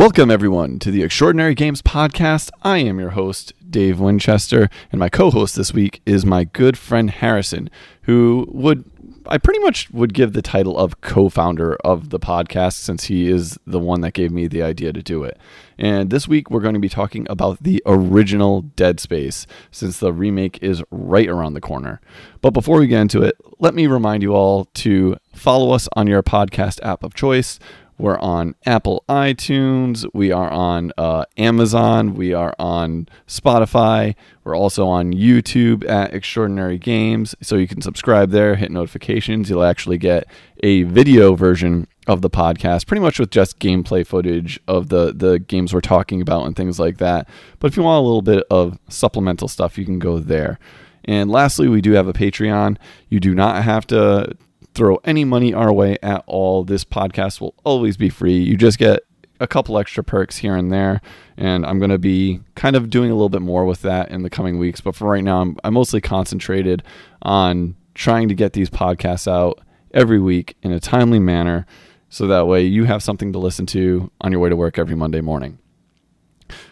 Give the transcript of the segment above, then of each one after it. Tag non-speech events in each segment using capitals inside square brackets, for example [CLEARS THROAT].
Welcome, everyone, to the Extraordinary Games Podcast. I am your host, Dave Winchester, and my co host this week is my good friend Harrison, who would. I pretty much would give the title of co founder of the podcast since he is the one that gave me the idea to do it. And this week we're going to be talking about the original Dead Space since the remake is right around the corner. But before we get into it, let me remind you all to follow us on your podcast app of choice. We're on Apple iTunes. We are on uh, Amazon. We are on Spotify. We're also on YouTube at Extraordinary Games. So you can subscribe there, hit notifications. You'll actually get a video version of the podcast, pretty much with just gameplay footage of the, the games we're talking about and things like that. But if you want a little bit of supplemental stuff, you can go there. And lastly, we do have a Patreon. You do not have to throw any money our way at all. This podcast will always be free. You just get a couple extra perks here and there. And I'm going to be kind of doing a little bit more with that in the coming weeks. But for right now, I'm, I'm mostly concentrated on trying to get these podcasts out every week in a timely manner. So that way you have something to listen to on your way to work every Monday morning.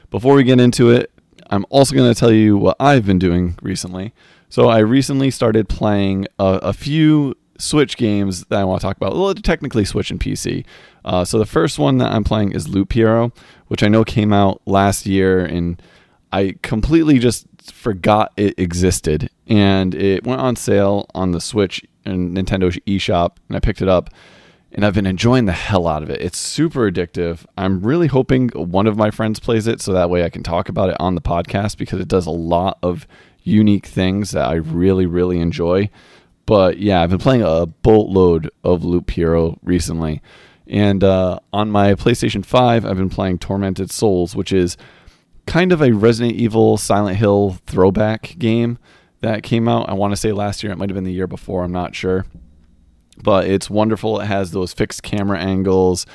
Before we get into it, I'm also going to tell you what I've been doing recently. So I recently started playing a, a few Switch games that I want to talk about. Well, technically Switch and PC. Uh, so the first one that I'm playing is Loop Hero, which I know came out last year, and I completely just forgot it existed. And it went on sale on the Switch and Nintendo eShop, and I picked it up. And I've been enjoying the hell out of it. It's super addictive. I'm really hoping one of my friends plays it so that way I can talk about it on the podcast because it does a lot of unique things that I really, really enjoy. But yeah, I've been playing a boatload of Loop Hero recently. And uh, on my PlayStation 5, I've been playing Tormented Souls, which is kind of a Resident Evil Silent Hill throwback game that came out. I want to say last year. It might have been the year before. I'm not sure. But it's wonderful. It has those fixed camera angles,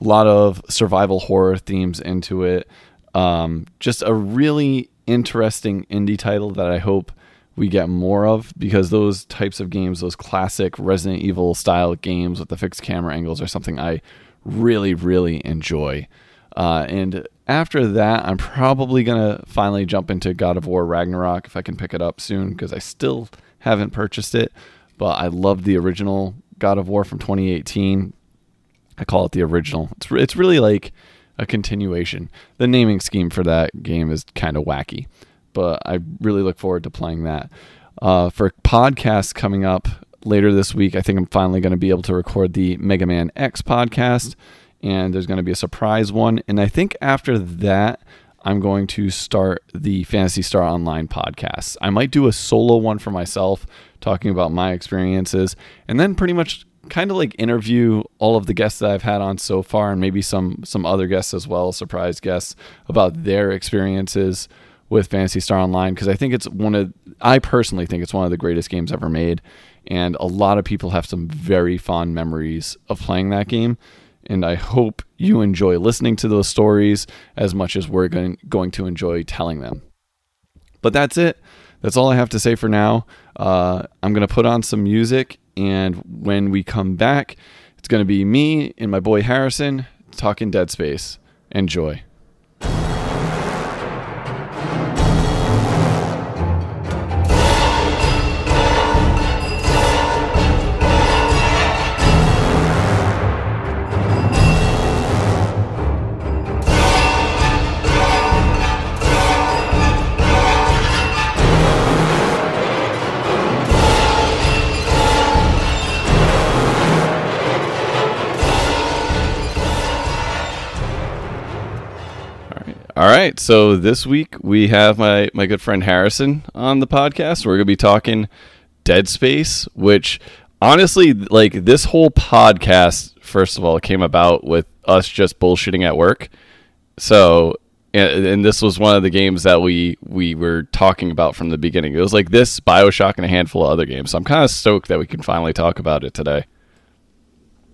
a lot of survival horror themes into it. Um, just a really interesting indie title that I hope we get more of because those types of games, those classic Resident Evil style games with the fixed camera angles, are something I really, really enjoy. Uh, and after that, I'm probably gonna finally jump into God of War Ragnarok if I can pick it up soon because I still haven't purchased it. But I love the original God of War from 2018. I call it the original. It's it's really like a continuation. The naming scheme for that game is kind of wacky but I really look forward to playing that. Uh, for podcasts coming up later this week, I think I'm finally going to be able to record the Mega Man X podcast, and there's going to be a surprise one. And I think after that, I'm going to start the Phantasy Star Online podcast. I might do a solo one for myself, talking about my experiences, and then pretty much kind of like interview all of the guests that I've had on so far, and maybe some some other guests as well, surprise guests about their experiences with Phantasy Star Online because I think it's one of I personally think it's one of the greatest games ever made, and a lot of people have some very fond memories of playing that game. And I hope you enjoy listening to those stories as much as we're going, going to enjoy telling them. But that's it. That's all I have to say for now. Uh, I'm going to put on some music, and when we come back, it's going to be me and my boy Harrison talking Dead Space. Enjoy. Right. So this week we have my, my good friend Harrison on the podcast. We're going to be talking Dead Space, which honestly, like this whole podcast, first of all, came about with us just bullshitting at work. So, and, and this was one of the games that we, we were talking about from the beginning. It was like this, Bioshock, and a handful of other games. So I'm kind of stoked that we can finally talk about it today.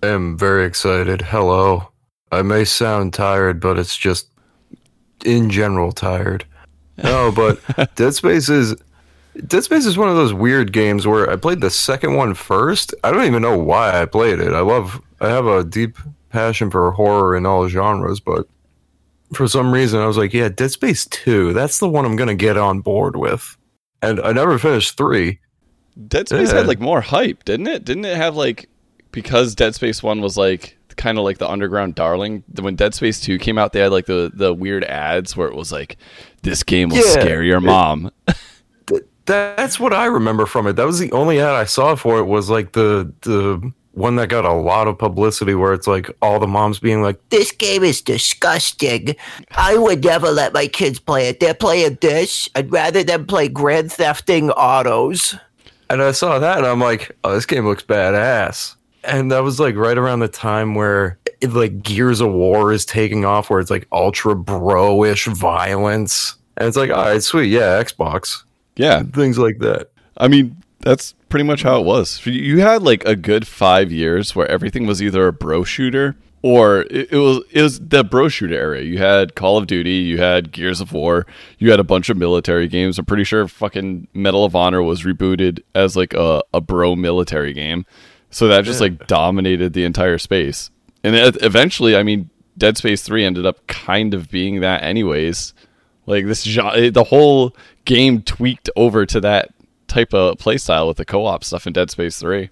I am very excited. Hello. I may sound tired, but it's just in general tired. No, but [LAUGHS] Dead Space is Dead Space is one of those weird games where I played the second one first. I don't even know why I played it. I love I have a deep passion for horror in all genres, but for some reason I was like, yeah, Dead Space 2, that's the one I'm going to get on board with. And I never finished 3. Dead Space Yeah. had like more hype, didn't it? Didn't it have like because Dead Space 1 was like kind of like the underground darling. When Dead Space 2 came out, they had like the the weird ads where it was like this game will Yeah. scare your mom. [LAUGHS] Th- That's what I remember from it. That was the only ad I saw for it was like the the one that got a lot of publicity where it's like all the moms being like, This game is disgusting. I would never let my kids play it. They're playing this. I'd rather them play Grand Thefting Autos. And I saw that and I'm like, oh, this game looks badass. And that was like right around the time where it, like Gears of War is taking off, where it's like ultra bro ish violence. And it's like, all right, sweet. Yeah, Xbox. yeah. Things like that. I mean, that's pretty much how it was. You had like a good 5 years where everything was either a bro shooter or it, it was it was the bro shooter area. You had Call of Duty, you had Gears of War, you had a bunch of military games. I'm pretty sure fucking Medal of Honor was rebooted as like a, a bro military game. So that just like dominated the entire space. And it, uh, eventually, I mean, Dead Space 3 ended up kind of being that anyways. Like this gen- eh, the whole game tweaked over to that type of playstyle with the co-op stuff in Dead Space 3.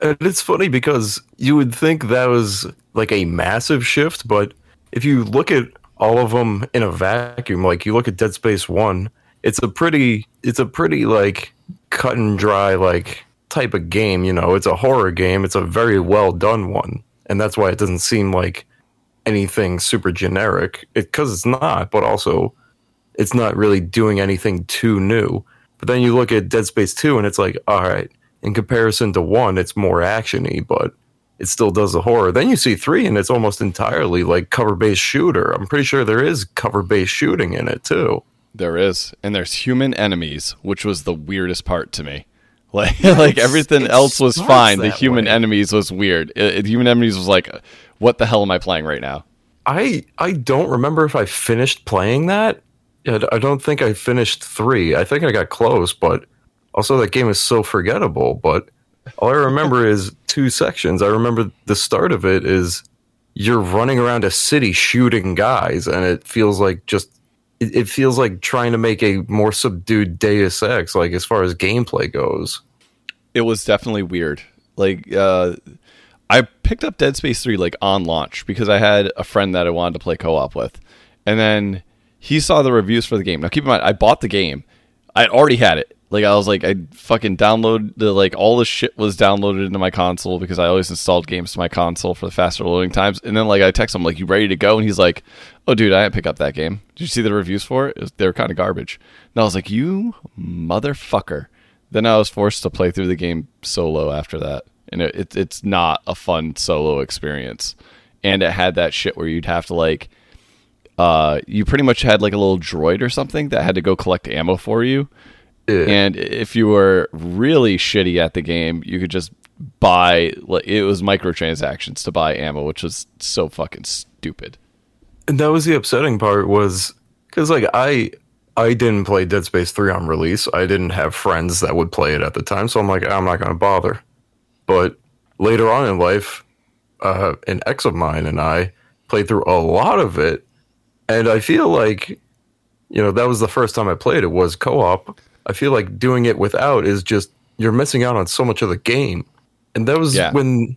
And it's funny because you would think that was like a massive shift, but if you look at all of them in a vacuum, like you look at Dead Space 1, it's a pretty it's a pretty like cut and dry like type of game, you know. It's a horror game, it's a very well done one. And that's why it doesn't seem like anything super generic. It cuz it's not, but also it's not really doing anything too new. But then you look at Dead Space 2 and it's like, all right, in comparison to 1, it's more actiony, but it still does the horror. Then you see 3 and it's almost entirely like cover-based shooter. I'm pretty sure there is cover-based shooting in it too. There is, and there's human enemies, which was the weirdest part to me. [LAUGHS] Like, like everything else was fine. The human way. enemies was weird. It, it- human enemies was like, what the hell am I playing right now? I I don't remember if I finished playing that. I don't think I finished 3. I think I got close, but also that game is so forgettable, but all I remember [LAUGHS] is two sections. I remember the start of it is you're running around a city shooting guys, and it feels like just it, it feels like trying to make a more subdued Deus Ex, like as far as gameplay goes. it was definitely weird. Like uh I picked up Dead Space 3 like on launch because I had a friend that I wanted to play co-op with. And then he saw the reviews for the game. Now keep in mind I bought the game. I already had it. Like I was like I fucking download the like all the shit was downloaded into my console because I always installed games to my console for the faster loading times. And then like I text him like you ready to go and he's like, "Oh dude, I didn't pick up that game. Did you see the reviews for it? it was, they were kind of garbage." And I was like, "You motherfucker." Then I was forced to play through the game solo after that, and it, it, it's not a fun solo experience. And it had that shit where you'd have to like, uh, you pretty much had like a little droid or something that had to go collect ammo for you. And if you were really shitty at the game, you could just buy like it was microtransactions to buy ammo, which was so fucking stupid. And that was the upsetting part was because like I I didn't play Dead Space 3 on release. I didn't have friends that would play it at the time, so I'm like, I'm not gonna bother. But later on in life, uh, an ex of mine and I played through a lot of it, and I feel like, you know, that was the first time I played it was co-op. I feel like doing it without is just you're missing out on so much of the game, and that was Yeah. when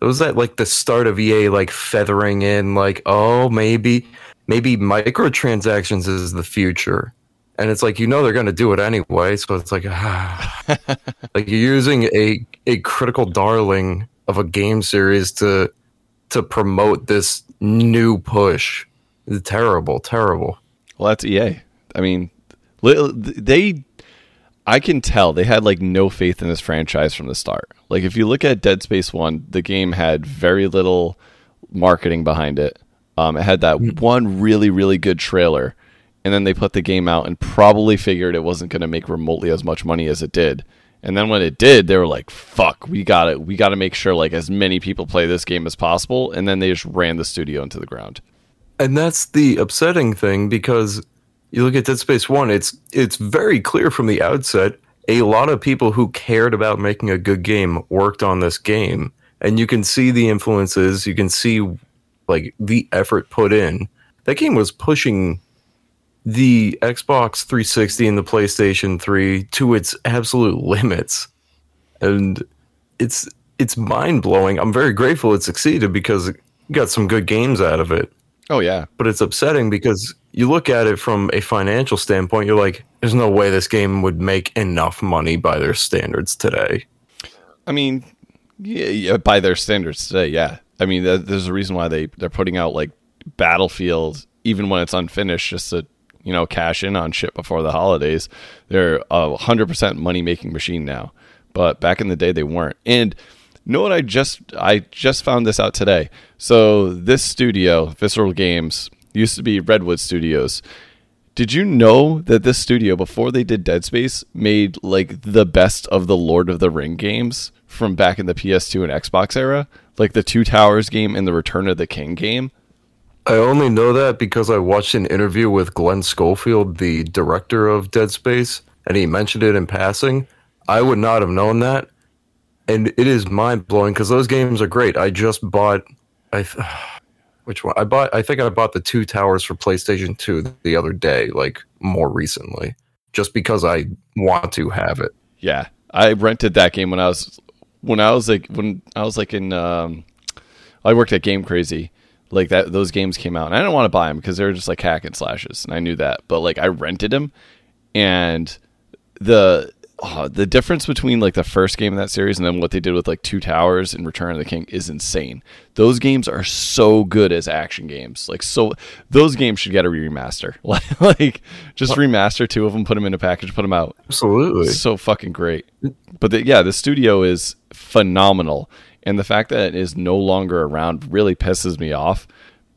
it was that like the start of EA like feathering in like oh maybe maybe microtransactions is the future and it's like you know they're going to do it anyway so it's like ah. [LAUGHS] like you're using a a critical darling of a game series to to promote this new push it's terrible terrible Well, that's EA. I mean, they. I can tell they had like no faith in this franchise from the start. Like if you look at Dead Space One, the game had very little marketing behind it. Um, it had that one really really good trailer, and then they put the game out and probably figured it wasn't going to make remotely as much money as it did. And then when it did, they were like, "Fuck, we got to We got to make sure like as many people play this game as possible." And then they just ran the studio into the ground. and that's the upsetting thing because you look at Dead Space One, it's it's very clear from the outset a lot of people who cared about making a good game worked on this game, and you can see the influences, you can see like the effort put in that game was pushing the Xbox 360 and the PlayStation 3 to its absolute limits. And it's it's mind blowing. I'm very grateful it succeeded because it got some good games out of it. Oh yeah. But it's upsetting because you look at it from a financial standpoint, you're like, there's no way this game would make enough money by their standards today. I mean, yeah, yeah by their standards today, yeah. I mean, there's a reason why they they're putting out like Battlefield even when it's unfinished, just to you know cash in on shit before the holidays. They're a hundred percent money making machine now, but back in the day they weren't. And know what? I just I just found this out today. So this studio, Visceral Games, used to be Redwood Studios. Did you know that this studio, before they did Dead Space, made like the best of the Lord of the Ring games from back in the PS2 and Xbox era? Like the Two Towers game and the Return of the King game? I only know that because I watched an interview with Glen Schofield, the director of Dead Space, and he mentioned it in passing. I would not have known that. And it is mind blowing because those games are great. I just bought, I, [SIGHS] which one? I bought. I think I bought the Two Towers for PlayStation Two the other day, like more recently, just because I want to have it. Yeah, I rented that game when I was when I was like when I was like in um, I worked at Game Crazy like that those games came out and i didn't want to buy them because they were just like hack and slashes and i knew that but like i rented them and the oh, the difference between like the first game in that series and then what they did with like two towers and return of the king is insane. Those games are so good as action games. Like so those games should get a remaster. [LAUGHS] Like, like just remaster two of them put them in a package put them out. Absolutely. So fucking great. But the, yeah the studio is phenomenal. And the fact that it is no longer around really pisses me off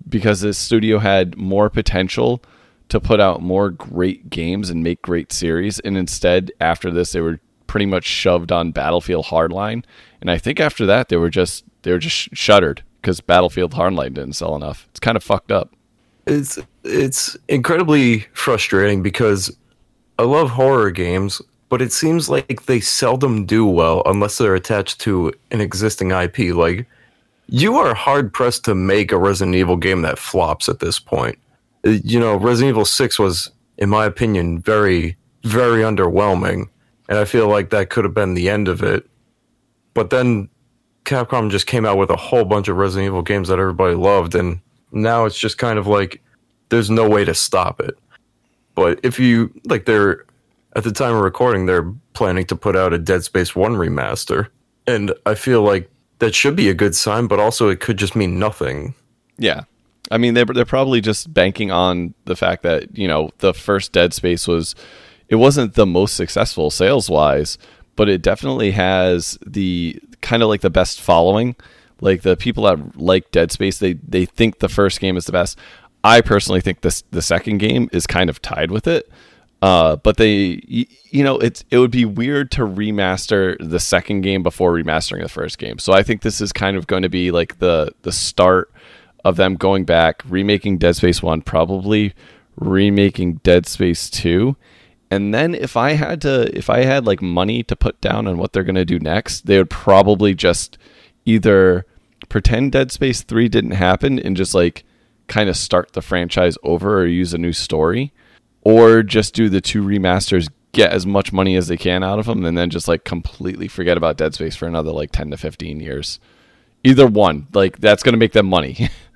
because this studio had more potential to put out more great games and make great series. And instead, after this, they were pretty much shoved on Battlefield Hardline. And I think after that, they were just they were just shuttered because Battlefield Hardline didn't sell enough. It's kind of fucked up. It's it's incredibly frustrating because I love horror games, but it seems like they seldom do well unless they're attached to an existing IP. Like, you are hard pressed to make a Resident Evil game that flops at this point. Uh, you know, Resident Evil 6 was, in my opinion, very, very underwhelming. And I feel like that could have been the end of it. But then Capcom just came out with a whole bunch of Resident Evil games that everybody loved. And now it's just kind of like there's no way to stop it. But if you, like, they're at the time of recording, they're planning to put out a Dead Space 1 remaster. And I feel like that should be a good sign, but also it could just mean nothing. Yeah. I mean, they're, they're probably just banking on the fact that, you know, the first Dead Space was, it wasn't the most successful sales wise, but it definitely has the kind of like the best following. Like the people that like Dead Space, they, they think the first game is the best. I personally think this the second game is kind of tied with it. Uh, but they, you know, it's it would be weird to remaster the second game before remastering the first game. So I think this is kind of going to be like the the start of them going back, remaking Dead Space One, probably remaking Dead Space Two, and then if I had to, if I had like money to put down on what they're going to do next, they would probably just either pretend Dead Space Three didn't happen and just like kind of start the franchise over or use a new story or just do the two remasters, get as much money as they can out of them, and then just like completely forget about Dead Space for another like 10 to 15 years. Either one, like that's going to make them money. [LAUGHS]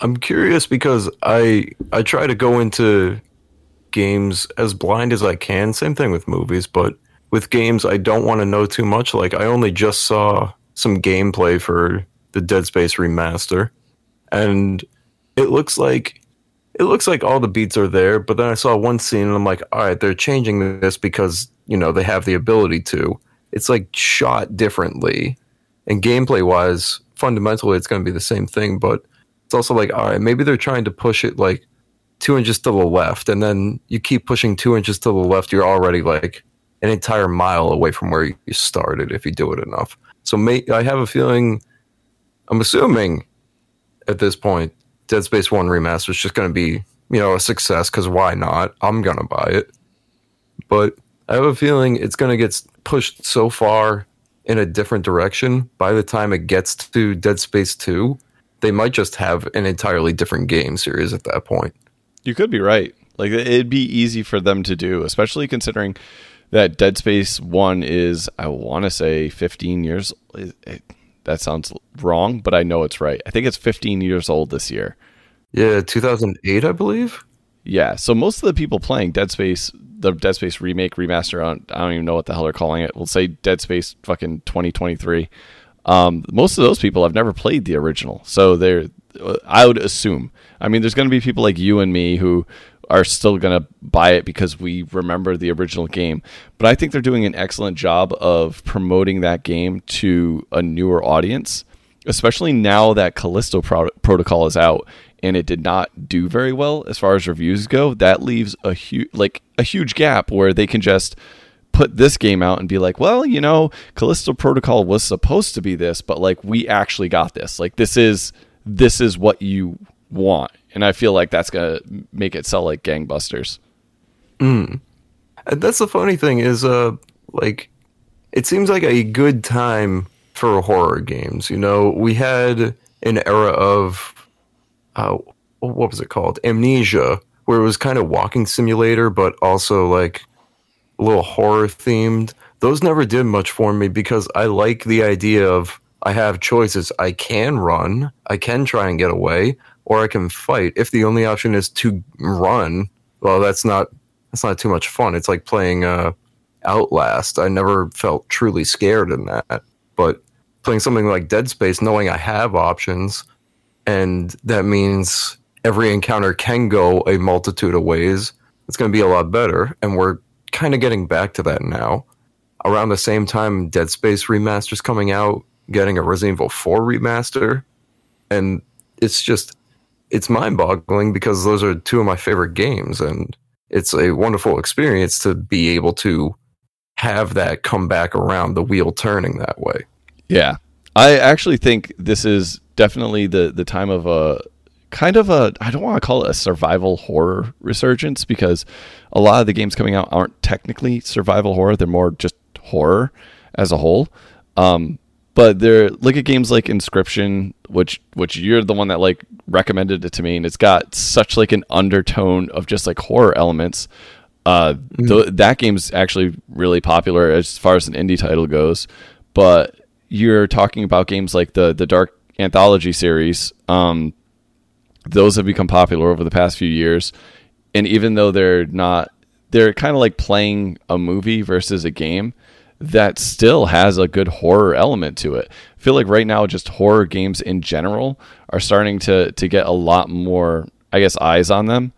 I'm curious because I I try to go into games as blind as I can. Same thing with movies, but with games I don't want to know too much. Like I only just saw some gameplay for the Dead Space remaster and it looks like it looks like all the beats are there, but then I saw one scene and I'm like, all right, they're changing this because, you know, they have the ability to. It's like shot differently. And gameplay wise, fundamentally, it's going to be the same thing, but it's also like, all right, maybe they're trying to push it like two inches to the left. And then you keep pushing two inches to the left, you're already like an entire mile away from where you started if you do it enough. So may, I have a feeling, I'm assuming at this point, Dead Space 1 remaster is just going to be, you know, a success because why not? I'm going to buy it. But I have a feeling it's going to get pushed so far in a different direction by the time it gets to Dead Space 2 they might just have an entirely different game series at that point. You could be right. Like it'd be easy for them to do, especially considering that Dead Space 1 is I want to say 15 years it, it, that sounds wrong, but I know it's right. I think it's 15 years old this year. Yeah, 2008, I believe. Yeah, so most of the people playing Dead Space, the Dead Space remake, remaster, I don't, I don't even know what the hell they're calling it. We'll say Dead Space fucking 2023. Um, most of those people have never played the original, so they're. I would assume. I mean, there's going to be people like you and me who are still going to buy it because we remember the original game. But I think they're doing an excellent job of promoting that game to a newer audience, especially now that Callisto Pro- Protocol is out and it did not do very well as far as reviews go. That leaves a huge like a huge gap where they can just put this game out and be like, well, you know, Callisto Protocol was supposed to be this, but like we actually got this. Like this is this is what you want and I feel like that's gonna make it sell like gangbusters. Mm. And that's the funny thing is, uh, like, it seems like a good time for horror games. You know, we had an era of, uh, what was it called? Amnesia, where it was kind of walking simulator, but also like a little horror themed. Those never did much for me because I like the idea of I have choices. I can run, I can try and get away, or I can fight. If the only option is to run, well, that's not that's not too much fun. It's like playing uh, Outlast. I never felt truly scared in that, but playing something like Dead Space, knowing I have options, and that means every encounter can go a multitude of ways. It's going to be a lot better, and we're kind of getting back to that now. Around the same time, Dead Space remaster's coming out, getting a Resident Evil 4 remaster, and it's just it's mind boggling because those are two of my favorite games and it's a wonderful experience to be able to have that come back around the wheel turning that way. Yeah. I actually think this is definitely the the time of a kind of a I don't want to call it a survival horror resurgence because a lot of the games coming out aren't technically survival horror, they're more just horror as a whole. Um, but there look at games like Inscryption, which which you're the one that like recommended it to me, and it's got such like an undertone of just like horror elements. Uh, mm. th- that game's actually really popular as far as an indie title goes. But you're talking about games like the the Dark Anthology series. Um, those have become popular over the past few years, and even though they're not, they're kind of like playing a movie versus a game that still has a good horror element to it. I feel like right now just horror games in general are starting to to get a lot more I guess eyes on them.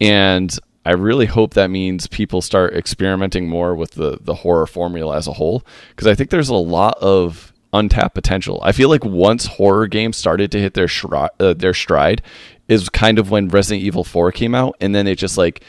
And I really hope that means people start experimenting more with the the horror formula as a whole because I think there's a lot of untapped potential. I feel like once horror games started to hit their shri- uh, their stride is kind of when Resident Evil 4 came out and then it just like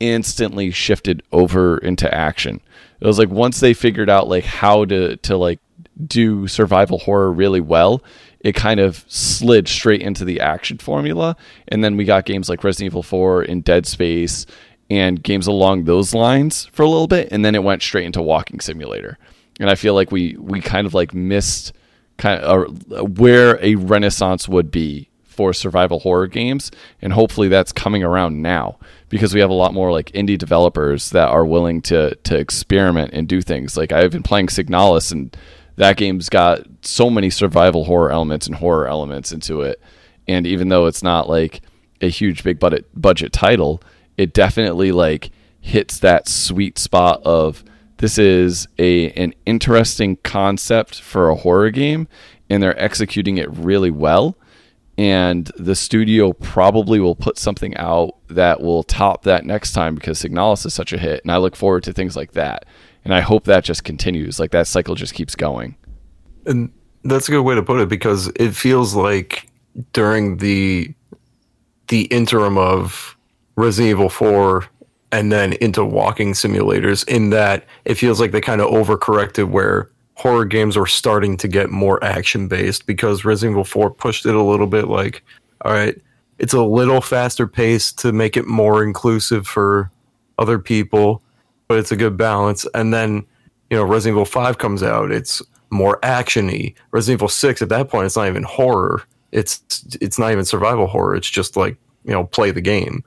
instantly shifted over into action. It was like once they figured out like how to to like do survival horror really well, it kind of slid straight into the action formula. And then we got games like Resident Evil 4 and Dead Space and games along those lines for a little bit, and then it went straight into walking simulator. And I feel like we we kind of like missed kind of uh, where a renaissance would be for survival horror games, and hopefully that's coming around now because we have a lot more like indie developers that are willing to to experiment and do things. Like I've been playing Signalis, and that game's got so many survival horror elements and horror elements into it. And even though it's not like a huge big budget budget title, it definitely like hits that sweet spot of this is a an interesting concept for a horror game and they're executing it really well and the studio probably will put something out that will top that next time because Signalis is such a hit, and I look forward to things like that. And I hope that just continues, like that cycle just keeps going. And that's a good way to put it because it feels like during the the interim of Resident Evil 4 and then into walking simulators in that it feels like they kind of overcorrected where horror games were starting to get more action based because Resident Evil 4 pushed it a little bit like, all right, it's a little faster paced to make it more inclusive for other people, but it's a good balance. And then, you know, Resident Evil 5 comes out, it's more actiony. Resident Evil 6 at that point it's not even horror. it's it's not even survival horror. It's just like you know play the game.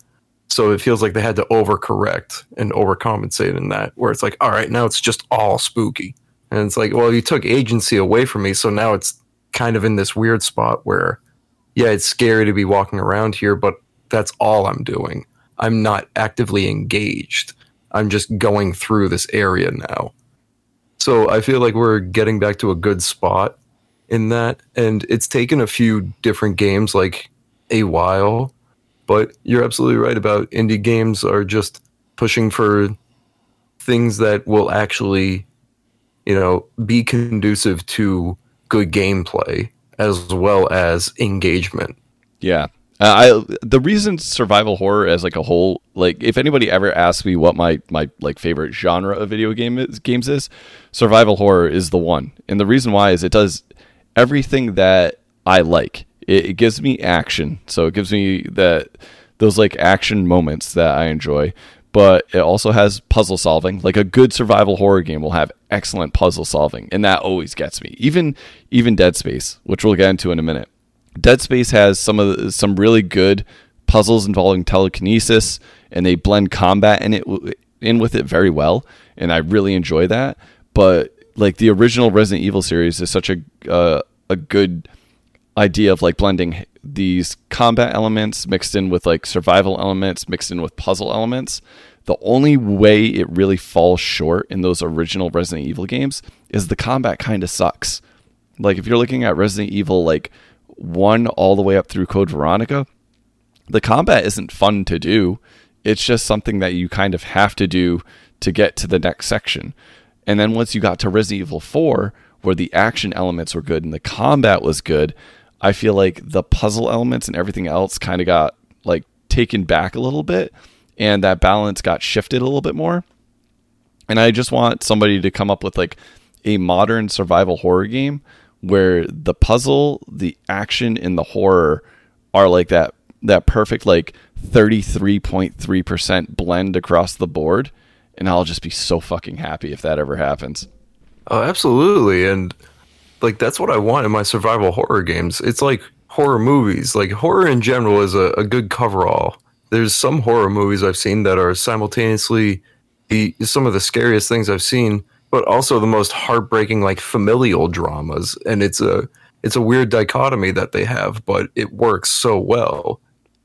So it feels like they had to overcorrect and overcompensate in that, where it's like, all right, now it's just all spooky, and it's like, well, you took agency away from me, so now it's kind of in this weird spot where, yeah, it's scary to be walking around here, but that's all I'm doing. I'm not actively engaged. I'm just going through this area now. So I feel like we're getting back to a good spot in that. And it's taken a few different games like a while, but you're absolutely right about indie games are just pushing for things that will actually, you know, be conducive to good gameplay as well as engagement. Yeah. Uh, I the reason survival horror as like a whole like if anybody ever asks me what my my like favorite genre of video game is, games is survival horror is the one and the reason why is it does everything that I like it, it gives me action. So it gives me that those like action moments that I enjoy. But it also has puzzle solving. Like a good survival horror game will have excellent puzzle solving and that always gets me. Even even Dead Space which we'll get into in a minute. Dead Space has some of the, some really good puzzles involving telekinesis, and they blend combat in it in with it very well, and I really enjoy that. But like the original Resident Evil series is such a uh, a good idea of like blending these combat elements mixed in with like survival elements mixed in with puzzle elements. The only way it really falls short in those original Resident Evil games is the combat kind of sucks. Like if you're looking at Resident Evil like 1 all the way up through Code Veronica, the combat isn't fun to do. It's just something that you kind of have to do to get to the next section. And then once you got to Resident Evil 4, where the action elements were good and the combat was good, I feel like the puzzle elements and everything else kind of got like taken back a little bit and that balance got shifted a little bit more. And I just want somebody to come up with like a modern survival horror game where the puzzle, the action, and the horror are like that that perfect like 33.3% blend across the board and I'll just be so fucking happy if that ever happens. Oh, absolutely. And like that's what I want in my survival horror games. It's like horror movies. Like horror in general is a, a good coverall. There's some horror movies I've seen that are simultaneously the, some of the scariest things I've seen, but also the most heartbreaking like familial dramas and it's a it's a weird dichotomy that they have but it works so well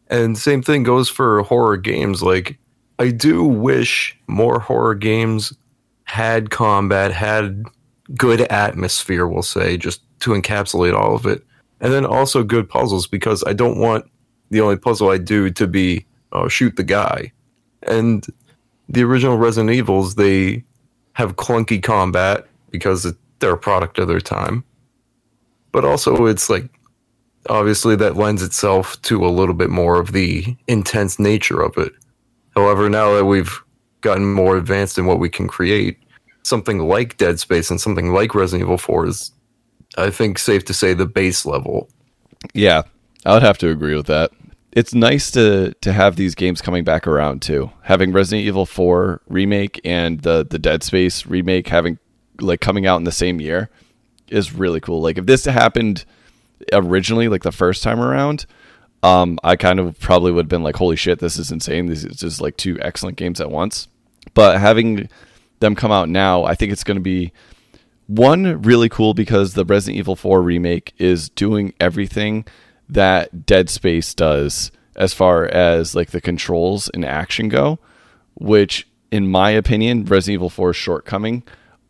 and same thing goes for horror games like i do wish more horror games had combat had good atmosphere we'll say just to encapsulate all of it and then also good puzzles because i don't want the only puzzle i do to be oh shoot the guy and the original resident evils they have clunky combat because they're a product of their time. But also, it's like obviously that lends itself to a little bit more of the intense nature of it. However, now that we've gotten more advanced in what we can create, something like Dead Space and something like Resident Evil 4 is, I think, safe to say the base level. Yeah, I would have to agree with that it's nice to to have these games coming back around too. Having Resident Evil 4 remake and the the Dead Space remake having like coming out in the same year is really cool. Like if this happened originally like the first time around, um I kind of probably would have been like holy shit, this is insane. This is just like two excellent games at once. But having them come out now, I think it's going to be one really cool because the Resident Evil 4 remake is doing everything that Dead Space does as far as like the controls and action go, which in my opinion, Resident Evil 4's shortcoming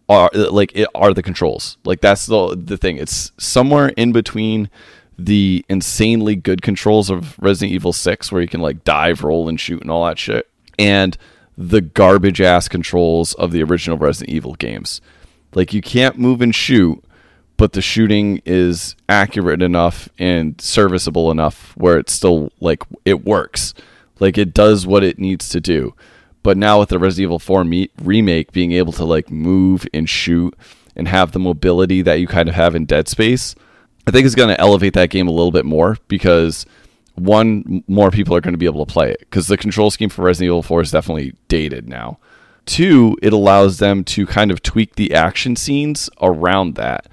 are like it are the controls. Like that's the the thing. It's somewhere in between the insanely good controls of Resident Evil 6 where you can like dive, roll and shoot and all that shit and the garbage ass controls of the original Resident Evil games. Like you can't move and shoot but the shooting is accurate enough and serviceable enough where it's still like it works. Like it does what it needs to do. But now with the Resident Evil 4 me- remake being able to like move and shoot and have the mobility that you kind of have in Dead Space, I think it's going to elevate that game a little bit more because one more people are going to be able to play it because the control scheme for Resident Evil 4 is definitely dated now. Two, it allows them to kind of tweak the action scenes around that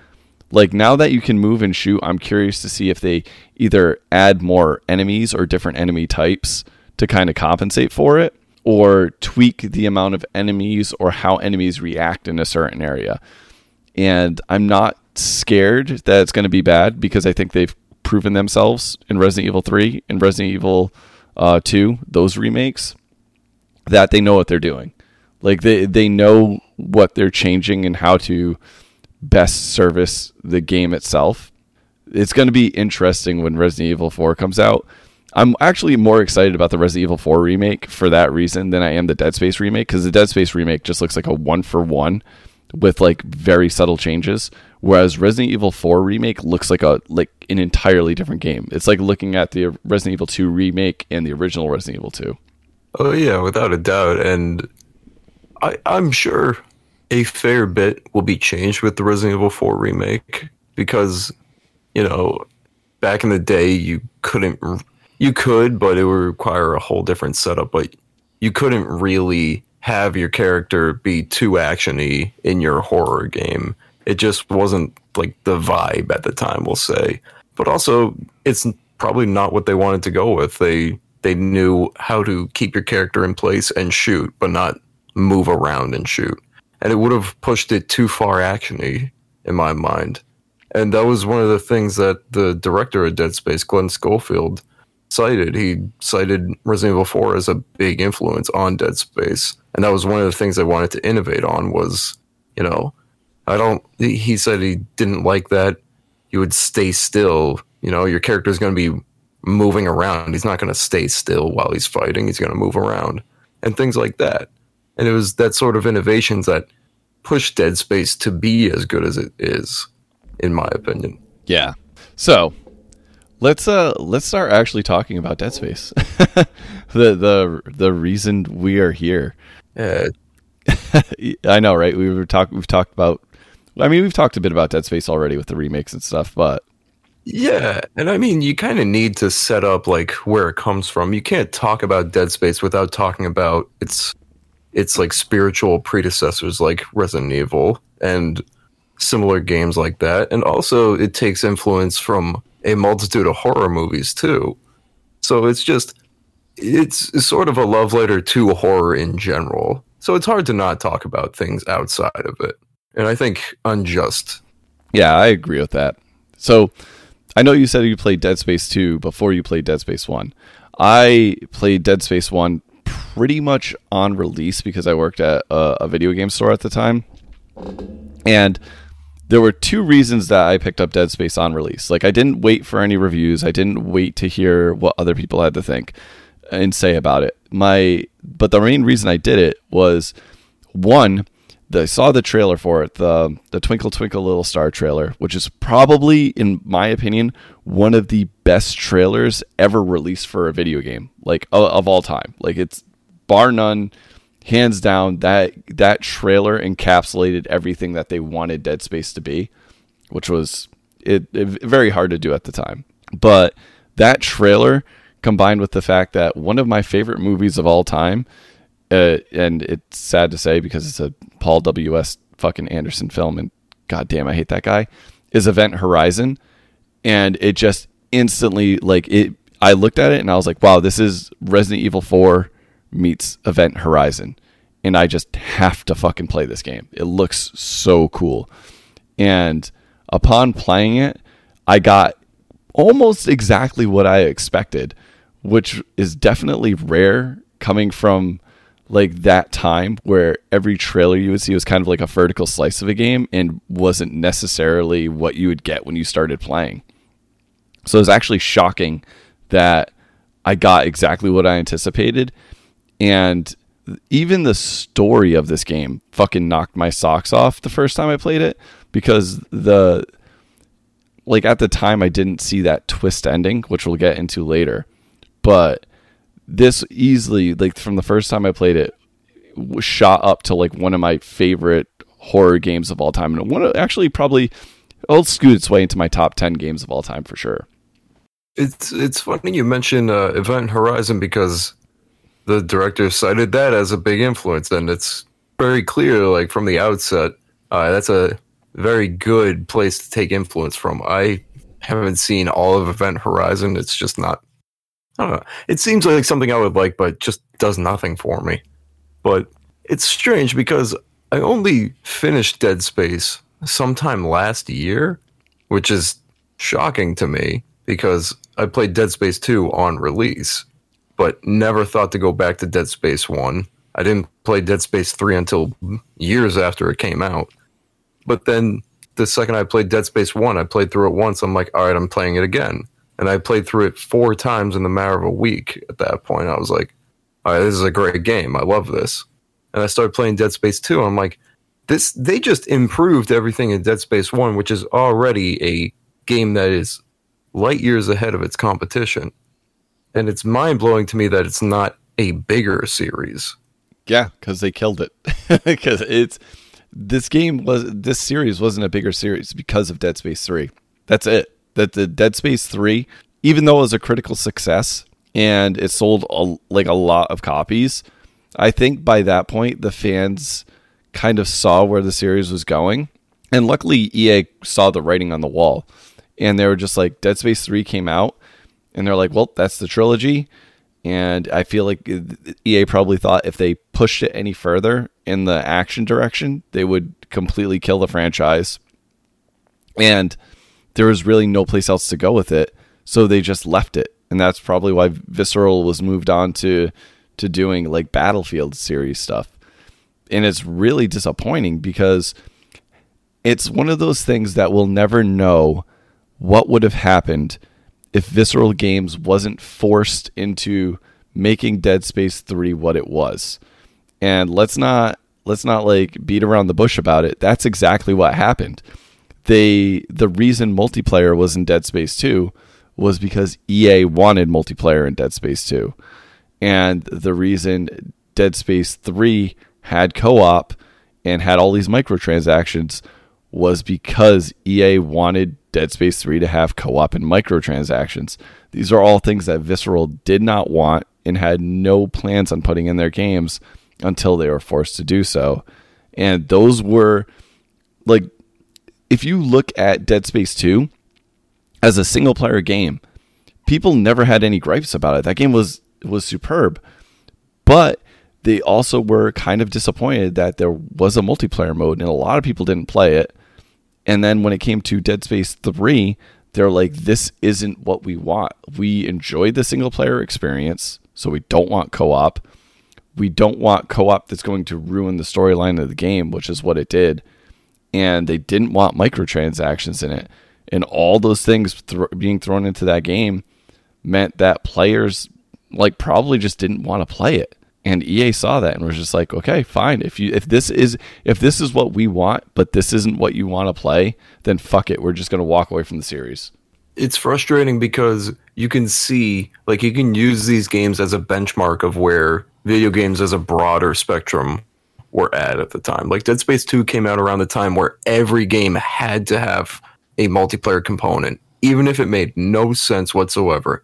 Like now that you can move and shoot, I'm curious to see if they either add more enemies or different enemy types to kind of compensate for it or tweak the amount of enemies or how enemies react in a certain area. And I'm not scared that it's going to be bad because I think they've proven themselves in Resident Evil 3 and Resident Evil uh, 2, those remakes, that they know what they're doing. Like they, they know what they're changing and how to best service the game itself. It's going to be interesting when Resident Evil 4 comes out. I'm actually more excited about the Resident Evil 4 remake for that reason than I am the Dead Space remake because the Dead Space remake just looks like a one for one with like very subtle changes whereas Resident Evil 4 remake looks like a like an entirely different game. It's like looking at the Resident Evil 2 remake and the original Resident Evil 2. Oh yeah, without a doubt and I I'm sure a fair bit will be changed with the Resident Evil 4 remake because you know, back in the day you couldn't you could, but it would require a whole different setup, but you couldn't really have your character be too actiony in your horror game. It just wasn't like the vibe at the time, we'll say. But also, it's probably not what they wanted to go with. They they knew how to keep your character in place and shoot, but not move around and shoot. And it would have pushed it too far actiony in my mind. And that was one of the things that the director of Dead Space, Glen Schofield, cited. He cited Resident Evil 4 as a big influence on Dead Space. And that was one of the things I wanted to innovate on was, you know, I don't he said he didn't like that you would stay still. You know, your character is going to be moving around. He's not going to stay still while he's fighting. He's going to move around and things like that. And it was that sort of innovations that pushed Dead Space to be as good as it is, in my opinion. Yeah. So let's uh let's start actually talking about Dead Space. [LAUGHS] the the the reason we are here. Yeah. [LAUGHS] I know, right? We were talk we've talked about I mean, we've talked a bit about Dead Space already with the remakes and stuff, but yeah, and I mean, you kind of need to set up like where it comes from. You can't talk about Dead Space without talking about its its like spiritual predecessors like Resident Evil and similar games like that. And also it takes influence from a multitude of horror movies too. So it's just it's sort of a love letter to horror in general. So it's hard to not talk about things outside of it. And I think unjust. Yeah, I agree with that. So I know you said you played Dead Space 2 before you played Dead Space 1. I played Dead Space 1 pretty much on release because I worked at a, a video game store at the time. And there were two reasons that I picked up Dead Space on release. Like I didn't wait for any reviews. I didn't wait to hear what other people had to think and say about it. My but the main reason I did it was one, I saw the trailer for it, the the Twinkle Twinkle Little Star trailer, which is probably in my opinion one of the best trailers ever released for a video game, like of, of all time. Like it's bar none hands down that that trailer encapsulated everything that they wanted Dead Space to be, which was it, it, very hard to do at the time. But that trailer combined with the fact that one of my favorite movies of all time, uh, and it's sad to say because it's a Paul W S fucking Anderson film, and goddamn, I hate that guy, is Event Horizon, and it just instantly like it. I looked at it and I was like, wow, this is Resident Evil Four meets Event Horizon. And I just have to fucking play this game. It looks so cool. And upon playing it, I got almost exactly what I expected, which is definitely rare coming from like that time where every trailer you would see was kind of like a vertical slice of a game and wasn't necessarily what you would get when you started playing. So it was actually shocking that I got exactly what I anticipated and even the story of this game fucking knocked my socks off the first time I played it because the like at the time I didn't see that twist ending, which we'll get into later. But this easily like from the first time I played it shot up to like one of my favorite horror games of all time and one of, actually probably it'll scoot its way into my top 10 games of all time for sure. It's it's funny you mention uh, Event Horizon because the director cited that as a big influence, and it's very clear, like from the outset, uh, that's a very good place to take influence from. I haven't seen all of Event Horizon. It's just not. I don't know. It seems like something I would like, but just does nothing for me. But it's strange because I only finished Dead Space sometime last year, which is shocking to me because I played Dead Space 2 on release, but never thought to go back to Dead Space 1. I didn't play Dead Space 3 until years after it came out. But then the second I played Dead Space 1, I played through it once. I'm like, all right, I'm playing it again. And I played through it four times in the matter of a week at that point. I was like, all right, this is a great game. I love this. And I started playing Dead Space 2. I'm like, this they just improved everything in Dead Space 1, which is already a game that is light years ahead of its competition. And it's mind blowing to me that it's not a bigger series. Yeah, because they killed it. [LAUGHS] Because it's this game was this series wasn't a bigger series because of Dead Space Three. That's it. That the Dead Space Three, even though it was a critical success and it sold a, like a lot of copies, I think by that point the fans kind of saw where the series was going, and luckily EA saw the writing on the wall, and they were just like Dead Space Three came out, and they're like, well, that's the trilogy. And I feel like uh, EA probably thought if they pushed it any further in the action direction, they would completely kill the franchise. And there was really no place else to go with it, so they just left it. And that's probably why Visceral was moved on to to doing like Battlefield series stuff. And it's really disappointing because it's one of those things that we'll never know what would have happened if Visceral Games wasn't forced into making Dead Space 3 what it was. And let's not let's not like beat around the bush about it. That's exactly what happened. They the reason multiplayer was in Dead Space 2 was because EA wanted multiplayer in Dead Space 2. And the reason Dead Space 3 had co-op and had all these microtransactions was because EA wanted Dead Space 3 to have co op and microtransactions. These are all things that Visceral did not want and had no plans on putting in their games until they were forced to do so. And those were like, if you look at Dead Space 2 as a single player game, people never had any gripes about it. That game was was superb. But they also were kind of disappointed that there was a multiplayer mode and a lot of people didn't play it and then when it came to Dead Space 3, they're like, this isn't what we want. We enjoyed the single player experience, so we don't want co op. We don't want co op that's going to ruin the storyline of the game, which is what it did. And they didn't want microtransactions in it. And all those things th- being thrown into that game meant that players like probably just didn't want to play it and EA saw that and was just like, okay, fine. If you if this is if this is what we want, but this isn't what you want to play, then fuck it. We're just gonna walk away from the series. It's frustrating because you can see like you can use these games as a benchmark of where video games as a broader spectrum were at at the time. Like Dead Space 2 came out around the time where every game had to have a multiplayer component, even if it made no sense whatsoever.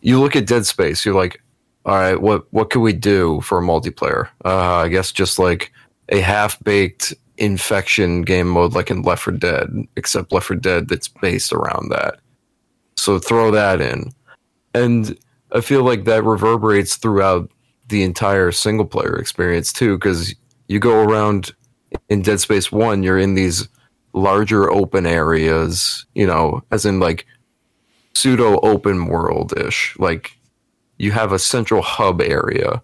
You look at Dead Space, you're like, all right, what what could we do for a multiplayer? Uh, I guess just like a half baked infection game mode like in Left 4 Dead, except Left 4 Dead that's based around that. So throw that in. And I feel like that reverberates throughout the entire single player experience too, because you go around in Dead Space 1, you're in these larger open areas, you know, as in like pseudo open world ish. Like you have a central hub area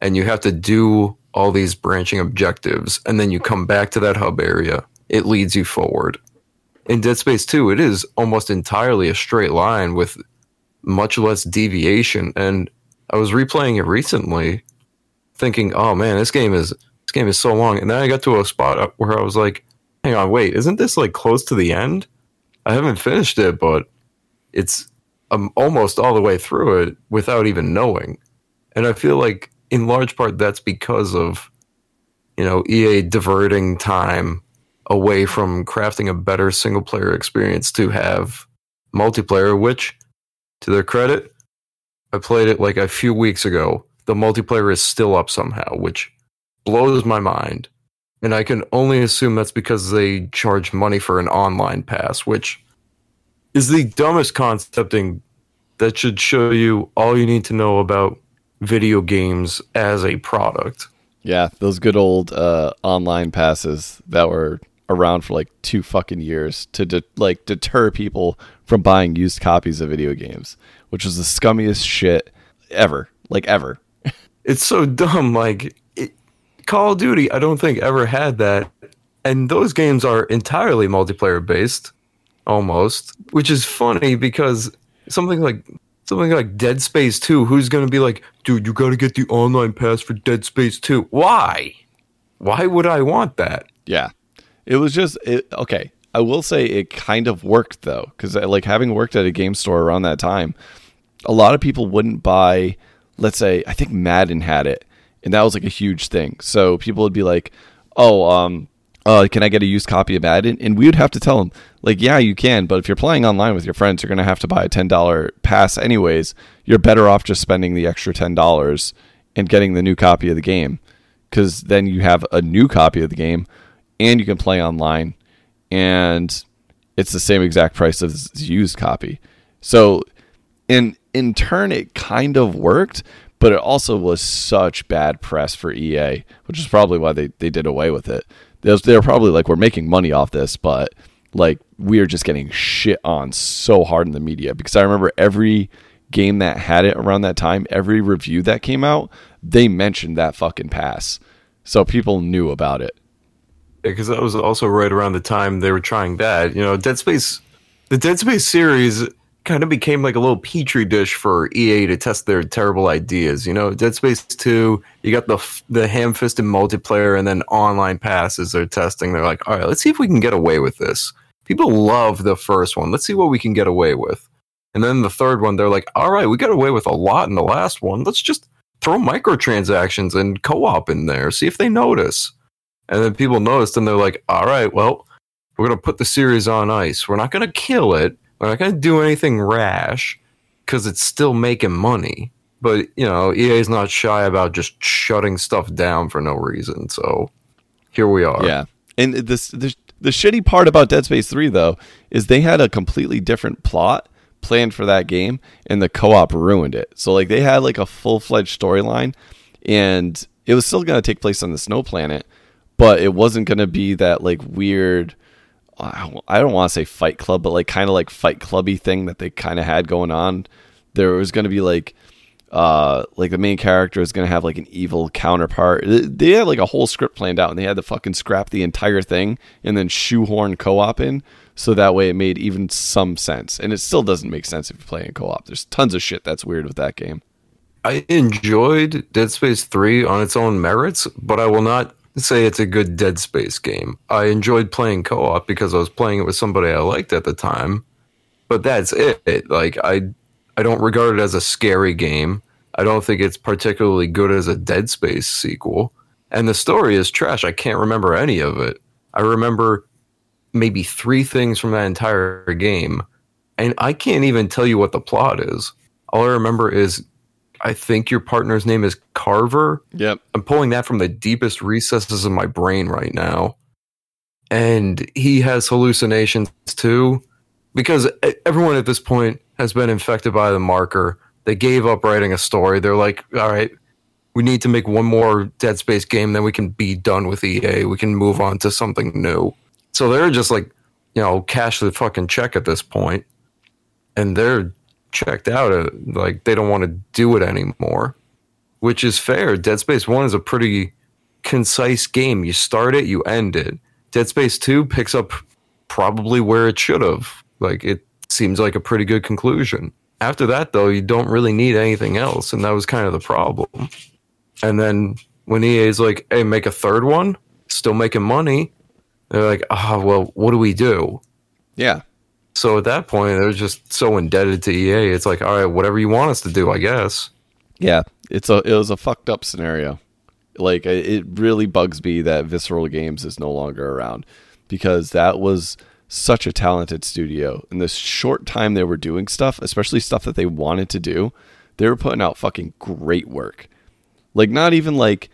and you have to do all these branching objectives. And then you come back to that hub area it leads you forward. In dead space 2 it is almost entirely a straight line with much less deviation. And i was replaying it recently thinking oh man this game is this game is so long. And then i got to a spot where i was like hang on wait isn't this like close to the end? I haven't finished it but it's um, almost all the way through it without even knowing. And I feel like in large part that's because of you know EA diverting time away from crafting a better single player experience to have multiplayer which to their credit I played it like a few weeks ago. The multiplayer is still up somehow, which blows my mind. And I can only assume that's because they charge money for an online pass, which is the dumbest concept in, that should show you all you need to know about video games as a product. Yeah, those good old uh, online passes that were around for like two fucking years to de- like deter people from buying used copies of video games, which was the scummiest shit ever, like ever. [LAUGHS] It's so dumb. Like it, Call of Duty, I don't think ever had that, and those games are entirely multiplayer based, almost, which is funny because something like something like Dead Space 2, who's going to be like, dude, you got to get the online pass for Dead Space 2. Why? Why would I want that? Yeah, it was just it, okay. I will say it kind of worked though, because like having worked at a game store around that time, a lot of people wouldn't buy. Let's say I think Madden had it, and that was like a huge thing. So people would be like, "Oh, um, uh, can I get a used copy of Madden?" And we would have to tell them, like, "Yeah, you can, but if you're playing online with your friends, you're gonna have to buy a ten dollar pass anyways. You're better off just spending the extra ten dollars and getting the new copy of the game, because then you have a new copy of the game, and you can play online, and it's the same exact price as the used copy. So, in in turn, it kind of worked." But it also was such bad press for EA, which is probably why they, they did away with it they was- they were probably like, we're making money off this, but like we are just getting shit on so hard in the media because I remember every game that had it around that time, every review that came out, they mentioned that fucking pass. So people knew about it. because that was also right around the time they were trying that. You know, Dead Space, the Dead Space series kind of became like a little petri dish for EA to test their terrible ideas. You know, Dead Space Two, you got the the ham fisted multiplayer and then online passes they're testing. They're like, all right, let's see if we can get away with this. People love the first one. Let's see what we can get away with. And then the third one, they're like, all right, we got away with a lot in the last one. Let's just throw microtransactions and co-op in there. See if they notice. And then people noticed and they're like, all right, well, we're to put the series on ice. We're not to kill it. We're not going to do anything rash because it's still making money. But, you know, EA is not shy about just shutting stuff down for no reason. So here we are. Yeah. And this the, the shitty part about Dead Space 3 though is they had a completely different plot planned for that game and the co-op ruined it. So like they had like a full-fledged storyline and it was still going to take place on the snow planet, but it wasn't going to be that like weird I don't want to say Fight Club, but like kind of like Fight Clubby thing that they kind of had going on. There was going to be like, uh, like the main character is going to have like an evil counterpart. They had like a whole script planned out, and they had to fucking scrap the entire thing and then shoehorn co-op in, so that way it made even some sense. And it still doesn't make sense if you play in co-op. There's tons of shit that's weird with that game. I enjoyed Dead Space 3 on its own merits, but I will not say it's a good Dead Space game. I enjoyed playing co-op because I was playing it with somebody I liked at the time. But that's it. Like I I don't regard it as a scary game. I don't think it's particularly good as a Dead Space sequel. And the story is trash. I can't remember any of it. I remember maybe 3 things from that entire game. And I can't even tell you what the plot is. All I remember is I think your partner's name is Carver. Yep. I'm pulling that from the deepest recesses of my brain right now. And he has hallucinations too, because everyone at this point has been infected by the marker. They gave up writing a story. They're like, all right, we need to make one more Dead Space game, then we can be done with EA. We can move on to something new. So they're just like, you know, cash the fucking check at this point, and they're checked out. uh, Like they don't want to do it anymore, which is fair. Dead Space One is a pretty concise game. You start it, you end it. Dead Space Two picks up probably where it should have. Like it seems like a pretty good conclusion. After that, though, you don't really need anything else, and that was kind of the problem. And then when EA is like, "Hey, make a third one," still making money, they're like, "Ah, well, what do we do?" Yeah. So at that point, they're just so indebted to EA. It's like, all right, whatever you want us to do, I guess. Yeah, it's a it was a fucked up scenario. Like it really bugs me that Visceral Games is no longer around because that was such a talented studio. In the short time they were doing stuff, especially stuff that they wanted to do, they were putting out fucking great work. Like not even like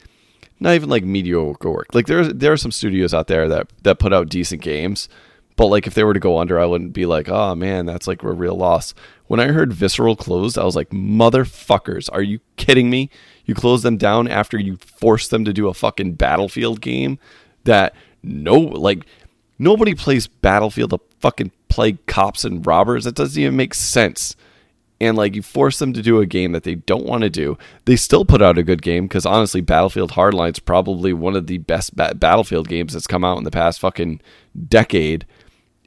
not even like mediocre work. Like there there are some studios out there that that put out decent games, but like if they were to go under, I wouldn't be like, oh man, that's like a real loss. When I heard Visceral closed, I was like, motherfuckers, are you kidding me? You close them down after you force them to do a fucking Battlefield game that no like nobody plays Battlefield to fucking play cops and robbers. That doesn't even make sense and like you force them to do a game that they don't want to do. They still put out a good game because honestly, Battlefield Hardline's probably one of the best ba- Battlefield games that's come out in the past fucking decade.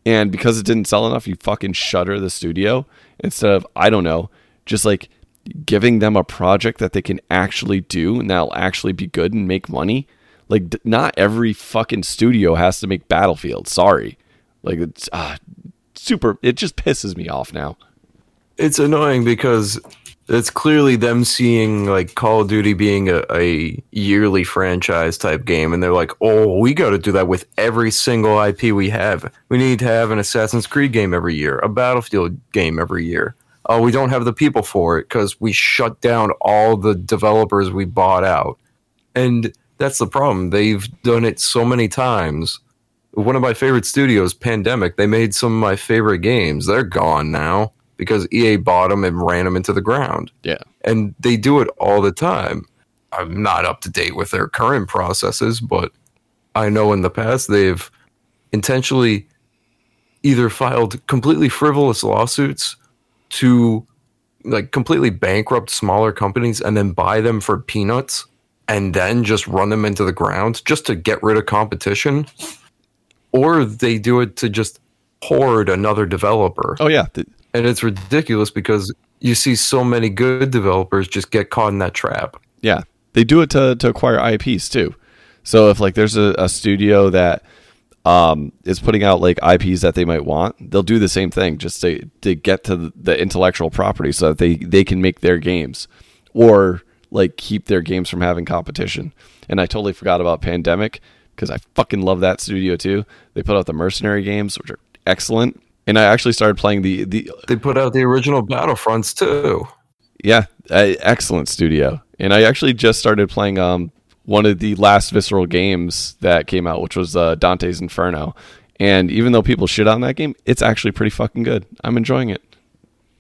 And because it didn't sell enough, you fucking shutter the studio instead of I don't know, just like giving them a project that they can actually do and that'll actually be good and make money. Like not every fucking studio has to make Battlefield. Sorry, like it's uh, super. It just pisses me off now it's annoying because it's clearly them seeing like Call of Duty being a, a yearly franchise type game, and they're like, "Oh, we got to do that with every single IP we have. We need to have an Assassin's Creed game every year, a Battlefield game every year. Oh, we don't have the people for it because we shut down all the developers we bought out, and that's the problem. They've done it so many times. One of my favorite studios, Pandemic, they made some of my favorite games. They're gone now because EA bought them and ran them into the ground. Yeah. And they do it all the time. I'm not up to date with their current processes, but I know in the past they've intentionally either filed completely frivolous lawsuits to like completely bankrupt smaller companies and then buy them for peanuts and then just run them into the ground just to get rid of competition or they do it to just hoard another developer. Oh yeah, and it's ridiculous because you see so many good developers just get caught in that trap. Yeah, they do it to to acquire IPs too. So if like there's a, a studio that um, is putting out like IPs that they might want, they'll do the same thing just to to get to the intellectual property so that they they can make their games or like keep their games from having competition. And I totally forgot about Pandemic because I fucking love that studio too. They put out the Mercenary games, which are excellent and I actually started playing the the. They put out the original Battlefronts too. Yeah, excellent studio, and I actually just started playing um one of the last visceral games that came out, which was uh, Dante's Inferno. And even though people shit on that game, it's actually pretty fucking good. I'm enjoying it.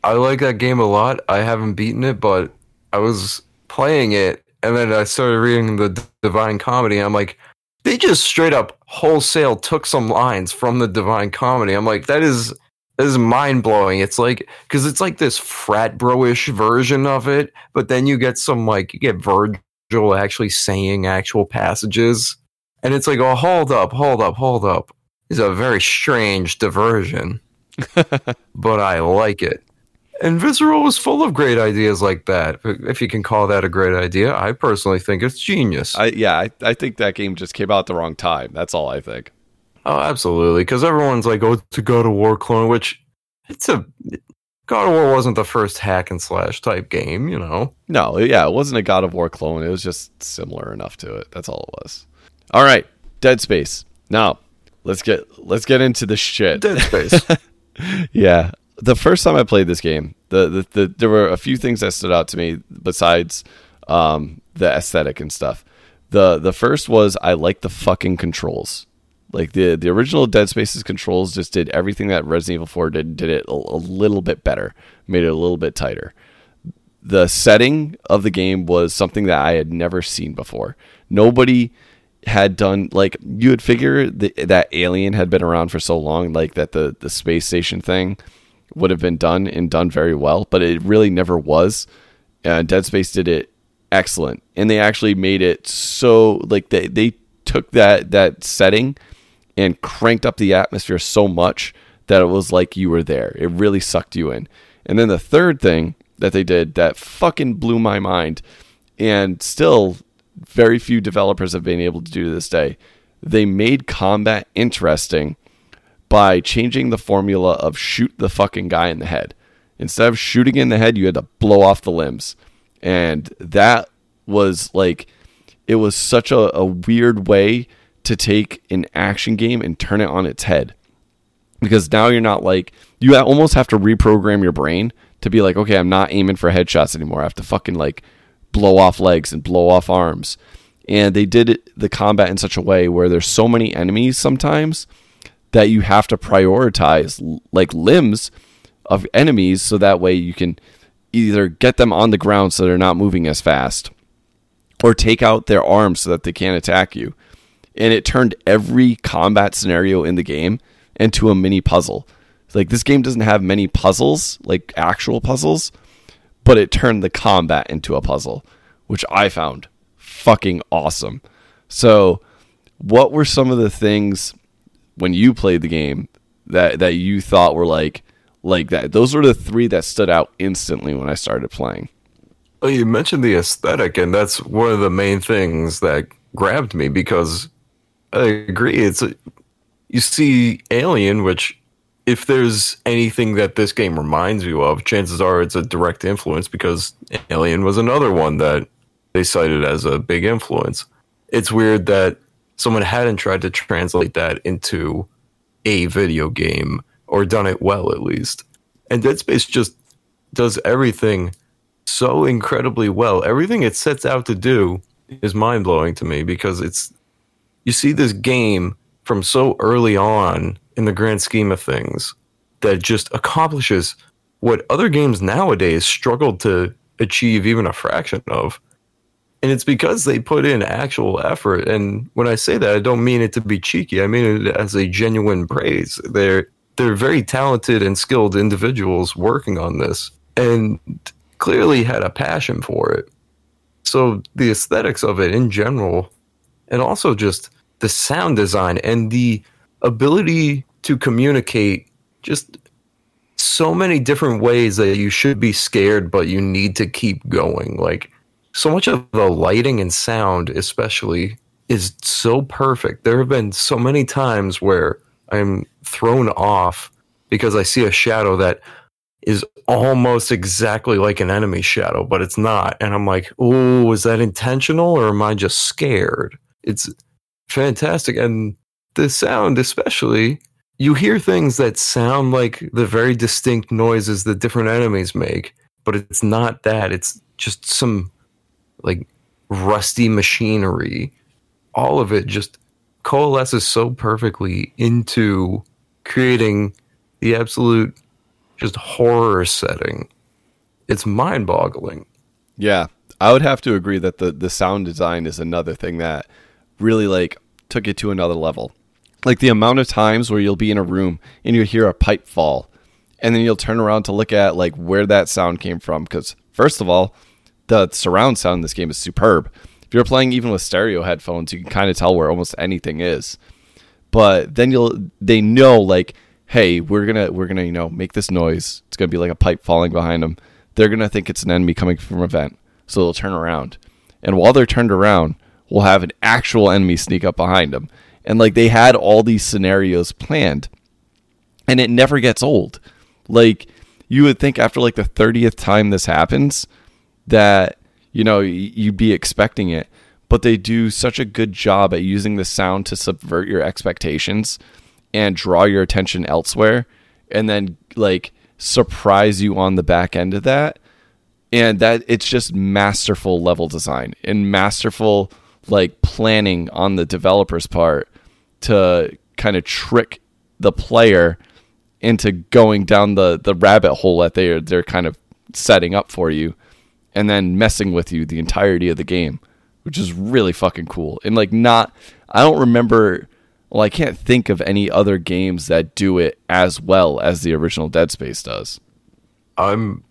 I like that game a lot. I haven't beaten it, but I was playing it, and then I started reading the Divine Comedy. And I'm like, they just straight up wholesale took some lines from the Divine Comedy. I'm like, that is that is mind blowing. It's like because it's like this frat bro-ish version of it, but then you get some like you get Virgil actually saying actual passages, and it's like, oh, hold up, hold up, hold up. It's a very strange diversion, [LAUGHS] but I like it. And Visceral was full of great ideas like that. If you can call that a great idea, I personally think it's genius. I yeah, I, I think that game just came out at the wrong time. That's all I think. Oh, absolutely. Because everyone's like, "Oh, it's a God of War clone," which it's a God of War wasn't the first hack and slash type game, you know. No, yeah, it wasn't a God of War clone. It was just similar enough to it. That's all it was. All right, Dead Space. Now, let's get let's get into the shit. Dead Space. [LAUGHS] yeah, the first time I played this game, the, the, the there were a few things that stood out to me besides um, the aesthetic and stuff. The the first was I like the fucking controls. Like the the original Dead Space's controls just did everything that Resident Evil 4 did did it a, a little bit better, made it a little bit tighter. The setting of the game was something that I had never seen before. Nobody had done like you would figure the, that Alien had been around for so long, like that the the space station thing would have been done and done very well, but it really never was. And Dead Space did it excellent, and they actually made it so like they they took that that setting and cranked up the atmosphere so much that it was like you were there. It really sucked you in. And then the third thing that they did that fucking blew my mind, and still very few developers have been able to do to this day. They made combat interesting by changing the formula of shoot the fucking guy in the head. Instead of shooting in the head, you had to blow off the limbs. And that was like, it was such a, a weird way to take an action game and turn it on its head. Because now you're not like, you almost have to reprogram your brain to be like, okay, I'm not aiming for headshots anymore. I have to fucking like blow off legs and blow off arms. and they did the combat in such a way where there's so many enemies sometimes that you have to prioritize like limbs of enemies so that way you can either get them on the ground so they're not moving as fast or take out their arms so that they can't attack you. And it turned every combat scenario in the game into a mini puzzle. Like this game doesn't have many puzzles, like actual puzzles, but it turned the combat into a puzzle, which I found fucking awesome. So, what were some of the things when you played the game that that you thought were like like that? Those were the three that stood out instantly when I started playing. Well, you mentioned the aesthetic, and that's one of the main things that grabbed me because I agree. It's a, you see Alien, which if there's anything that this game reminds you of, chances are it's a direct influence because Alien was another one that they cited as a big influence. It's weird that someone hadn't tried to translate that into a video game or done it well at least. And Dead Space just does everything so incredibly well. Everything it sets out to do is mind blowing to me because it's you see this game from so early on in the grand scheme of things that just accomplishes what other games nowadays struggle to achieve even a fraction of. And it's because they put in actual effort. And when I say that, I don't mean it to be cheeky. I mean it as a genuine praise. They're they're very talented and skilled individuals working on this and clearly had a passion for it. So the aesthetics of it in general and also just the sound design and the ability to communicate just so many different ways that you should be scared but you need to keep going like so much of the lighting and sound especially is so perfect. There have been so many times where i'm thrown off because i see a shadow that is almost exactly like an enemy shadow but it's not. And i'm like oh is that intentional or am i just scared? It's fantastic. And the sound especially you hear things that sound like the very distinct noises that different enemies make but it's not that. It's just some like rusty machinery all of it just coalesces so perfectly into creating the absolute just horror setting it's mind-boggling Yeah, I would have to agree that the the sound design is another thing that really like took it to another level. Like the amount of times where you'll be in a room and you hear a pipe fall, and then you'll turn around to look at like where that sound came from. Because first of all, the surround sound in this game is superb. If you're playing even with stereo headphones, you can kind of tell where almost anything is. But then you'll they know like, hey, we're gonna we're gonna you know make this noise. It's gonna be like a pipe falling behind them. They're gonna think it's an enemy coming from a vent, so they'll turn around. And while they're turned around, we'll have an actual enemy sneak up behind them. And like they had all these scenarios planned, and it never gets old. Like you would think after like the thirtieth time this happens, that you know you'd be expecting it. But they do such a good job at using the sound to subvert your expectations and draw your attention elsewhere and then like surprise you on the back end of that. And that it's just masterful level design and masterful like planning on the developer's part to kind of trick the player into going down the the rabbit hole that they're they're kind of setting up for you and then messing with you the entirety of the game which is really fucking cool and like not i don't remember well i can't think of any other games that do it as well as the original dead space does I'm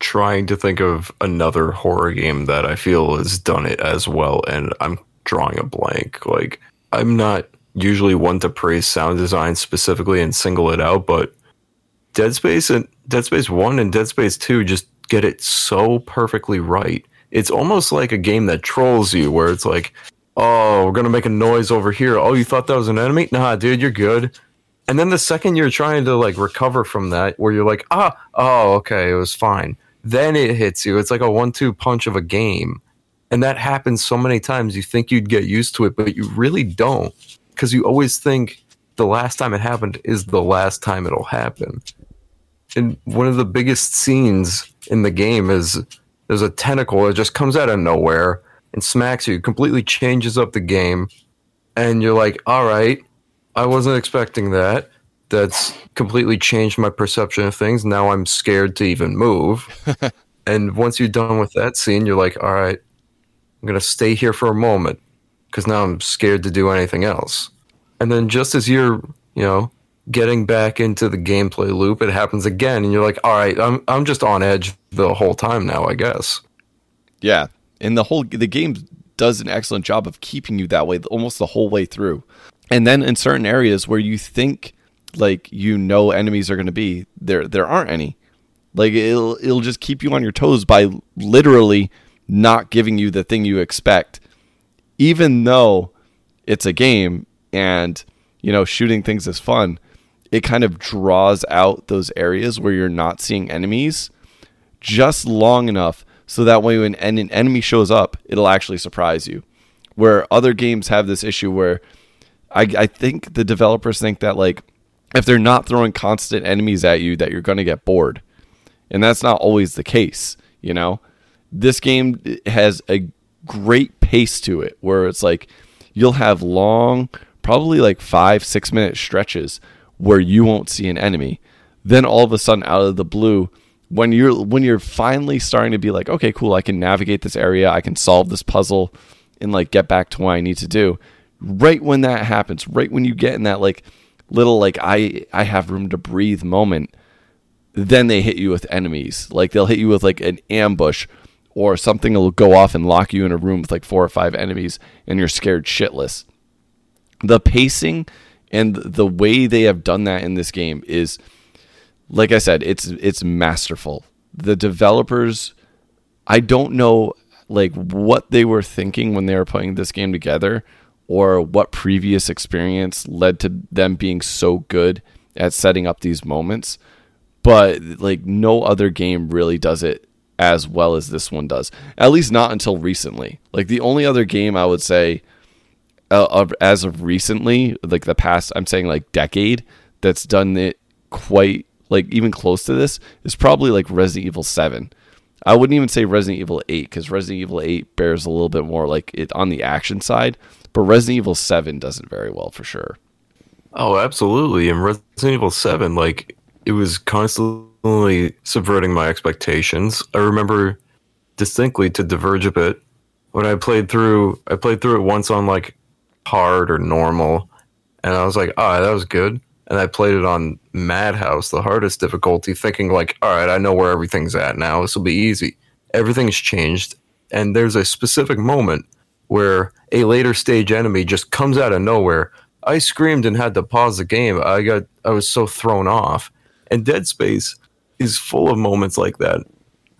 trying to think of another horror game that I feel has done it as well, and I'm drawing a blank. Like, I'm not usually one to praise sound design specifically and single it out, but Dead Space and Dead Space 1 and Dead Space 2 just get it so perfectly right. It's almost like a game that trolls you, where it's like, oh, we're going to make a noise over here. Oh, you thought that was an enemy? Nah, dude, you're good. And then the second you're trying to like recover from that, where you're like, ah, oh, okay, it was fine. Then it hits you. It's like a one-two punch of a game, and that happens so many times. You think you'd get used to it, but you really don't, because you always think the last time it happened is the last time it'll happen. And one of the biggest scenes in the game is there's a tentacle that just comes out of nowhere, and smacks you, completely changes up the game. And you're like, all right, I wasn't expecting that. That's completely changed my perception of things. Now I'm scared to even move. [LAUGHS] and once you're done with that scene, you're like, all right, I'm going to stay here for a moment because now I'm scared to do anything else. And then just as you're, you know, getting back into the gameplay loop, it happens again, and you're like, all right, I'm I'm just on edge the whole time now, I guess. Yeah, and the whole the game does an excellent job of keeping you that way almost the whole way through. And then in certain areas where you think like you know enemies are going to be, there there aren't any. Like it'll it'll just keep you on your toes by literally not giving you the thing you expect, even though it's a game and you know shooting things is fun. It kind of draws out those areas where you're not seeing enemies just long enough so that way when an enemy shows up, it'll actually surprise you. Where other games have this issue where I, I think the developers think that like if they're not throwing constant enemies at you, that you're going to get bored, and that's not always the case. You know, this game has a great pace to it where it's like you'll have long, probably like five six minute stretches where you won't see an enemy. Then all of a sudden, out of the blue, when you're when you're finally starting to be like, okay, cool, I can navigate this area, I can solve this puzzle, and like get back to what I need to do. Right when that happens, right when you get in that like little like I I have room to breathe moment, then they hit you with enemies. Like they'll hit you with like an ambush or something will go off and lock you in a room with like four or five enemies and you're scared shitless. The pacing and the way they have done that in this game is like I said, it's it's masterful. The developers I don't know like what they were thinking when they were putting this game together or what previous experience led to them being so good at setting up these moments but like no other game really does it as well as this one does at least not until recently like the only other game i would say uh, of, as of recently like the past i'm saying like decade that's done it quite like even close to this is probably like resident evil 7 i wouldn't even say resident evil 8 because resident evil 8 bears a little bit more like it on the action side but Resident Evil 7 does it very well for sure. Oh, absolutely. And Resident Evil 7, like, it was constantly subverting my expectations. I remember distinctly to diverge a bit when I played through I played through it once on like hard or normal and I was like, "Ah, oh, that was good." And I played it on Madhouse, the hardest difficulty, thinking like, "All right, I know where everything's at now. This will be easy." Everything's changed and there's a specific moment where a later stage enemy just comes out of nowhere. I screamed and had to pause the game. I got I was so thrown off. And Dead Space is full of moments like that.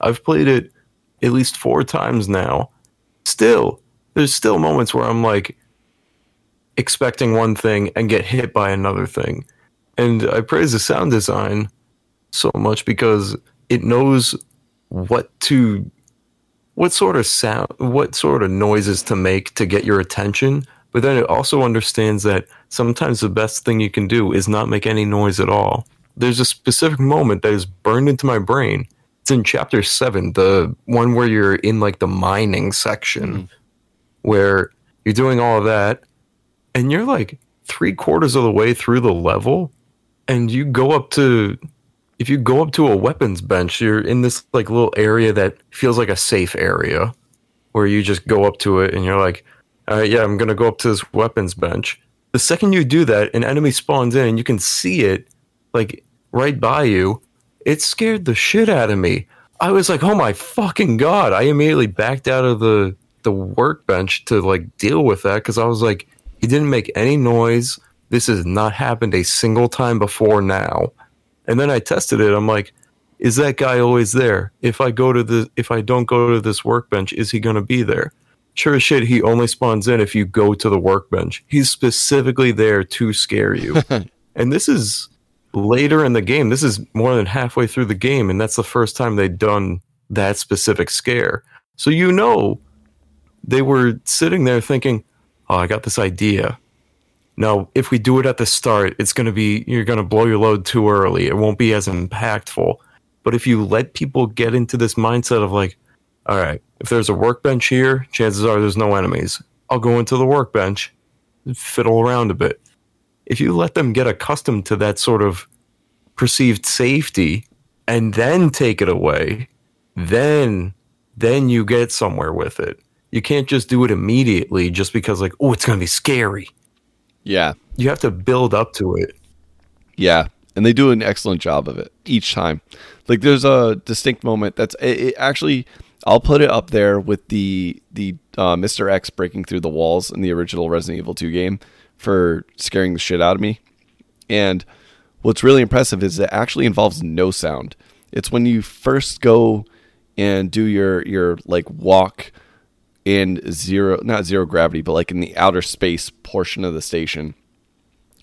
I've played it at least 4 times now. Still, there's still moments where I'm like expecting one thing and get hit by another thing. And I praise the sound design so much because it knows what to what sort of sound, what sort of noises to make to get your attention. But then it also understands that sometimes the best thing you can do is not make any noise at all. There's a specific moment that is burned into my brain. It's in chapter seven, the one where you're in like the mining section, mm-hmm. where you're doing all of that, and you're like three quarters of the way through the level, and you go up to if you go up to a weapons bench, you're in this like little area that feels like a safe area where you just go up to it and you're like, all right, yeah, I'm gonna go up to this weapons bench. The second you do that, an enemy spawns in and you can see it like right by you. It scared the shit out of me. I was like, oh my fucking god! I immediately backed out of the the workbench to like deal with that because I was like, he didn't make any noise. This has not happened a single time before now. And then I tested it. I'm like, is that guy always there? If I go to the if I don't go to this workbench, is he going to be there? Sure as shit, he only spawns in if you go to the workbench. He's specifically there to scare you. [LAUGHS] and this is later in the game. This is more than halfway through the game, and that's the first time they've done that specific scare. So you know they were sitting there thinking, Oh, I got this idea. Now, if we do it at the start, it's going to be, you're going to blow your load too early. It won't be as impactful. But if you let people get into this mindset of like, all right, if there's a workbench here, chances are there's no enemies. I'll go into the workbench, fiddle around a bit. If you let them get accustomed to that sort of perceived safety and then take it away, then then you get somewhere with it. You can't just do it immediately just because like, oh, it's going to be scary. Yeah. You have to build up to it. Yeah, and they do an excellent job of it each time. Like there's a distinct moment that's it, it actually I'll put it up there with the the uh, Mr. X breaking through the walls in the original Resident Evil 2 game for scaring the shit out of me. And what's really impressive is it actually involves no sound. It's when you first go and do your your like walk in zero not zero gravity, but like in the outer space portion of the station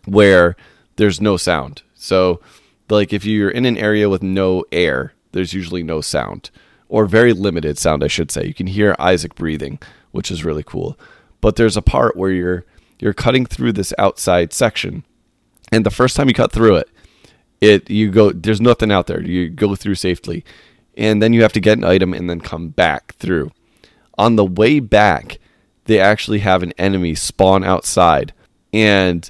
where there's no sound. So like if you're in an area with no air, there's usually no sound or very limited sound, I should say. You can hear Isaac breathing, which is really cool. But there's a part where you're you're cutting through this outside section, and the first time you cut through it, it you go there's nothing out there. You go through safely, and then you have to get an item and then come back through. On the way back, they actually have an enemy spawn outside, and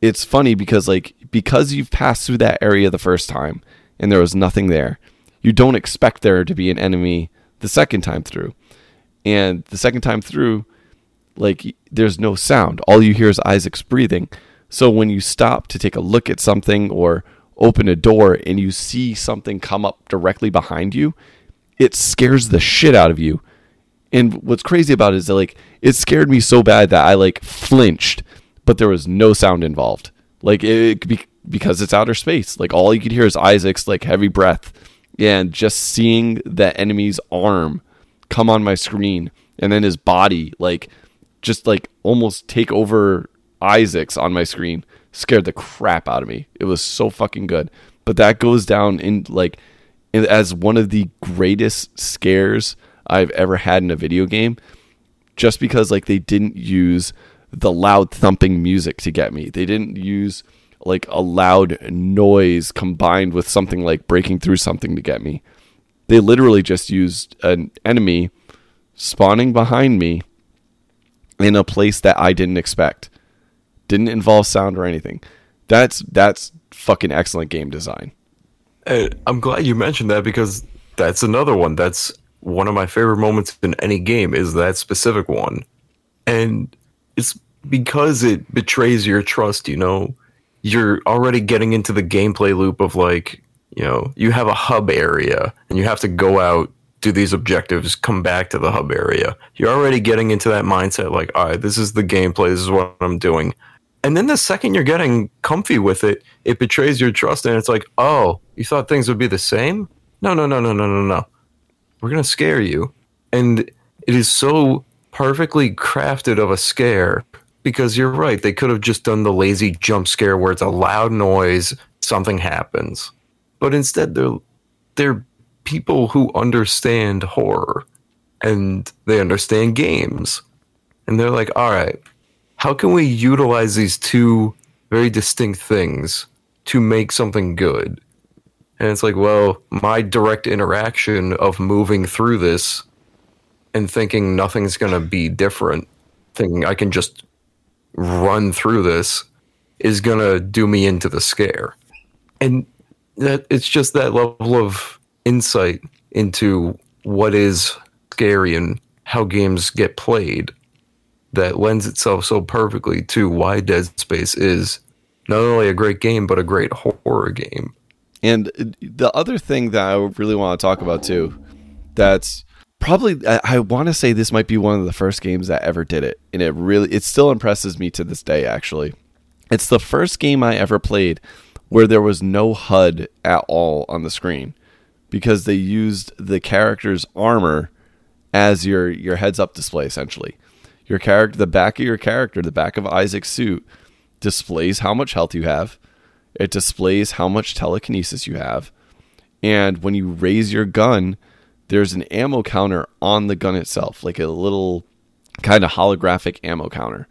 it's funny because like because you've passed through that area the first time and there was nothing there you don't expect there to be an enemy the second time through. And the second time through, like there's no sound. All you hear is Isaac's breathing. So when you stop to take a look at something or open a door and you see something come up directly behind you, it scares the shit out of you. And what's crazy about it is that like it scared me so bad that I like flinched, but there was no sound involved. Like it because it's outer space. Like all you could hear is Isaac's like heavy breath and just seeing the enemy's arm come on my screen and then his body like just like almost take over Isaac's on my screen scared the crap out of me. It was so fucking good. But that goes down in like as one of the greatest scares I've ever had in a video game just because like they didn't use the loud thumping music to get me. They didn't use like a loud noise combined with something like breaking through something to get me. They literally just used an enemy spawning behind me in a place that I didn't expect. Didn't involve sound or anything. That's that's fucking excellent game design. And I'm glad you mentioned that because that's another one. That's one of my favorite moments in any game is that specific one. And it's because it betrays your trust, you know you're already getting into the gameplay loop of like, you know, you have a hub area and you have to go out, do these objectives, come back to the hub area. You're already getting into that mindset like, all right, this is the gameplay, this is what I'm doing. And then the second you're getting comfy with it, it betrays your trust and it's like, oh, you thought things would be the same? No, no, no, no, no, no, no. We're going to scare you. And it is so perfectly crafted of a scare because you're right. They could have just done the lazy jump scare where it's a loud noise, something happens. But instead, they're they're people who understand horror and they understand games, and they're like, all right, how can we utilize these two very distinct things to make something good? And it's like, well, my direct interaction of moving through this and thinking nothing's going to be different, thinking I can just run through this is gonna do me into the scare and that it's just that level of insight into what is scary and how games get played that lends itself so perfectly to why Dead Space is not only a great game but a great horror game. And uh, the other thing that I really want to talk about too, that's probably I, I want to say this might be one of the first games that ever did it, and it really it still impresses me to this day. Actually, it's the first game I ever played where there was no HUD at all on the screen because they used the character's armor as your your heads up display essentially. Your character, the back of your character, the back of Isaac's suit displays how much health you have. It displays how much telekinesis you have. And when you raise your gun, there's an ammo counter on the gun itself, like a little kind of holographic ammo counter.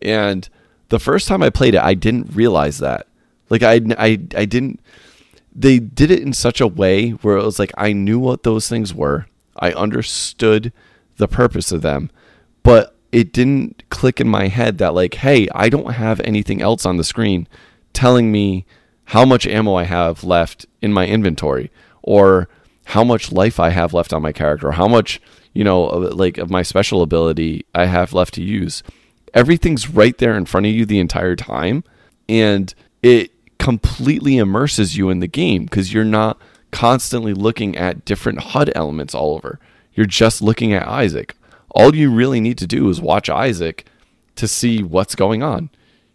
And the first time I played it, I didn't realize that. Like I, I, I didn't. They did it in such a way where it was like I knew what those things were. I understood the purpose of them. But it didn't click in my head that like, hey, I don't have anything else on the screen telling me how much ammo I have left in my inventory or how much life I have left on my character, or how much, you know, like of my special ability I have left to use. Everything's right there in front of you the entire time and it completely immerses you in the game because you're not constantly looking at different HUD elements all over. You're just looking at Isaac. All you really need to do is watch Isaac to see what's going on.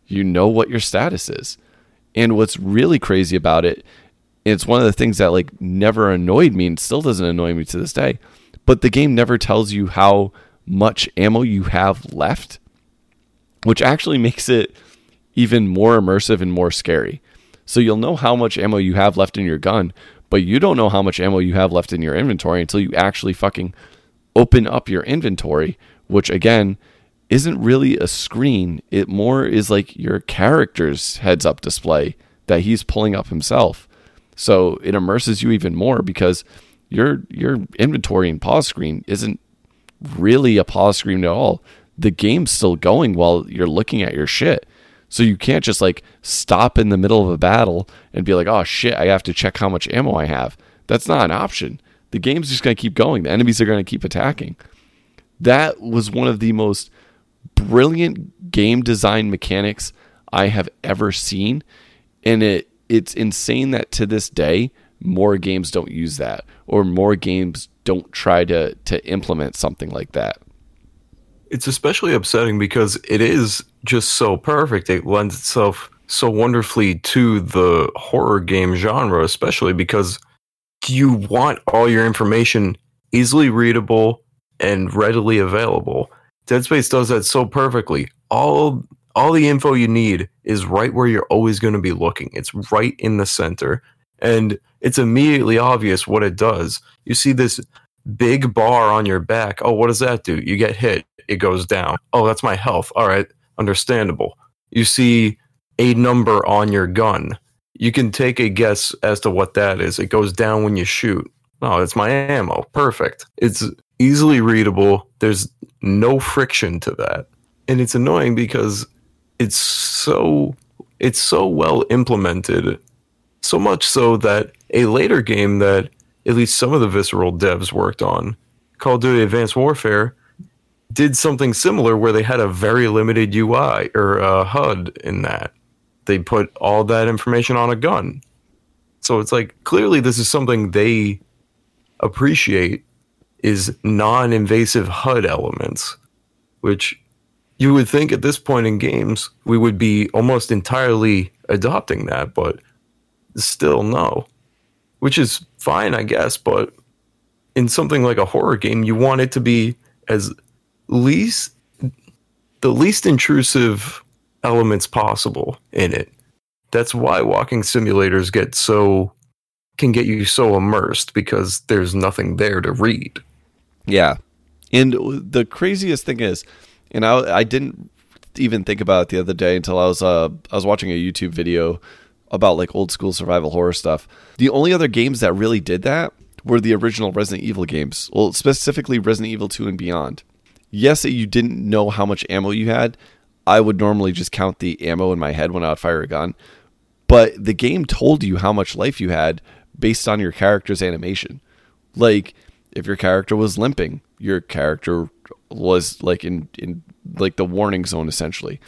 You know what your status is. And what's really crazy about it, it's one of the things that like never annoyed me and still doesn't annoy me to this day, but the game never tells you how much ammo you have left, which actually makes it even more immersive and more scary. So you'll know how much ammo you have left in your gun, but you don't know how much ammo you have left in your inventory until you actually fucking open up your inventory, which again isn't really a screen. It more is like your character's heads up display that he's pulling up himself. So it immerses you even more because your your inventory and pause screen isn't really a pause screen at all. The game's still going while you're looking at your shit. So you can't just like stop in the middle of a battle and be like, oh shit, I have to check how much ammo I have. That's not an option. The game's just going to keep going. The enemies are going to keep attacking. That was one of the most brilliant game design mechanics I have ever seen. And it it's insane that to this day more games don't use that or more games don't try to to implement something like that. It's especially upsetting because it is just so perfect. It lends itself so wonderfully to the horror game genre, especially because you want all your information easily readable and readily available. Dead Space does that so perfectly. All all the info you need is right where you're always going to be looking. It's right in the center and it's immediately obvious what it does. You see this big bar on your back. Oh, what does that do? You get hit, it goes down. Oh, that's my health. All right, understandable. You see a number on your gun. You can take a guess as to what that is. It goes down when you shoot. Oh, it's my ammo. Perfect. It's easily readable. There's no friction to that. And it's annoying because it's so it's so well implemented. So much so that a later game that at least some of the Visceral devs worked on, Call of Duty Advanced Warfare, did something similar where they had a very limited UI or uh, HUD in that. They put all that information on a gun. So it's like clearly this is something they appreciate is non-invasive HUD elements, which you would think at this point in games we would be almost entirely adopting that, but still no. Which is fine, I guess, but in something like a horror game, you want it to be as least the least intrusive elements possible in it. That's why walking simulators get so can get you so immersed because there's nothing there to read. Yeah. And the craziest thing is, and I, I didn't even think about it the other day until I was uh, I was watching a YouTube video about like old school survival horror stuff. The only other games that really did that were the original Resident Evil games. Well, specifically Resident Evil 2 and beyond. Yes, you didn't know how much ammo you had. I would normally just count the ammo in my head when I would fire a gun. But the game told you how much life you had based on your character's animation. Like if your character was limping, your character was like in in like the warning zone essentially.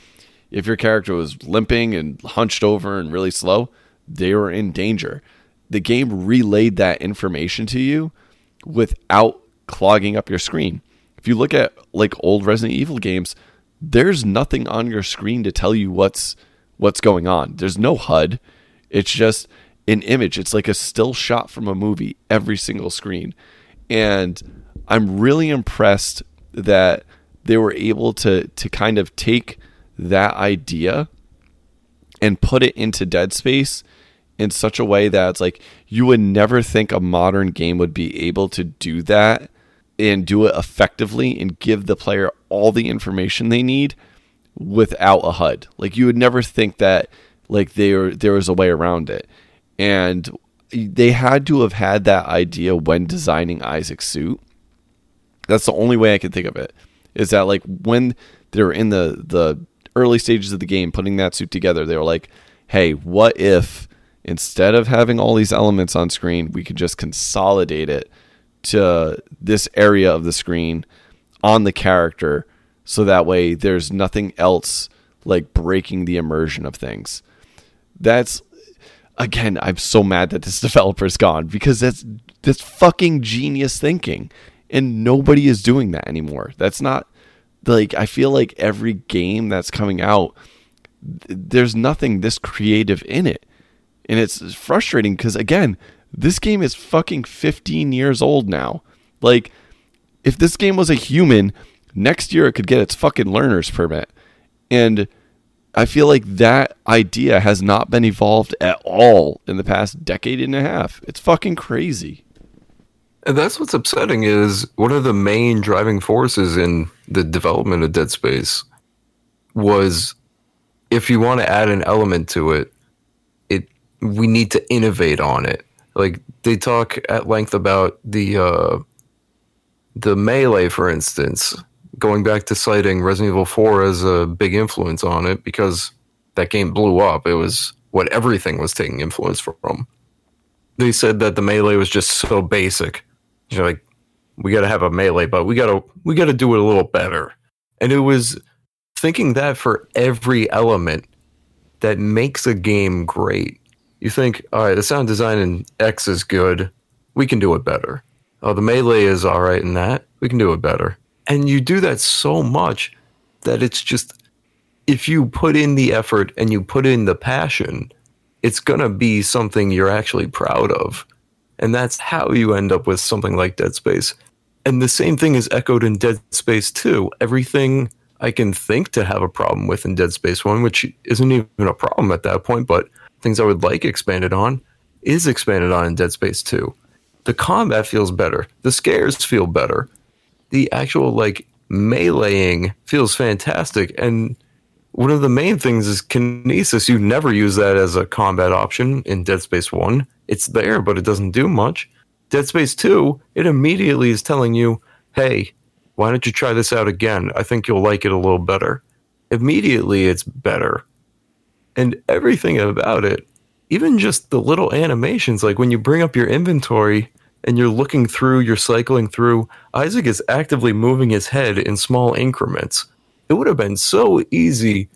If your character was limping and hunched over and really slow, they were in danger. The game relayed that information to you without clogging up your screen. If you look at like old Resident Evil games, there's nothing on your screen to tell you what's what's going on. There's no HUD. It's just an image. It's like a still shot from a movie every single screen. And I'm really impressed that they were able to to kind of take that idea and put it into Dead Space in such a way that it's like you would never think a modern game would be able to do that and do it effectively and give the player all the information they need without a HUD. Like you would never think that like there there was a way around it. And they had to have had that idea when designing Isaac's suit. That's the only way I can think of it. Is that like when they're in the the early stages of the game putting that suit together, they were like, "Hey, what if instead of having all these elements on screen, we could just consolidate it to this area of the screen on the character so that way there's nothing else like breaking the immersion of things." That's again, I'm so mad that this [LAUGHS] developer's gone because that's that's fucking genius thinking. And nobody is doing that anymore. That's not like I feel like every game that's coming out there's nothing this creative in it. And it's frustrating because again, this game is fucking 15 years old now. Like if this game was a human, next year it could get its fucking learner's permit. And I feel like that idea has not been evolved at all in the past decade and a half. It's fucking crazy. And that's what's upsetting is one of the main driving forces in the development of Dead Space was if you want to add an element to it, it we need to innovate on it. Like they talk at length about the uh, the melee, for instance, going back to citing Resident Evil 4 as a big influence on it because that game blew up. It was what everything was taking influence from. They said that the melee was just so basic. You know, like we got to have a melee, but we got to we got to do it a little better. And it was thinking that for every element that makes a game great. You think, all right, the sound design in X is good. We can do it better. Oh, the melee is all right in that. We can do it better and you do that so much that it's just if you put in the effort and you put in the passion, it's going to be something you're actually proud of. And that's how you end up with something like Dead Space. And the same thing is echoed in Dead Space 2. Everything I can think to have a problem with in Dead Space 1, which isn't even a problem at that point, but things I would like expanded on, is expanded on in Dead Space 2. The combat feels better. The scares feel better the actual like meleeing feels fantastic. And one of the main things is kinesis. You never use that as a combat option in Dead Space 1. It's there, but it doesn't do much. Dead Space 2, it immediately is telling you, hey, why don't you try this out again? I think you'll like it a little better. Immediately, it's better. And everything about it, even just the little animations, like when you bring up your inventory and you're looking through, you're cycling through, Isaac is actively moving his head in small increments. It would have been so easy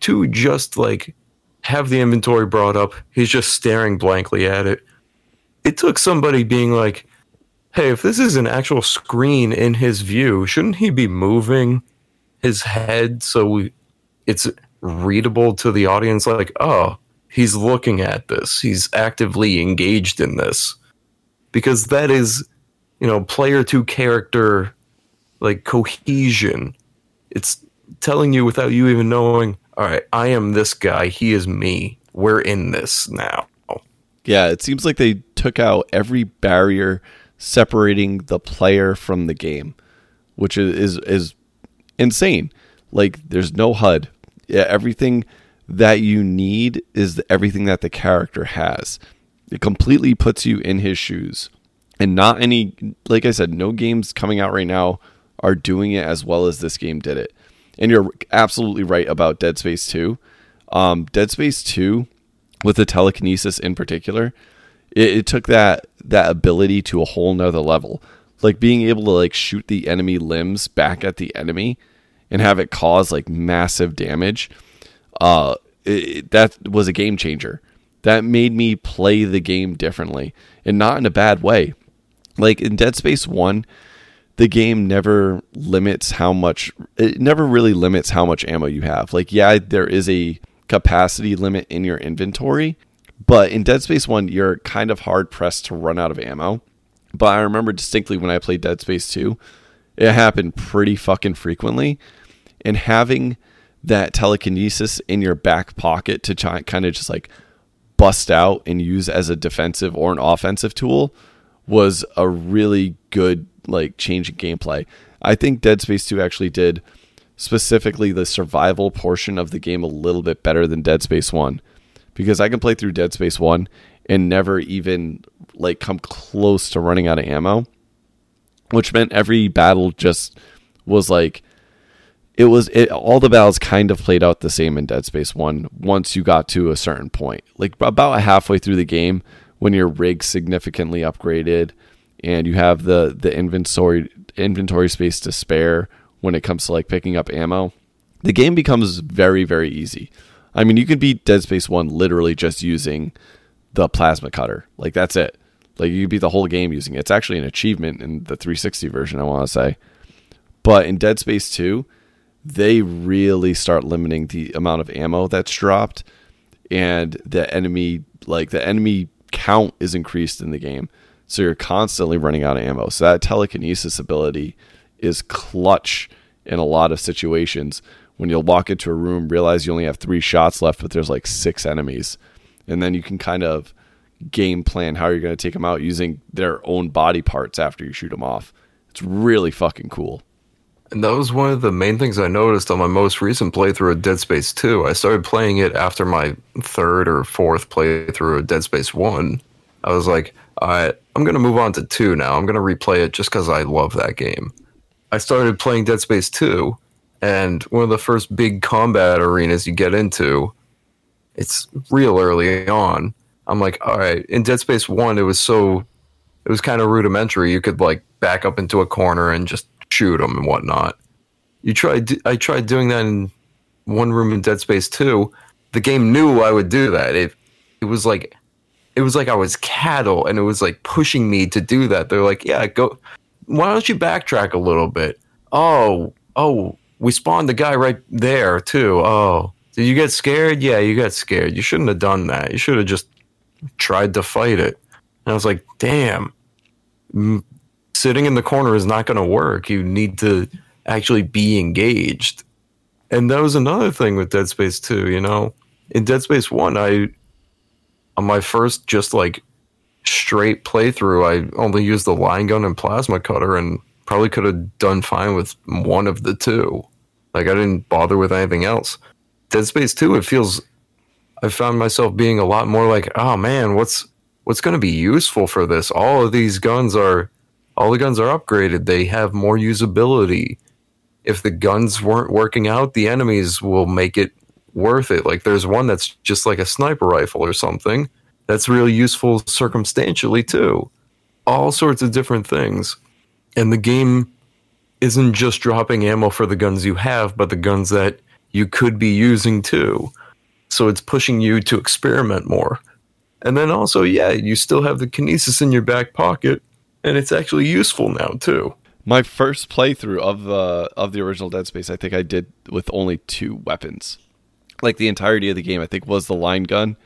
to just like have the inventory brought up. He's just staring blankly at it. It took somebody being like, hey, if this is an actual screen in his view, shouldn't he be moving his head so we, it's readable to the audience? Like, oh, he's looking at this, he's actively engaged in this because that is, you know, player to character like cohesion. It's telling you without you even knowing, all right, I am this guy, he is me. We're in this now. Yeah, it seems like they took out every barrier separating the player from the game, which is is, is insane. Like there's no HUD. Yeah, everything that you need is everything that the character has. It completely puts you in his shoes. And not any, like I said, no games coming out right now are doing it as well as this game did it. And you're absolutely right about Dead Space 2. Um, Dead Space 2, with the telekinesis in particular, it, it took that that ability to a whole nother level. Like being able to like shoot the enemy limbs back at the enemy and have it cause like massive damage. Uh, it, that was a game changer that made me play the game differently and not in a bad way. Like in Dead Space 1, the game never limits how much it never really limits how much ammo you have. Like yeah, there is a capacity limit in your inventory, but in Dead Space 1 you're kind of hard pressed to run out of ammo. But I remember distinctly when I played Dead Space 2, it happened pretty fucking frequently and having that telekinesis in your back pocket to kind of just like bust out and use as a defensive or an offensive tool was a really good like change in gameplay. I think Dead Space 2 actually did specifically the survival portion of the game a little bit better than Dead Space 1 because I can play through Dead Space 1 and never even like come close to running out of ammo. which meant every battle just was like it was it, all the battles kind of played out the same in Dead Space 1 once you got to a certain point. Like about halfway through the game when your rig significantly upgraded and you have the the inventory inventory space to spare when it comes to like picking up ammo, the game becomes very very easy. I mean, you can beat Dead Space 1 literally just using the plasma cutter. Like that's it. Like you can beat the whole game using it. It's actually an achievement in the 360 version, I want to say. But in Dead Space 2, they really start limiting the amount of ammo that's dropped and the enemy like the enemy count is increased in the game. So you're constantly running out of ammo. So that telekinesis ability is clutch in a lot of situations when you'll walk into a room, realize you only have three shots left, but there's like six enemies. And then you can kind of game plan how you're going to take them out using their own body parts after you shoot them off. It's really fucking cool. And that was one of the main things I noticed on my most recent playthrough of Dead Space 2. I started playing it after my third or fourth playthrough of Dead Space 1. I was like, all right, I'm going to move on to 2 now. I'm going to replay it just because I love that game. I started playing Dead Space 2, and one of the first big combat arenas you get into, it's real early on. I'm like, all right, in Dead Space 1, it was so, it was kind of rudimentary. You could like back up into a corner and just shoot them and whatnot. You tried. I tried doing that in one room in Dead Space Two. The game knew I would do that. It it was like it was like I was cattle, and it was like pushing me to do that. They're like, "Yeah, go. Why don't you backtrack a little bit?" Oh, oh, we spawned the guy right there too. Oh, did you get scared? Yeah, you got scared. You shouldn't have done that. You should have just tried to fight it. And I was like, "Damn." Sitting in the corner is not going to work. You need to actually be engaged. And that was another thing with Dead Space 2, you know. In Dead Space 1, I on my first just like straight playthrough, I only used the line gun and plasma cutter and probably could have done fine with one of the two. Like I didn't bother with anything else. Dead Space 2, it feels I found myself being a lot more like, "Oh man, what's what's going to be useful for this? All of these guns are all the guns are upgraded. They have more usability. If the guns weren't working out, the enemies will make it worth it. Like there's one that's just like a sniper rifle or something. That's really useful circumstantially too. All sorts of different things. And the game isn't just dropping ammo for the guns you have, but the guns that you could be using too. So it's pushing you to experiment more. And then also, yeah, you still have the kinesis in your back pocket and it's actually useful now too. My first playthrough of the of the original Dead Space, I think I did with only two weapons. Like the entirety of the game, I think was the line gun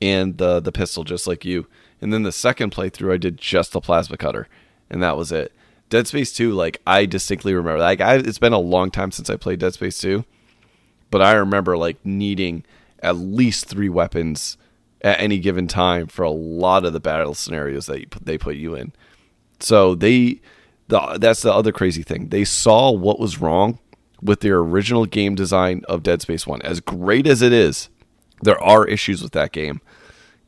and the the pistol, just like you. And then the second playthrough, I did just the plasma cutter, and that was it. Dead Space Two, like I distinctly remember, like I, it's been a long time since I played Dead Space Two, but I remember like needing at least three weapons at any given time for a lot of the battle scenarios that they put you in. So they, the, that's the other crazy thing. They saw what was wrong with their original game design of Dead Space 1. As great as it is, there are issues with that game.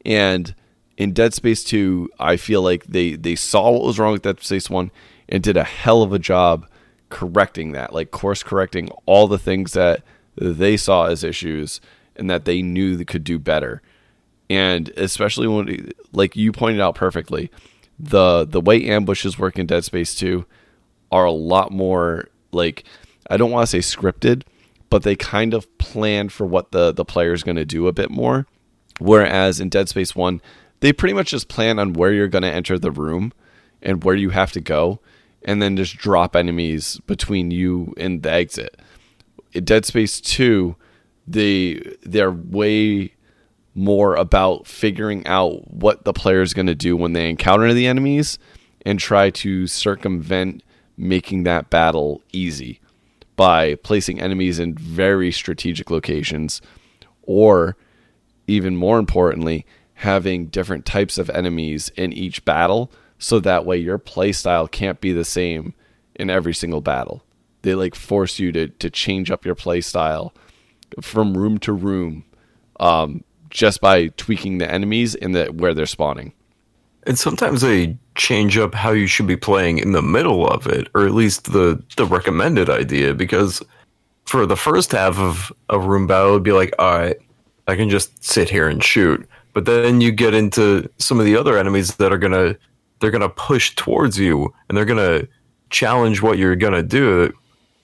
And in Dead Space 2, I feel like they, they saw what was wrong with Dead Space 1 and did a hell of a job correcting that, like course correcting all the things that they saw as issues and that they knew they could do better. And especially when, like you pointed out perfectly, the the way ambushes work in Dead Space 2 are a lot more like I don't want to say scripted, but they kind of plan for what the the player is going to do a bit more. Whereas in Dead Space 1, they pretty much just plan on where you're going to enter the room and where you have to go and then just drop enemies between you and the exit. In Dead Space 2, they they're way more about figuring out what the player is going to do when they encounter the enemies and try to circumvent making that battle easy by placing enemies in very strategic locations or even more importantly having different types of enemies in each battle so that way your playstyle can't be the same in every single battle. They like force you to to change up your playstyle from room to room um, just by tweaking the enemies and the where they're spawning. And sometimes they change up how you should be playing in the middle of it, or at least the the recommended idea. Because for the first half of a room battle, it'd be like, all right, I can just sit here and shoot. But then you get into some of the other enemies that are gonna they're gonna push towards you and they're gonna challenge what you're gonna do.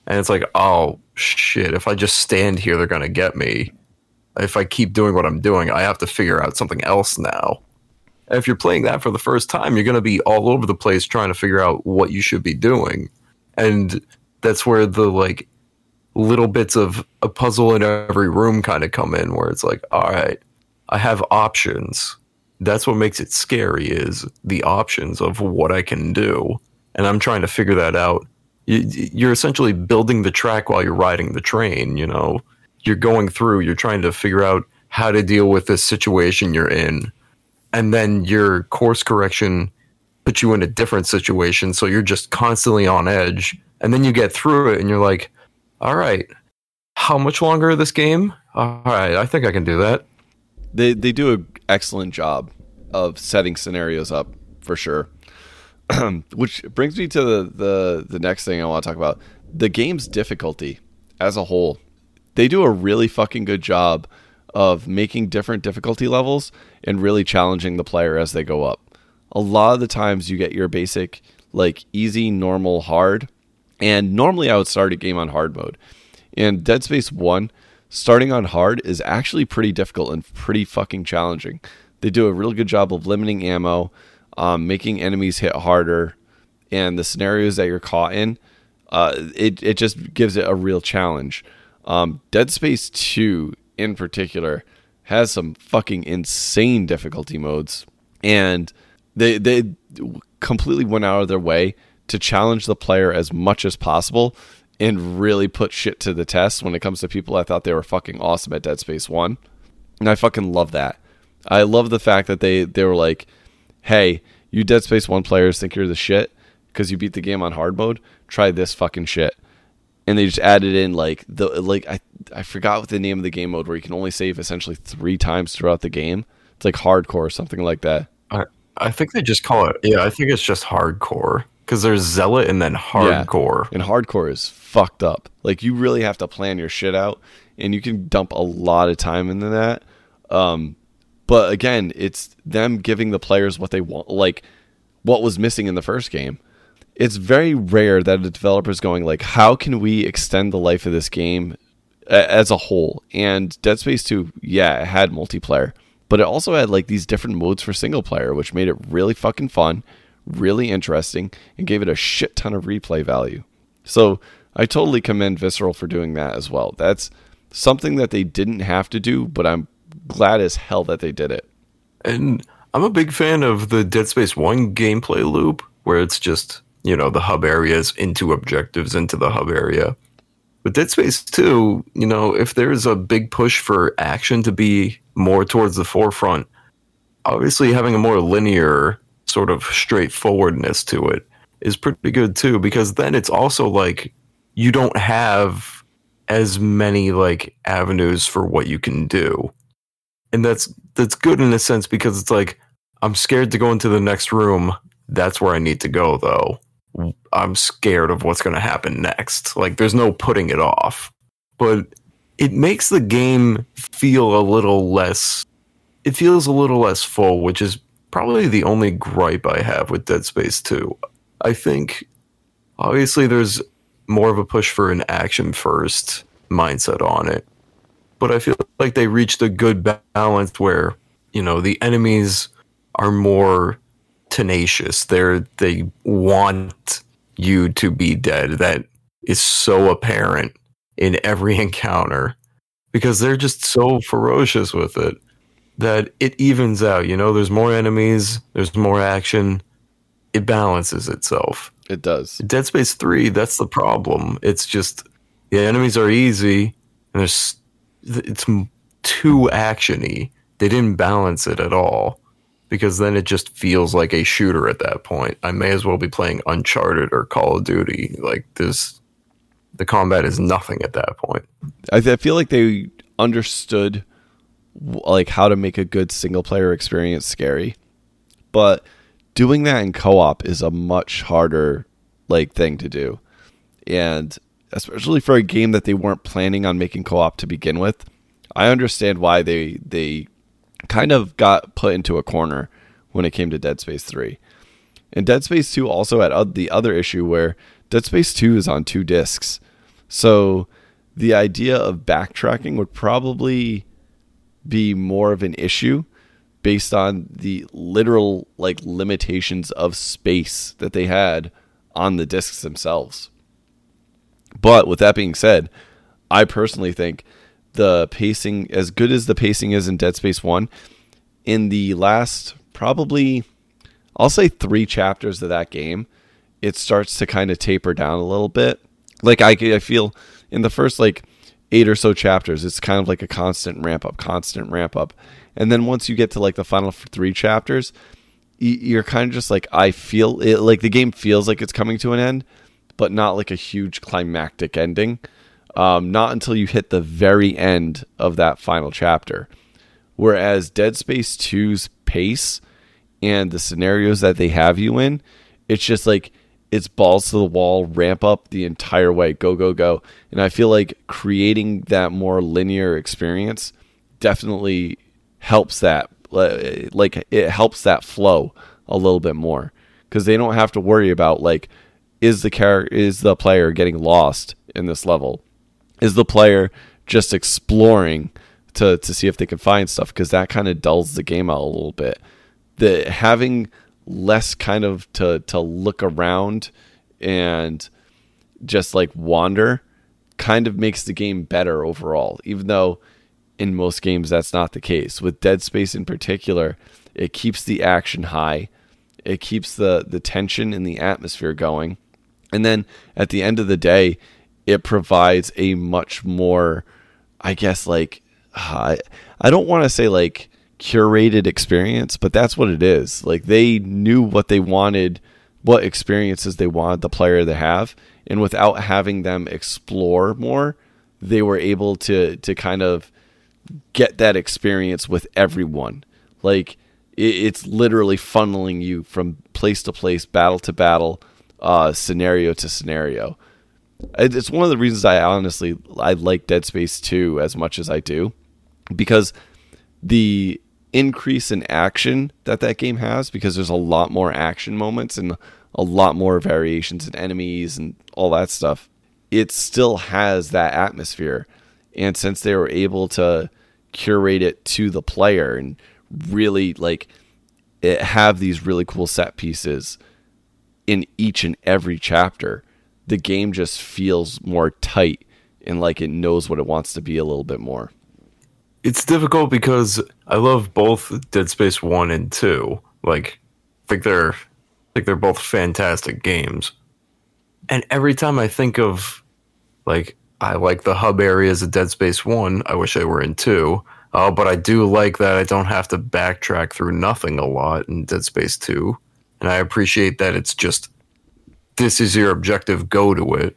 And it's like, oh shit, if I just stand here, they're gonna get me. If I keep doing what I'm doing, I have to figure out something else now. And if you're playing that for the first time, you're gonna be all over the place trying to figure out what you should be doing. And that's where the like little bits of a puzzle in every room kind of come in where it's like, all right, I have options. That's what makes it scary is the options of what I can do. And I'm trying to figure that out. You're essentially building the track while you're riding the train, you know. You're going through, you're trying to figure out how to deal with this situation you're in. And then your course correction puts you in a different situation, so you're just constantly on edge. And then you get through it and you're like, all right, how much longer this game? All right, I think I can do that. They they do an excellent job of setting scenarios up for sure. [CLEARS THROAT] Which brings me to the, the the next thing I want to talk about. The game's difficulty as a whole. They do a really fucking good job of making different difficulty levels and really challenging the player as they go up. A lot of the times you get your basic like easy, normal, hard, and normally I would start a game on hard mode. In Dead Space 1, starting on hard is actually pretty difficult and pretty fucking challenging. They do a really good job of limiting ammo, um, making enemies hit harder, and the scenarios that you're caught in, uh, it, it just gives it a real challenge. Um, Dead Space 2, in particular, has some fucking insane difficulty modes, and they, they completely went out of their way to challenge the player as much as possible and really put shit to the test when it comes to people I thought they were fucking awesome at Dead Space 1. And I fucking love that. I love the fact that they they were like, "Hey, you Dead Space 1 players think you're the shit because you beat the game on hard mode. Try this fucking shit." And they just added in like the like I I forgot what the name of the game mode where you can only save essentially 3 times throughout the game. It's like hardcore or something like that. I I think they just call it Yeah, I think it's just hardcore because there's zealot and then hardcore. Yeah. And hardcore is fucked up. Like you really have to plan your shit out, and you can dump a lot of time into that. Um, but again, it's them giving the players what they want, like what was missing in the first game. It's very rare that a developer is going like, "How can we extend the life of this game as a whole?" And Dead Space Two, yeah, it had multiplayer, but it also had like these different modes for single player, which made it really fucking fun really interesting, and gave it a shit ton of replay value. So I totally commend Visceral for doing that as well. That's something that they didn't have to do, but I'm glad as hell that they did it. And I'm a big fan of the Dead Space 1 gameplay loop where it's just, you know, the hub areas into objectives into the hub area. But Dead Space 2, you know, if there's a big push for action to be more towards the forefront, obviously having a more linear sort of straightforwardness to it is pretty good too because then it's also like you don't have as many like avenues for what you can do. And that's that's good in a sense because it's like i'm scared to go into the next room. That's where i need to go though i'm scared of what's going to happen next like there's no putting it off but it makes the game feel a little less it feels a little less full which is probably the only gripe I have with Dead Space 2. I think obviously there's more of a push for an action first mindset on it. But I feel like they reached a good balance where, you know, the enemies are more tenacious. They're they want you to be dead. That is so apparent in every [LAUGHS] encounter because they're just so ferocious with it that it evens out. You know, there's more enemies, there's more action. It balances itself. It does. Dead Space 3, that's the problem. It's just the enemies are easy and there's it's too actiony. They didn't balance it at all because then it just feels like a shooter at that point. I may as well be playing Uncharted or Call of Duty. Like this the combat is nothing at that point. I, I feel like they understood like how to make a good single player experience scary. But doing that in co-op is a much harder like thing to do. And especially for a game that they weren't planning on making co-op to begin with, I understand why they they kind of got put into a corner when it came to Dead Space 3. And Dead Space 2 also had the other issue where Dead Space 2 is on two discs. So the idea of backtracking would probably be more of an issue based on the literal like limitations of space that they had on the discs themselves. But with that being said, I personally think the pacing as good as the pacing is in Dead Space 1 in the last probably I'll say 3 chapters of that game, it starts to kind of taper down a little bit. Like I I feel in the first like 8 or so chapters, it's kind of like a constant ramp up, constant ramp up. And then once you get to like the final 3 chapters, you're kind of just like I feel it like the game feels like it's coming to an end, but not like a huge climactic ending. Um, not until you hit the very end of that final chapter. Whereas Dead Space 2's pace and the scenarios that they have you in, it's just like it's balls to the wall, ramp up the entire way, go, go, go. And I feel like creating that more linear experience definitely helps that. Like it helps that flow a little bit more because they don't have to worry about like is the character is the player getting lost in this level is the player just exploring to to see if they can find stuff because that kind of dulls the game out a little bit. The having less kind of to to look around and just like wander kind of makes the game better overall even though in most games that's not the case with dead space in particular it keeps the action high it keeps the the tension and the atmosphere going and then at the end of the day it provides a much more i guess like uh, i don't want to say like curated experience but that's what it is. Like they knew what they wanted what experiences they wanted the player to have and without having them explore more they were able to to kind of get that experience with everyone. Like it, it's literally funneling you from place to place battle to battle uh, scenario to scenario it's one of the reasons I honestly I like Dead Space 2 as much as I do because the increase in action that that game has because there's a lot more action moments and a lot more variations in enemies and all that stuff. It still has that atmosphere. And since they were able to curate it to the player and really like it have these really cool set pieces in each and every chapter, the game just feels more tight and like it knows what it wants to be a little bit more. It's difficult because I love both Dead Space 1 and 2. Like I think they're think they're both fantastic games. And every time I think of like I like the hub areas of Dead Space 1, I wish I were in 2. Oh, but I do like that I don't have to backtrack through nothing a lot in Dead Space 2. And I appreciate that it's just this is your objective, go to it.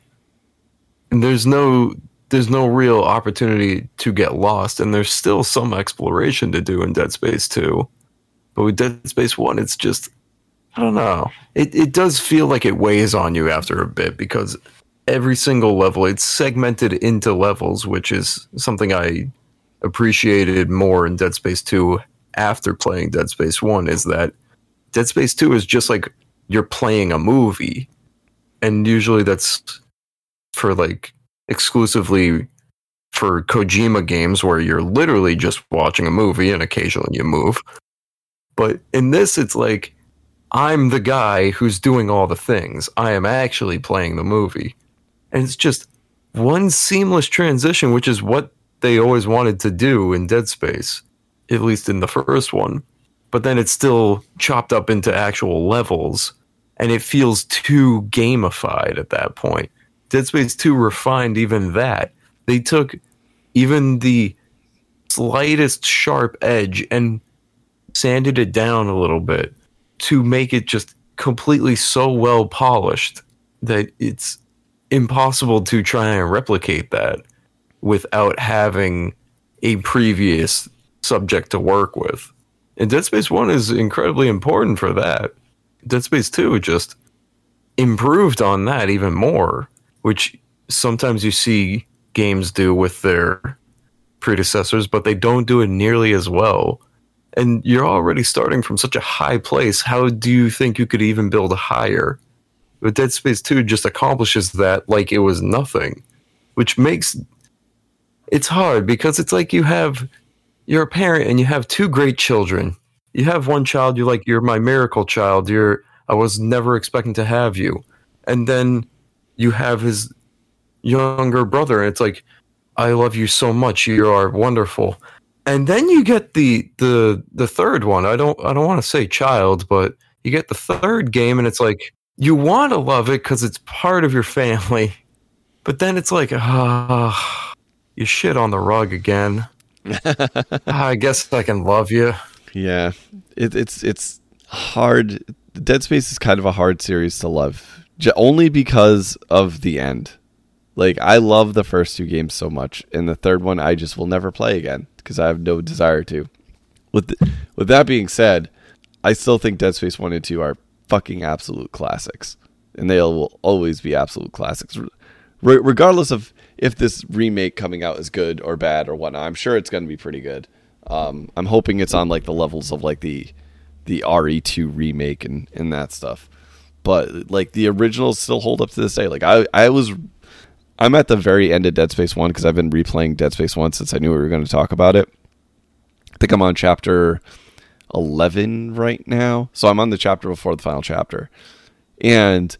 And there's no there's no real opportunity to get lost, and there's still some exploration to do in Dead Space 2. But with Dead Space 1, it's just I don't know. It it does feel like it weighs on you after a bit because every single level it's segmented into levels, which is something I appreciated more in Dead Space 2 after playing Dead Space 1 is that Dead Space 2 is just like you're playing a movie and usually that's for like exclusively for Kojima games where you're literally just watching a movie and occasionally you move. But in this, it's like I'm the guy who's doing all the things. I am actually playing the movie. And it's just one seamless transition, which is what they always wanted to do in Dead Space, at least in the first one. But then it's still chopped up into actual levels and it feels too gamified at that point. Dead Space 2 refined even that. They took even the slightest sharp edge and sanded it down a little bit to make it just completely so well polished that it's impossible to try and replicate that without having a previous subject to work with. And Dead Space 1 is incredibly important for that Dead Space 2 just improved on that even more, which sometimes you see games do with their predecessors, but they don't do it nearly as well. And you're already starting from such a high place. How do you think you could even build higher? But Dead Space 2 just accomplishes that like it was nothing, which makes it's hard because it's like you have you're a parent and you have two great children. You have one child, you're like, you're my miracle child. You're I was never expecting to have you. And then you have his younger brother, and it's like, I love you so much. You are wonderful. And then you get the the the third one. I don't I don't want to say child, but you get the third game, and it's like you want to love it because it's part of your family, [LAUGHS] but then it's like ah, you shit on the rug again. [LAUGHS] I guess I can love you. Yeah, it, it's it's hard. Dead Space is kind of a hard series to love, j- only because of the end. Like I love the first two games so much, and the third one I just will never play again because I have no desire to. With th- with that being said, I still think Dead Space one and two are fucking absolute classics, and they will always be absolute classics, Re- regardless of if this remake coming out is good or bad or whatnot. I'm sure it's going to be pretty good. Um, I'm hoping it's on like the levels of like the the RE2 remake and and that stuff. But like the originals still hold up to this day. Like I I was I'm at the very end of Dead Space 1 because I've been replaying Dead Space 1 since I knew we were going to talk about it. I think I'm on chapter 11 right now. So I'm on the chapter before the final chapter. And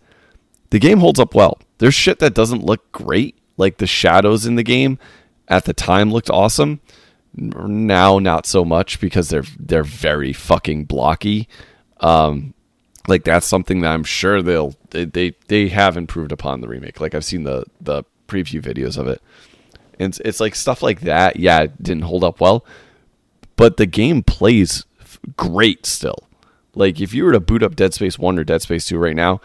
the game holds up well. There's shit that doesn't look great. Like the shadows in the game at the time looked awesome. Now not so much because they're they're very fucking blocky. Um like that's something that I'm sure they'll they, they they have improved upon the remake. Like I've seen the the preview videos of it. And it's, it's like stuff like that. Yeah, it didn't hold up well, but the game plays great still. Like if you were to boot up Dead Space 1 or Dead Space 2 right now,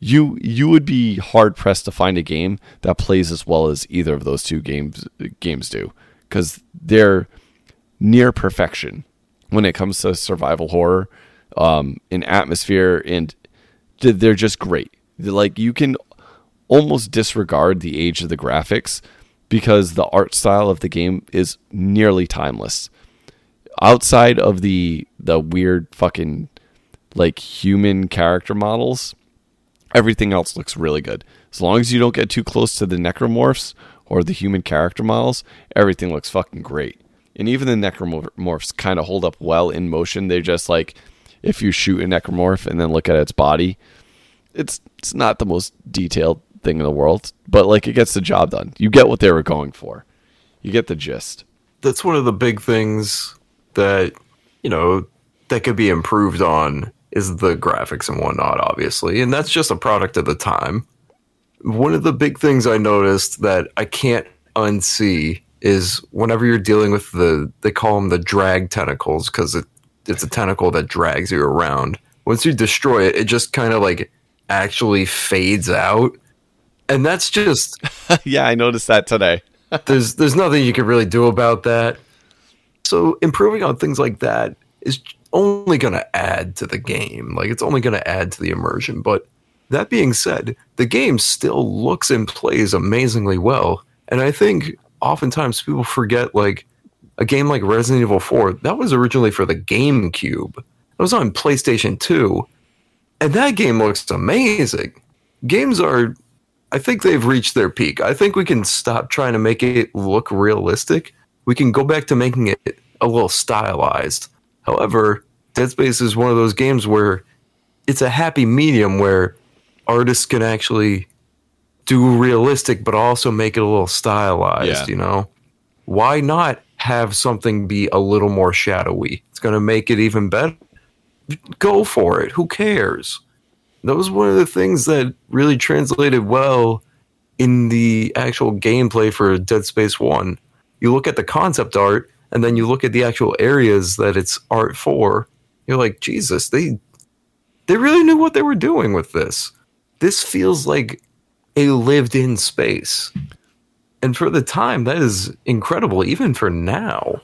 you you would be hard pressed to find a game that plays as well as either of those two games games do cuz they're near perfection when it comes to survival horror um, in atmosphere, and they're just great. They're like you can almost disregard the age of the graphics because the art style of the game is nearly timeless. Outside of the the weird fucking like human character models, everything else looks really good. As long as you don't get too close to the necromorphs or the human character models, everything looks fucking great. And even the necromorphs kind of hold up well in motion. They're just like if you shoot a necromorph and then look at its body, it's it's not the most detailed thing in the world, but like it gets the job done. You get what they were going for. You get the gist. That's one of the big things that you know that could be improved on is the graphics and whatnot, obviously, and that's just a product of the time. One of the big things I noticed that I can't unsee is whenever you're dealing with the they call them the drag tentacles because it it's a tentacle that drags you around. Once you destroy it, it just kind of like actually fades out, and that's just [LAUGHS] yeah. I noticed that today. [LAUGHS] there's there's nothing you can really do about that. So improving on things like that is only going to add to the game. Like it's only going to add to the immersion. But that being said, the game still looks and plays amazingly well, and I think oftentimes people forget like a game like Resident Evil 4, that was originally for the GameCube. It was on PlayStation 2. And that game looks amazing. Games are I think they've reached their peak. I think we can stop trying to make it look realistic. We can go back to making it a little stylized. However, Dead Space is one of those games where it's a happy medium where artists can actually do realistic but also make it a little stylized, yeah. you know? Why not have something be a little more shadowy. It's going to make it even better. Go for it. Who cares? That was one of the things that really translated well in the actual gameplay for Dead Space 1. You look at the concept art and then you look at the actual areas that it's art for. You're like, Jesus, they they really knew what they were doing with this. This feels like a lived in space and for the time that is incredible even for now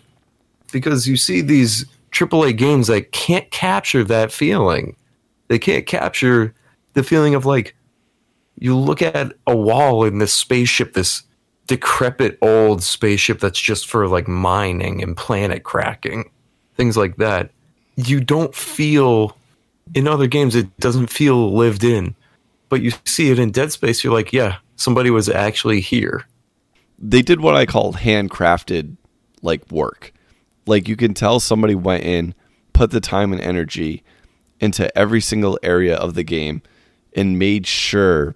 because you see these AAA games that can't capture that feeling They can't capture the feeling of like you look at a wall in this spaceship, this decrepit old spaceship that's just for like mining and planet cracking, things like that. You don't feel in other games it doesn't feel lived in. But you see it in Dead Space, you're like, yeah, somebody was actually here. They did what I call handcrafted like work. Like you can tell somebody went in, put the time and energy into every single area of the game and made sure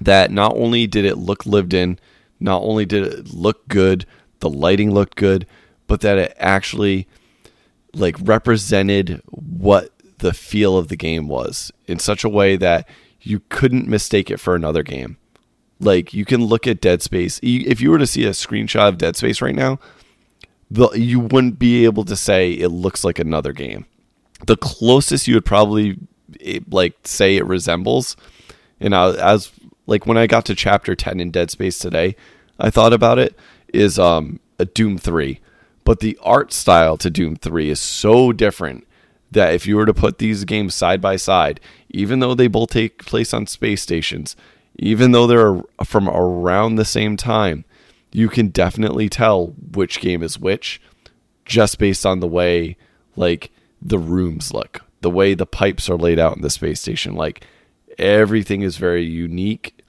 that not only did it look lived in, not only did it look good, the lighting looked good, but that it actually like represented what the feel of the game was in such a way that you couldn't mistake it for another game. Like you can look at Dead Space. If you were to see a screenshot of Dead Space right now, the, you wouldn't be able to say it looks like another game. The closest you would probably like say it resembles, and I, as like when I got to chapter ten in Dead Space today, I thought about it is um a Doom three, but the art style to Doom three is so different that if you were to put these games side by side, even though they both take place on space stations, even though they're from around the same time, you can definitely tell which game is which just based on the way like the rooms look, the way the pipes are laid out in the space station. Like everything is very unique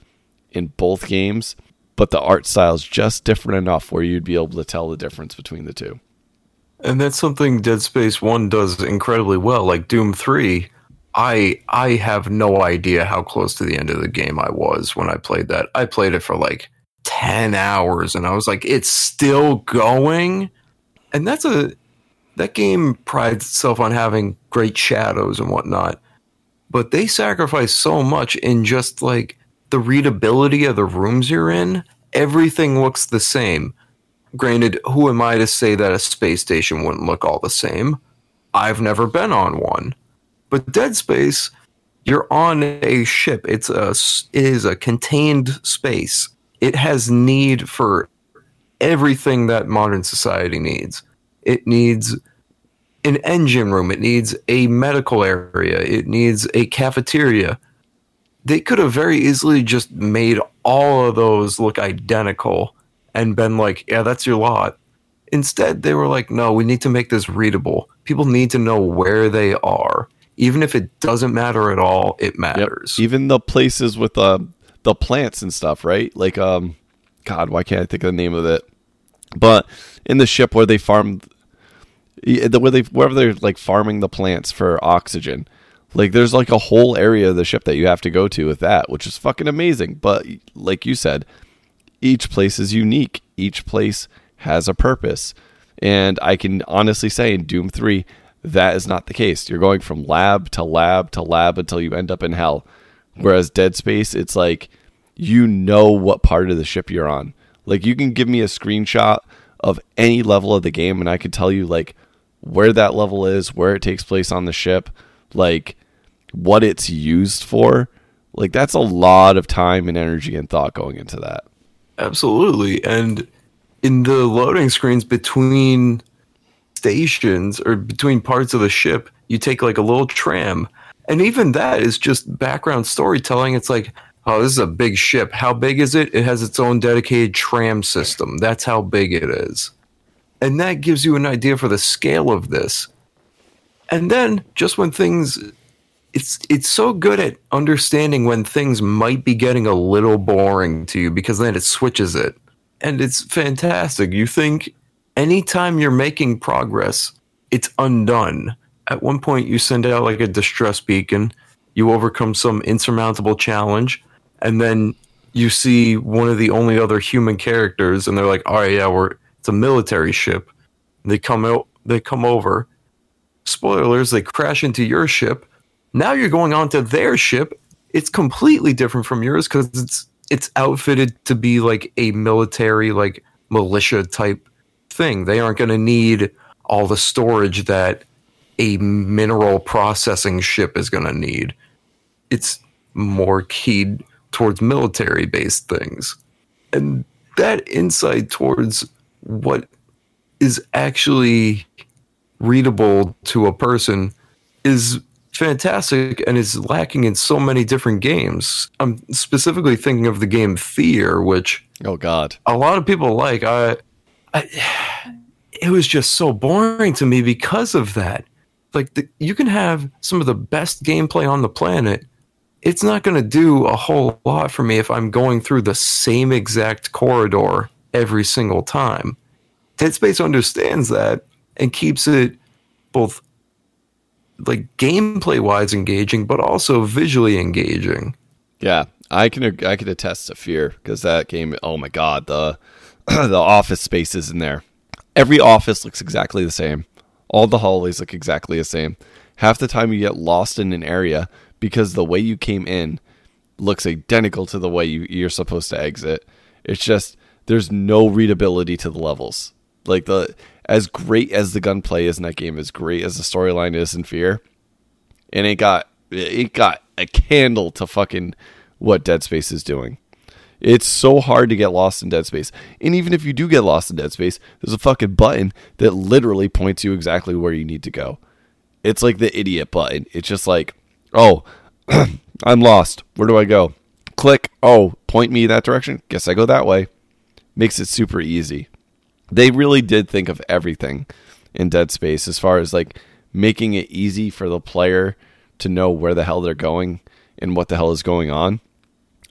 in both games, but the art style is just different enough where you'd be able to tell the difference between the two. And that's something Dead Space 1 does incredibly well. Like Doom 3, I I have no idea how close to the end of the game I was when I played that. I played it for like 10 hours and I was like, it's still going. And that's a that game prides itself on having great shadows and whatnot. But they sacrifice so much in just like the readability of the rooms you're in. Everything looks the same. Granted, who am I to say that a space station wouldn't look all the same? I've never been on one. But Dead Space, you're on a ship. It's a it is a contained space it has need for everything that modern society needs. It needs an engine room, it needs a medical area, it needs a cafeteria. They could have very easily just made all of those look identical and been like, yeah, that's your lot. Instead, they were like, no, we need to make this readable. People need to know where they are. Even if it doesn't matter at all, it matters. Yep. Even the places with the uh, the plants and stuff, right? Like um God, why can't I think of the name of it? But in the ship where they farm the where they wherever they're like farming the plants for oxygen. Like there's like a whole area of the ship that you have to go to with that, which is fucking amazing. But like you said, each place is unique. Each place has a purpose. And I can honestly say in Doom 3, that is not the case. You're going from lab to lab to lab until you end up in hell. Whereas Dead Space, it's like you know what part of the ship you're on. Like you can give me a screenshot of any level of the game and I can tell you like where that level is, where it takes place on the ship, like what it's used for. Like that's a lot of time and energy and thought going into that. Absolutely. And in the loading screens between stations or between parts of the ship, you take like a little tram and even that is just background storytelling. It's like, oh, this is a big ship. How big is it? It has its own dedicated tram system. That's how big it is. And that gives you an idea for the scale of this. And then just when things it's it's so good at understanding when things might be getting a little boring to you because then it switches it. And it's fantastic. You think anytime you're making progress, it's undone at one point you send out like a distress beacon, you overcome some insurmountable challenge, and then you see one of the only other human characters, and they're like, "All right, yeah, we're it's a military ship." And they come out, they come over. Spoilers: they crash into your ship. Now you're going on to their ship. It's completely different from yours because it's it's outfitted to be like a military, like militia type thing. They aren't going to need all the storage that a mineral processing ship is going to need. It's more keyed towards military based things. And that insight towards what is actually readable to a person is fantastic and is lacking in so many different games. I'm specifically thinking of the game Fear, which Oh God. a lot of people like. I, I [SIGHS] it was just so boring to me because of that. Like the, you can have some of the best gameplay on the planet. It's not going to do a whole lot for me if I'm going through the same exact corridor every single time. Dead Space understands that and keeps it both like gameplay wise engaging, but also visually engaging. Yeah, I can I can attest to Fear because that game. Oh my God, the [CLEARS THROAT] the office spaces in there. Every office looks exactly the same. All the hallways look exactly the same. Half the time you get lost in an area because the way you came in looks identical to the way you, you're supposed to exit. It's just there's no readability to the levels. Like the as great as the gunplay is in that game, as great as the storyline is in Fear, and it got it got a candle to fucking what Dead Space is doing. It's so hard to get lost in Dead Space. And even if you do get lost in Dead Space, there's a fucking button that literally points you exactly where you need to go. It's like the idiot button. It's just like, oh, [CLEARS THROAT] I'm lost. Where do I go? Click. Oh, point me that direction. Guess I go that way. Makes it super easy. They really did think of everything in Dead Space as far as like making it easy for the player to know where the hell they're going and what the hell is going on.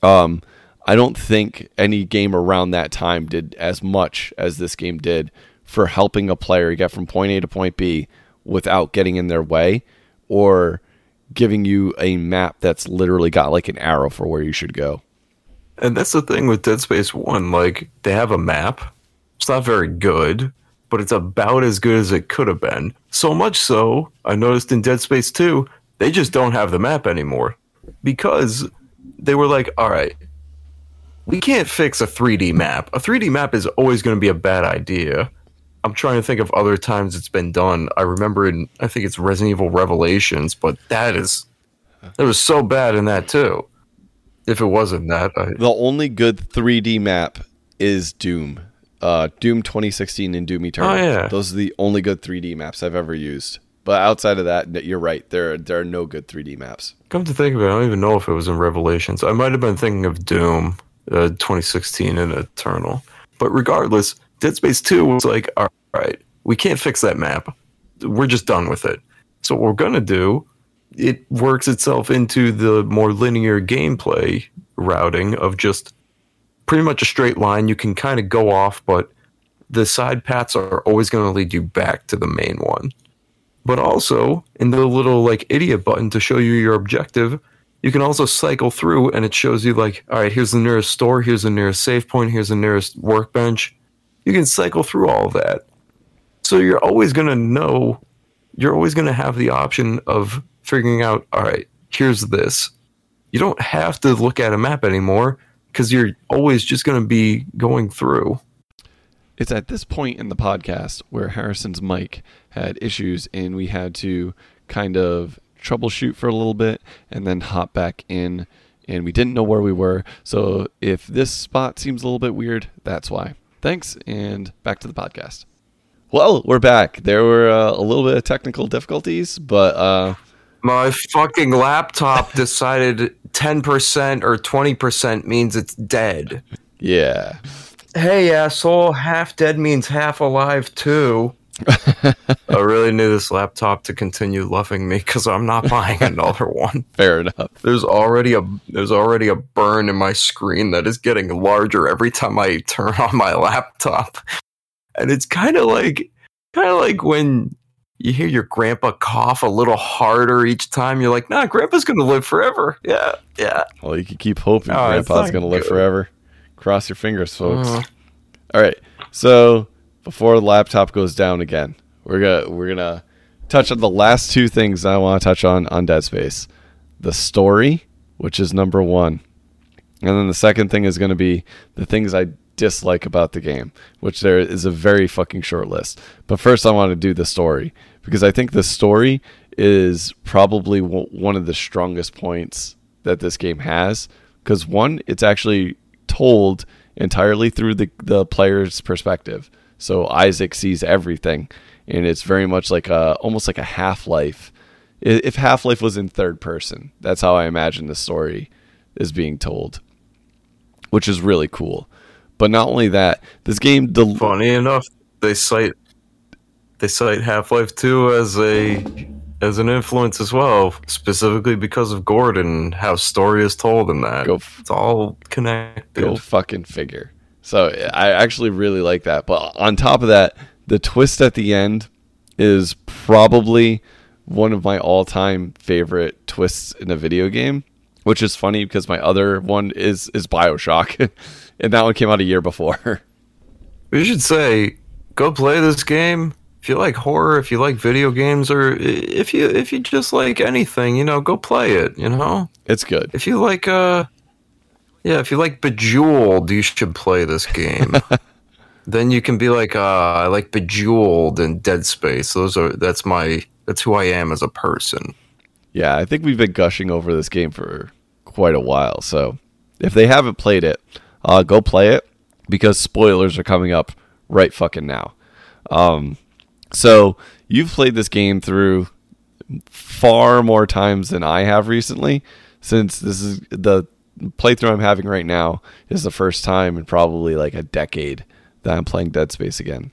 Um, I don't think any game around that time did as much as this game did for helping a player get from point A to point B without getting in their way or giving you a map that's literally got like an arrow for where you should go. And that's the thing with Dead Space 1. Like, they have a map. It's not very good, but it's about as good as it could have been. So much so, I noticed in Dead Space 2, they just don't have the map anymore. Because they were like, all right, we can't fix a 3D map. A 3D map is always going to be a bad idea. I'm trying to think of other times it's been done. I remember in, I think it's Resident Evil Revelations, but that is, that was so bad in that too. If it wasn't that, I, The only good 3D map is Doom. Uh, Doom 2016 and Doom Eternal. Oh, yeah. Those are the only good 3D maps I've ever used. But outside of that, you're right. There, there are no good 3D maps. Come to think of it, I don't even know if it was in Revelations. I might have been thinking of Doom, uh, 2016 and Eternal. But regardless, Dead Space 2 was like, all right, we can't fix that map. We're just done with it. So what we're gonna do, it works itself into the more linear gameplay routing of just pretty much a straight line. You can kind of go off, but the side paths are always going to lead you back to the main one. But also in the little like idiot button to show you your objective you can also cycle through and it shows you like all right here's the nearest store here's the nearest save point here's the nearest workbench. You can cycle through all that. So you're always going to know you're always going to have the option of figuring out all right here's this. You don't have to look at a map anymore because you're always just going to be going through It's at this point in the podcast where Harrison's mic had issues and we had to kind of troubleshoot for a little bit and then hop back in and we didn't know where we were. So if this spot seems a little bit weird, that's why. Thanks and back to the podcast. Well, we're back. There were uh, a little bit of technical difficulties, but uh, My fucking laptop decided 10% or 20% means it's dead. yeah. Hey, asshole, half dead means half alive, too. [LAUGHS] I really need this laptop to continue loving me because I'm not buying another [LAUGHS] one. Fair enough. There's already a there's already a burn in my screen that is getting larger every time I turn on my laptop. And it's kind of like kind of like when you hear your grandpa cough a little harder each time. You're like, nah, grandpa's gonna live forever. Yeah, yeah. Well, you can keep hoping Oh, Grandpa's going to live forever. Cross your fingers, folks. Uh, All right. So before the laptop goes down again, we're gonna we're gonna touch on the last two things I want to touch on on Dead Space: the story, which is number one, and then the second thing is going to be the things I dislike about the game, which there is a very fucking short list. But first, I want to do the story because I think the story is probably w- one of the strongest points that this game has. Because one, it's actually told entirely through the the player's perspective. So Isaac sees everything, and it's very much like a almost like a Half Life if Half Life was in third person. That's how I imagine the story is being told, which is really cool. But not only that, this game del- Funny enough, they cite they cite Half Life Two as a as an influence as well, specifically because of Gordon, how story is told in that. Go f- it's all connected. Go fucking figure. So I actually really like that. But on top of that, the twist at the end is probably one of my all-time favorite twists in a video game, which is funny because my other one is is BioShock, [LAUGHS] and that one came out a year before. [LAUGHS] We should say, go play this game. If you like horror, if you like video games, or if you if you just like anything, you know, go play it. You know, It's good. if you like, uh, yeah, if you like Bejeweled, you should play this game. [LAUGHS] then you can be like, uh, I like Bejeweled and Dead Space. Those are that's my that's who I am as a person. Yeah, I think we've been gushing over this game for quite a while. So if they haven't played it, uh, go play it because spoilers are coming up right fucking now. Um, so you've played this game through far more times than I have recently, since this is the playthrough I'm having right now is the first time in probably like a decade that I'm playing Dead Space again.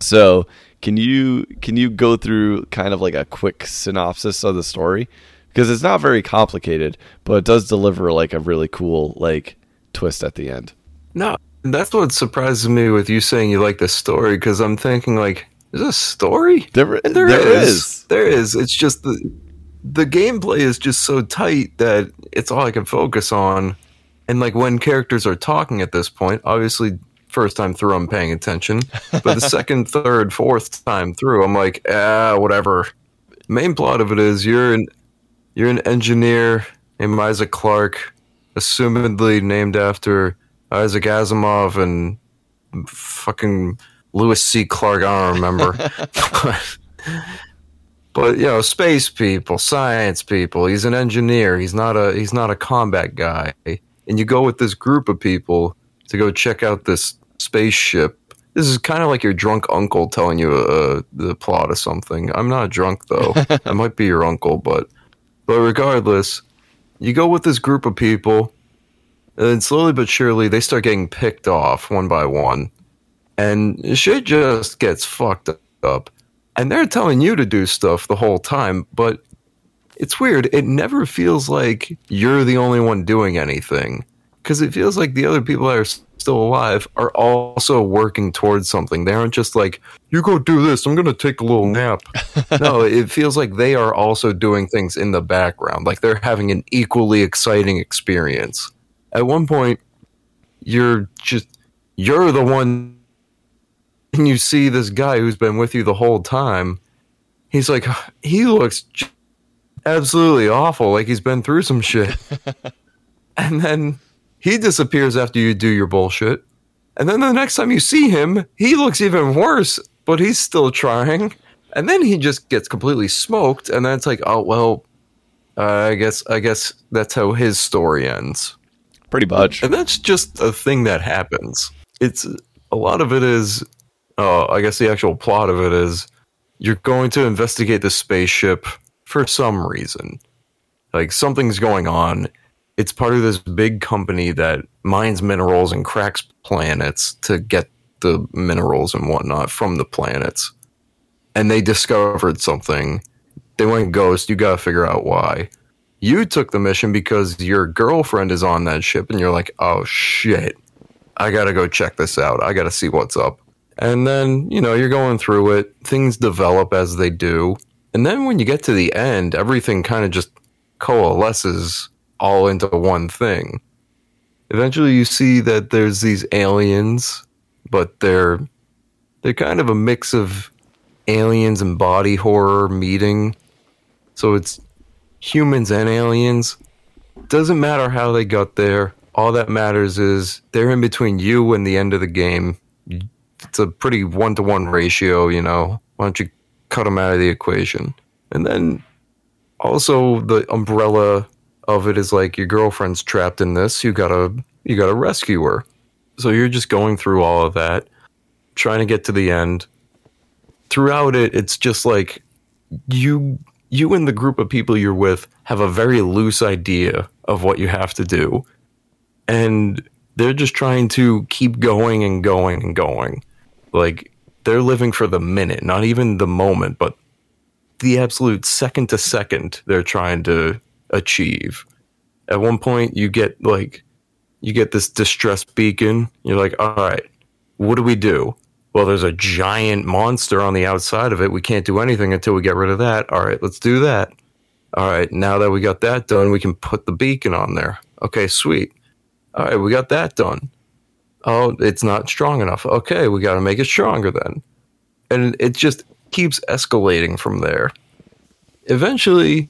So can you can you go through kind of like a quick synopsis of the story because it's not very complicated, but it does deliver like a really cool like twist at the end. No, that's what surprises me with you saying you like the story because I'm thinking like, is this a story? There, And there there is. is. There is. It's just the the gameplay is just so tight that it's all I can focus on. And like when characters are talking at this point, obviously first time through I'm paying attention. But the [LAUGHS] second, third, fourth time through, I'm like, ah, whatever. Main plot of it is you're an you're an engineer named Isaac Clarke, assumedly named after Isaac Asimov and fucking Lewis C. Clark. I don't remember. but, [LAUGHS] [LAUGHS] but you know, space people, science people. He's an engineer. He's not a he's not a combat guy. And you go with this group of people to go check out this spaceship. This is kind of like your drunk uncle telling you uh, the plot of something. I'm not drunk though. [LAUGHS] I might be your uncle, but but regardless, you go with this group of people, and slowly but surely they start getting picked off one by one, and shit just gets fucked up. And they're telling you to do stuff the whole time, but it's weird. It never feels like you're the only one doing anything because it feels like the other people that are still alive are also working towards something. They aren't just like, you go do this, I'm going to take a little nap. [LAUGHS] no, it feels like they are also doing things in the background, like they're having an equally exciting experience. At one point, you're just, you're the one, and you see this guy who's been with you the whole time. He's like, he looks absolutely awful, like he's been through some shit. [LAUGHS] and then he disappears after you do your bullshit. And then the next time you see him, he looks even worse, but he's still trying. And then he just gets completely smoked, and then it's like, oh well, uh, I guess I guess that's how his story ends. Pretty much. And that's just a thing that happens. It's a lot of it is, oh, I guess the actual plot of it is you're going to investigate the spaceship for some reason. Like something's going on. It's part of this big company that mines minerals and cracks planets to get the minerals and whatnot from the planets. And they discovered something. They went ghost. You got to figure out why. You took the mission because your girlfriend is on that ship, and you're like, oh shit, I gotta go check this out. I gotta see what's up. And then, you know, you're going through it, things develop as they do. And then when you get to the end, everything kind of just coalesces all into one thing. Eventually you see that there's these aliens, but they're they're kind of a mix of aliens and body horror meeting. So it's humans and aliens. Doesn't matter how they got there. All that matters is they're in between you and the end of the game. It's a pretty one to one ratio, you know. Why don't you cut them out of the equation? And then also the umbrella of it is like your girlfriend's trapped in this. You gotta you gotta rescue her. So you're just going through all of that, trying to get to the end. Throughout it, it's just like you you and the group of people you're with have a very loose idea of what you have to do. And they're just trying to keep going and going and going. Like they're living for the minute, not even the moment, but the absolute second to second they're trying to achieve. At one point, you get like, you get this distress beacon. You're like, all right, what do we do? Well, there's a giant monster on the outside of it. We can't do anything until we get rid of that. All right, let's do that. All right, now that we got that done, we can put the beacon on there. Okay, sweet. All right, we got that done. Oh, it's not strong enough. Okay, we got to make it stronger then. And it just keeps escalating from there. Eventually,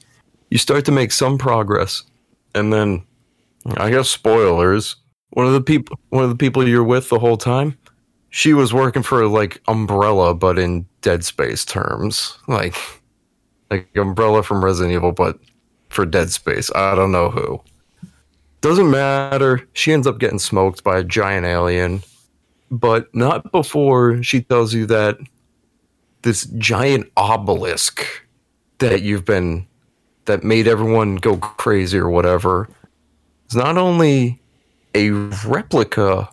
you start to make some progress, and then I guess spoilers. One of the people, one of the people you're with the whole time, she was working for like Umbrella, but in Dead Space terms, like like Umbrella from Resident Evil, but for Dead Space. I don't know who. Doesn't matter. She ends up getting smoked by a giant alien, but not before she tells you that this giant obelisk that you've been that made everyone go crazy or whatever is not only a replica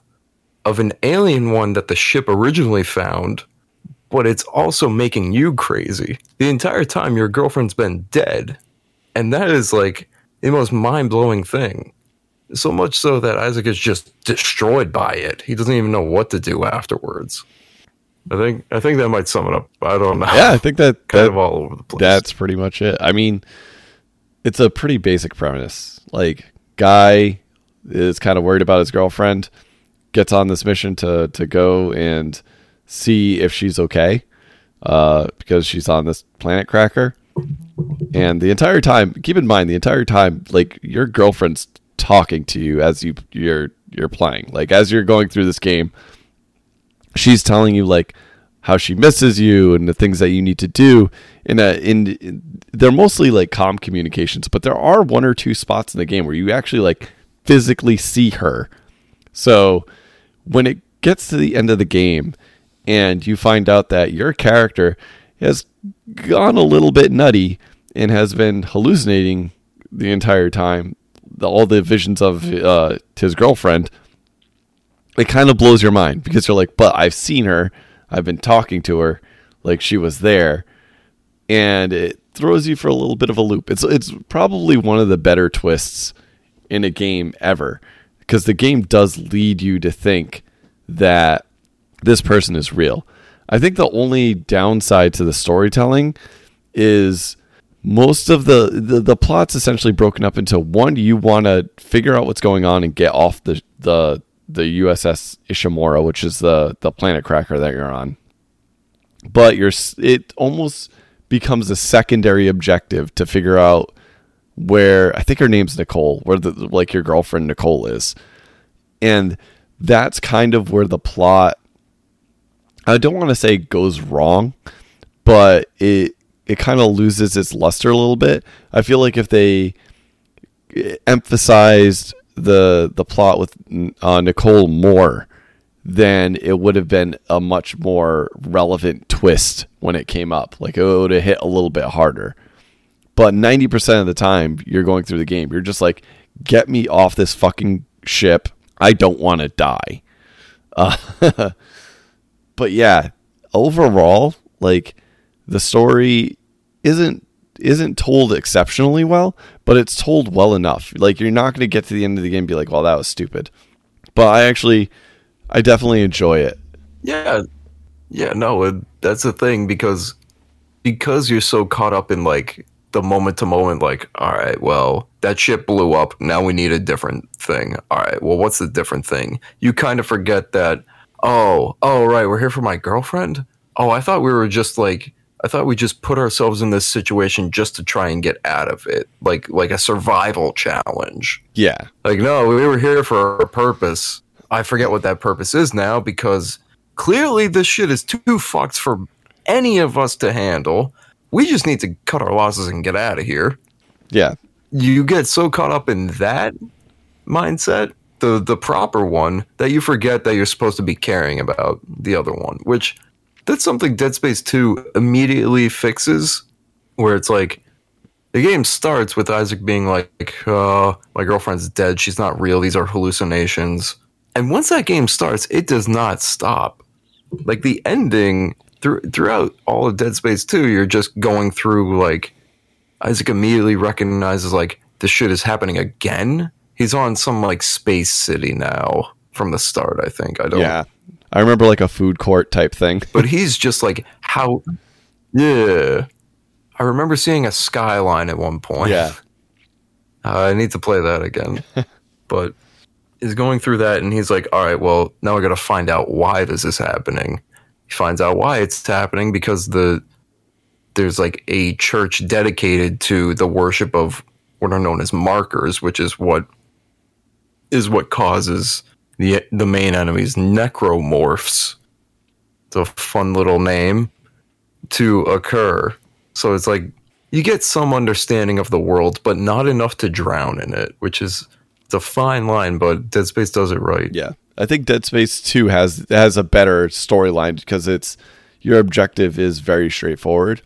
of an alien one that the ship originally found, but it's also making you crazy. The entire time your girlfriend's been dead. And that is like the most mind blowing thing. So much so that Isaac is just destroyed by it. He doesn't even know what to do afterwards. I think I think that might sum it up. I don't know. Yeah, I think that, [LAUGHS] kind that of all over the place. that's pretty much it. I mean, it's a pretty basic premise. Like, guy is kind of worried about his girlfriend, gets on this mission to to go and see if she's okay, uh, because she's on this planet cracker. And the entire time, keep in mind, the entire time, like your girlfriend's talking to you as you you're you're playing. Like as you're going through this game, she's telling you like how she misses you and the things that you need to do in a in, in they're mostly like calm communications but there are one or two spots in the game where you actually like physically see her so when it gets to the end of the game and you find out that your character has gone a little bit nutty and has been hallucinating the entire time all the visions of uh, his girlfriend it kind of blows your mind because you're like, but I've seen her, I've been talking to her, like she was there, and it throws you for a little bit of a loop. It's it's probably one of the better twists in a game ever because the game does lead you to think that this person is real. I think the only downside to the storytelling is most of the, the the plot's essentially broken up into one you want to figure out what's going on and get off the the the USS Ishimura, which is the the planet cracker that you're on. But you're it almost becomes a secondary objective to figure out where I think her name's Nicole, where the like your girlfriend Nicole is. And that's kind of where the plot I don't want to say goes wrong, but it it kind of loses its luster a little bit. I feel like if they emphasized the the plot with uh, Nicole more, then it would have been a much more relevant twist when it came up. Like it would have hit a little bit harder. But ninety percent of the time, you're going through the game, you're just like, "Get me off this fucking ship! I don't want to die." Uh, [LAUGHS] but yeah, overall, like the story isn't isn't told exceptionally well, but it's told well enough. Like you're not going to get to the end of the game and be like, "Well, that was stupid." But I actually I definitely enjoy it. Yeah, yeah, no, it, that's the thing because because you're so caught up in like the moment to moment, like, all right, well, that ship blew up. Now we need a different thing. All right, well, what's the different thing? You kind of forget that. Oh, oh, right, we're here for my girlfriend. Oh, I thought we were just like. I thought we just put ourselves in this situation just to try and get out of it, like like a survival challenge. Yeah. Like, no, we were here for a purpose. I forget what that purpose is now because clearly this shit is too fucked for any of us to handle. We just need to cut our losses and get out of here. Yeah. You get so caught up in that mindset, the the proper one, that you forget that you're supposed to be caring about the other one, which that's something Dead Space 2 immediately fixes where it's like the game starts with Isaac being like, uh, "My girlfriend's dead. She's not real. These are hallucinations." And once that game starts, it does not stop. Like the ending through, throughout all of Dead Space 2, you're just going through like Isaac immediately recognizes like this shit is happening again. He's on some like space city now from the start, I think. I don't Yeah. I remember like a food court type thing. [LAUGHS] but he's just like how yeah i remember seeing a skyline at one point yeah. [LAUGHS] uh, i need to play that again [LAUGHS] but he's going through that and he's like all right well now i gotta find out why this is happening he finds out why it's happening because the there's like a church dedicated to the worship of what are known as markers which is what is what causes the the main enemies necromorphs it's a fun little name to occur. So it's like you get some understanding of the world, but not enough to drown in it, which is it's a fine line, but Dead Space does it right. Yeah. I think Dead Space 2 has has a better storyline because it's your objective is very straightforward.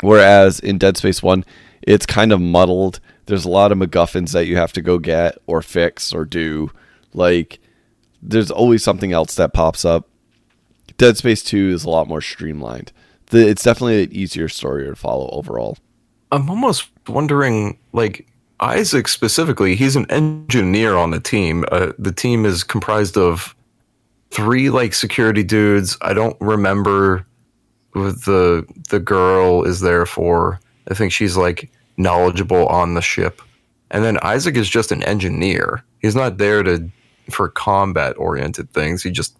Whereas in Dead Space 1, it's kind of muddled. There's a lot of MacGuffins that you have to go get or fix or do. Like there's always something else that pops up. Dead Space 2 is a lot more streamlined. The, it's definitely an easier story to follow overall. I'm almost wondering, like Isaac specifically, he's an engineer on the team. Uh, the team is comprised of three like security dudes. I don't remember the the girl is there for. I think she's like knowledgeable on the ship, and then Isaac is just an engineer. He's not there to for combat oriented things. He just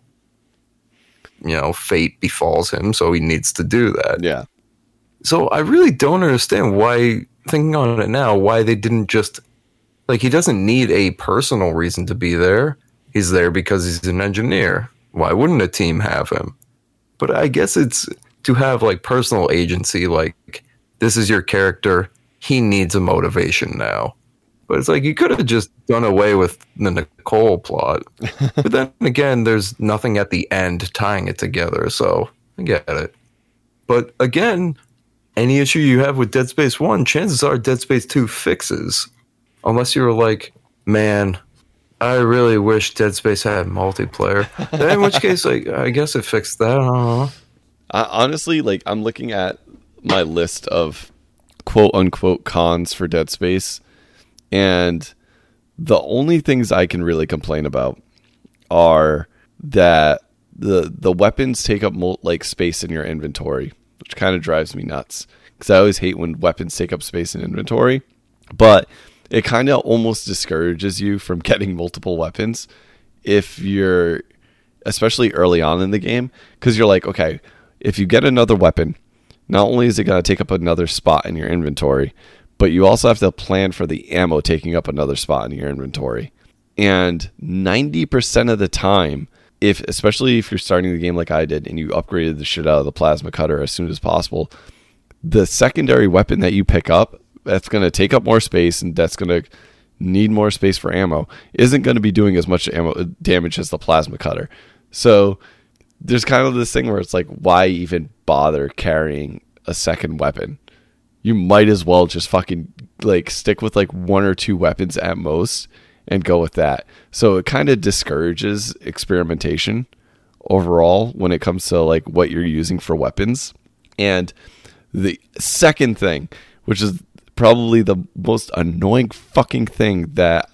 you know fate befalls him, so he needs to do that. Yeah. So I really don't understand why, thinking on it now, why they didn't just like he doesn't need a personal reason to be there. He's there because he's an engineer. Why wouldn't a team have him? But I guess it's to have like personal agency. Like this is your character. He needs a motivation now. But it's like you could have just done away with the Nicole plot. [LAUGHS] but then again, there's nothing at the end tying it together. So I get it. But again, any issue you have with Dead Space 1, chances are Dead Space 2 fixes. Unless you were like, man, I really wish Dead Space had multiplayer. then in which case, like, I guess it fixed that. I don't know. I, honestly, like I'm looking at my list of quote unquote cons for Dead Space, and the only things I can really complain about are that the the weapons take up mul- like space in your inventory, which kind of drives me nuts because I always hate when weapons take up space in inventory. But it kind of almost discourages you from [LAUGHS] getting multiple weapons if you're especially early on in the game because you're like okay if you get another weapon not only is it going to take up another spot in your inventory but you also have to plan for the ammo taking up another spot in your inventory and 90% of the time if especially if you're starting the game like I did and you upgraded the shit out of the plasma cutter as soon as possible the secondary weapon that you pick up that's going to take up more space and that's going to need more space for ammo isn't going to be doing as much ammo damage as the plasma cutter. So there's kind of this thing where it's like why even bother carrying a second weapon? You might as well just fucking like stick with like one or two weapons at most and go with that. So it kind of discourages experimentation overall when it comes to like what you're using for weapons. And the second thing, which is probably the most annoying fucking thing that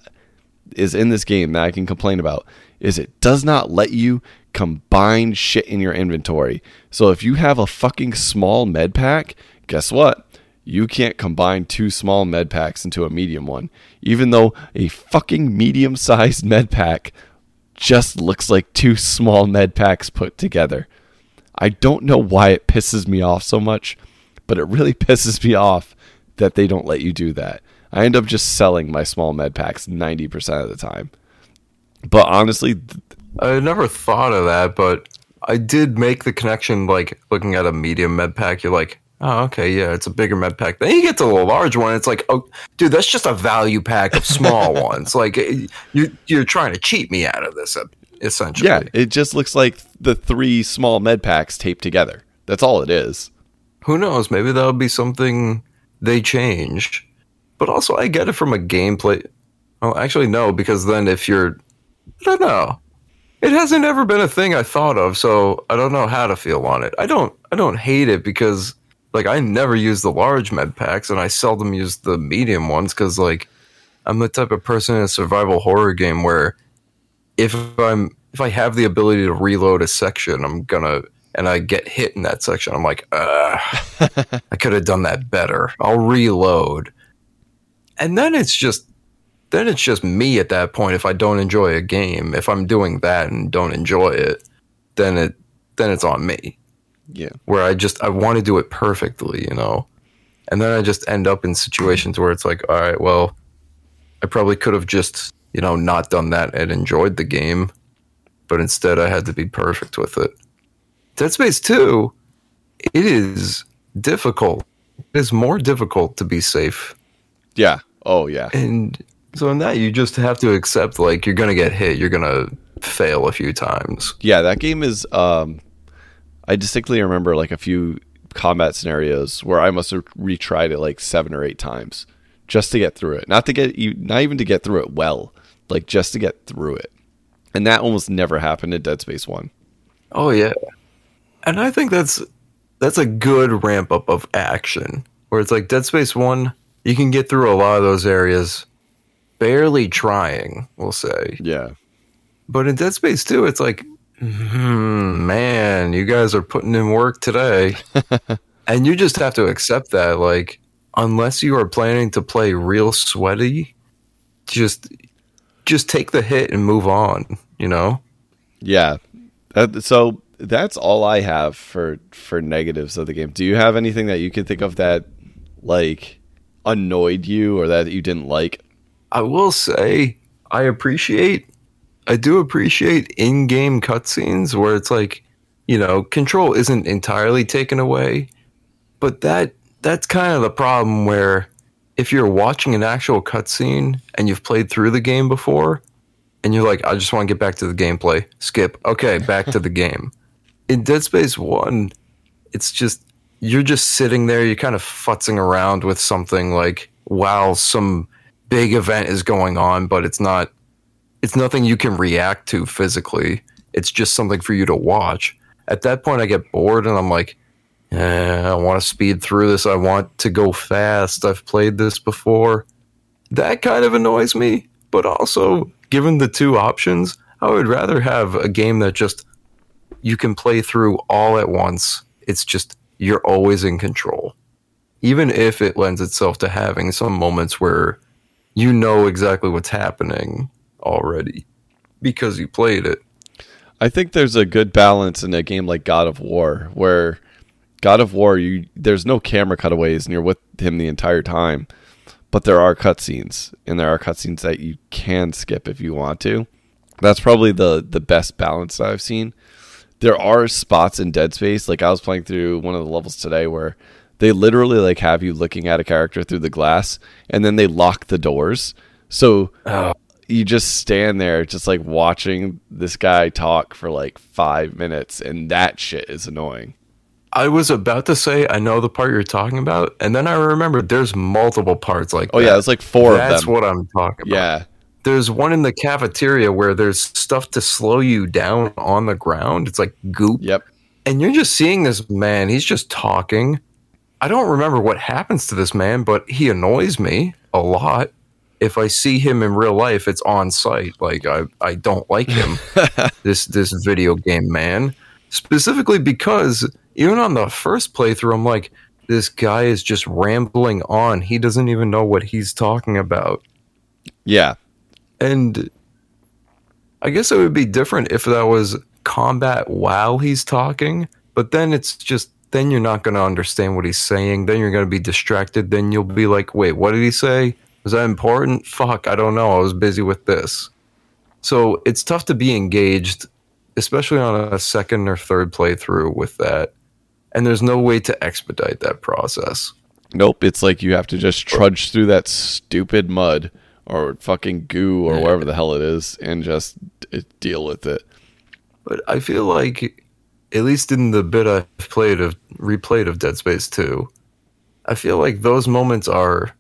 is in this game that I can complain about is it does not let you combine shit in your inventory. So if you have a fucking small med pack, guess what? You can't combine two small med packs into a medium one, even though a fucking medium sized med pack just looks like two small med packs put together. I don't know why it pisses me off so much, but it really [LAUGHS] pisses me off that they don't let you do that. I end up just selling my small med packs 90% of the time. But honestly, I never thought of that, but I did make the connection like looking at a medium med pack, you're like, oh, okay, yeah, it's a bigger med pack. Then you get to the large one, it's like, oh, dude, that's just a value pack of small [LAUGHS] ones. Like, eh, you, you're trying to cheat me out of this, essentially. Yeah, it just looks like the three small med packs taped together. That's all it is. Who knows? Maybe that'll be something they change. But also, I get it from a gameplay. Well, actually, no, because then if you're, I don't know, it hasn't ever been a thing I thought of, so I don't know how to feel on it. I don't, I don't hate it because, like, I never use the large med packs, and I seldom use the medium ones because, like, I'm the type of person in a survival horror game where if I'm if I have the ability to reload a section, I'm gonna and I get hit in that section, I'm like, [LAUGHS] I could have done that better. I'll reload. And then it's just then it's just me at that point if I don't enjoy a game. If I'm doing that and don't enjoy it, then it then it's on me. Yeah. Where I just I want to do it perfectly, you know. And then I just end up in situations where it's like, all right, well, I probably could have just, you know, not done that and enjoyed the game, but instead I had to be perfect with it. Dead Space 2, it is difficult. It is more difficult to be safe. Yeah. Oh yeah. And so in that you just have to accept like you're going to get hit, you're going to fail a few times. Yeah, that game is um I distinctly remember like a few combat scenarios where I must have retried it like 7 or 8 times just to get through it. Not to get you not even to get through it well, like just to get through it. And that almost never happened in Dead Space 1. Oh yeah. And I think that's that's a good ramp up of action where it's like Dead Space 1, you can get through a lot of those areas barely trying, we'll say. Yeah. But in Dead Space 2, it's like, hmm, man, you guys are putting in work today. [LAUGHS] and you just have to accept that. Like, unless you are planning to play real sweaty, just just take the hit and move on, you know? Yeah. That, so that's all I have for for negatives of the game. Do you have anything that you can think of that like annoyed you or that you didn't like? I will say I appreciate I do appreciate in-game cutscenes where it's like, you know, control isn't entirely taken away, but that that's kind of the problem where if you're watching an actual cutscene and you've played through the game before and you're like, I just want to get back to the gameplay, skip. Okay, back to the [LAUGHS] game. In Dead Space 1, it's just you're just sitting there, you're kind of futzing around with something like wow, some big event is going on, but it's not it's nothing you can react to physically. It's just something for you to watch. At that point I get bored and I'm like, eh, I want to speed through this. I want to go fast. I've played this before. That kind of annoys me, but also given the two options, I would rather have a game that just you can play through all at once. It's just you're always in control. Even if it lends itself to having some moments where you know exactly what's happening already because you played it. I think there's a good balance in a game like God of War where God of War you there's no camera cutaways and you're with him the entire time. But there are cutscenes and there are cutscenes that you can skip if you want to. That's probably the the best balance that I've seen. There are spots in Dead Space like I was playing through one of the levels today where they literally like have you looking at a character through the glass and then they lock the doors. So Oh, you just stand there just like watching this guy talk for like five minutes and that shit is annoying I was about to say I know the part you're talking about, and then I remembered there's multiple parts like oh that. yeah it's like four That's of them what I'm talking about. yeah There's one in the cafeteria where there's stuff to slow you down on the ground. It's like goop. yep And you're just seeing this man. He's just talking. I don't remember what happens to this man, but he annoys me a lot. If I see him in real life, it's on site. Like I, I don't like him. [LAUGHS] this this video game man. Specifically because even on the first playthrough, I'm like, this guy is just rambling on. He doesn't even know what he's talking about. yeah And I guess it would be different if that was combat while he's talking, but then it's just then you're not going to understand what he's saying. Then you're going to be distracted. Then you'll be like, "Wait, what did he say? Was that important? Fuck, I don't know. I was busy with this." So, it's tough to be engaged, especially on a second or third playthrough with that. And there's no way to expedite that process. nope it's like you have to just trudge through that stupid mud or fucking goo or Yeah. whatever the hell it is and just deal with it But I feel like, at least in the bit I've played of replayed of Dead Space Two, I feel like those moments are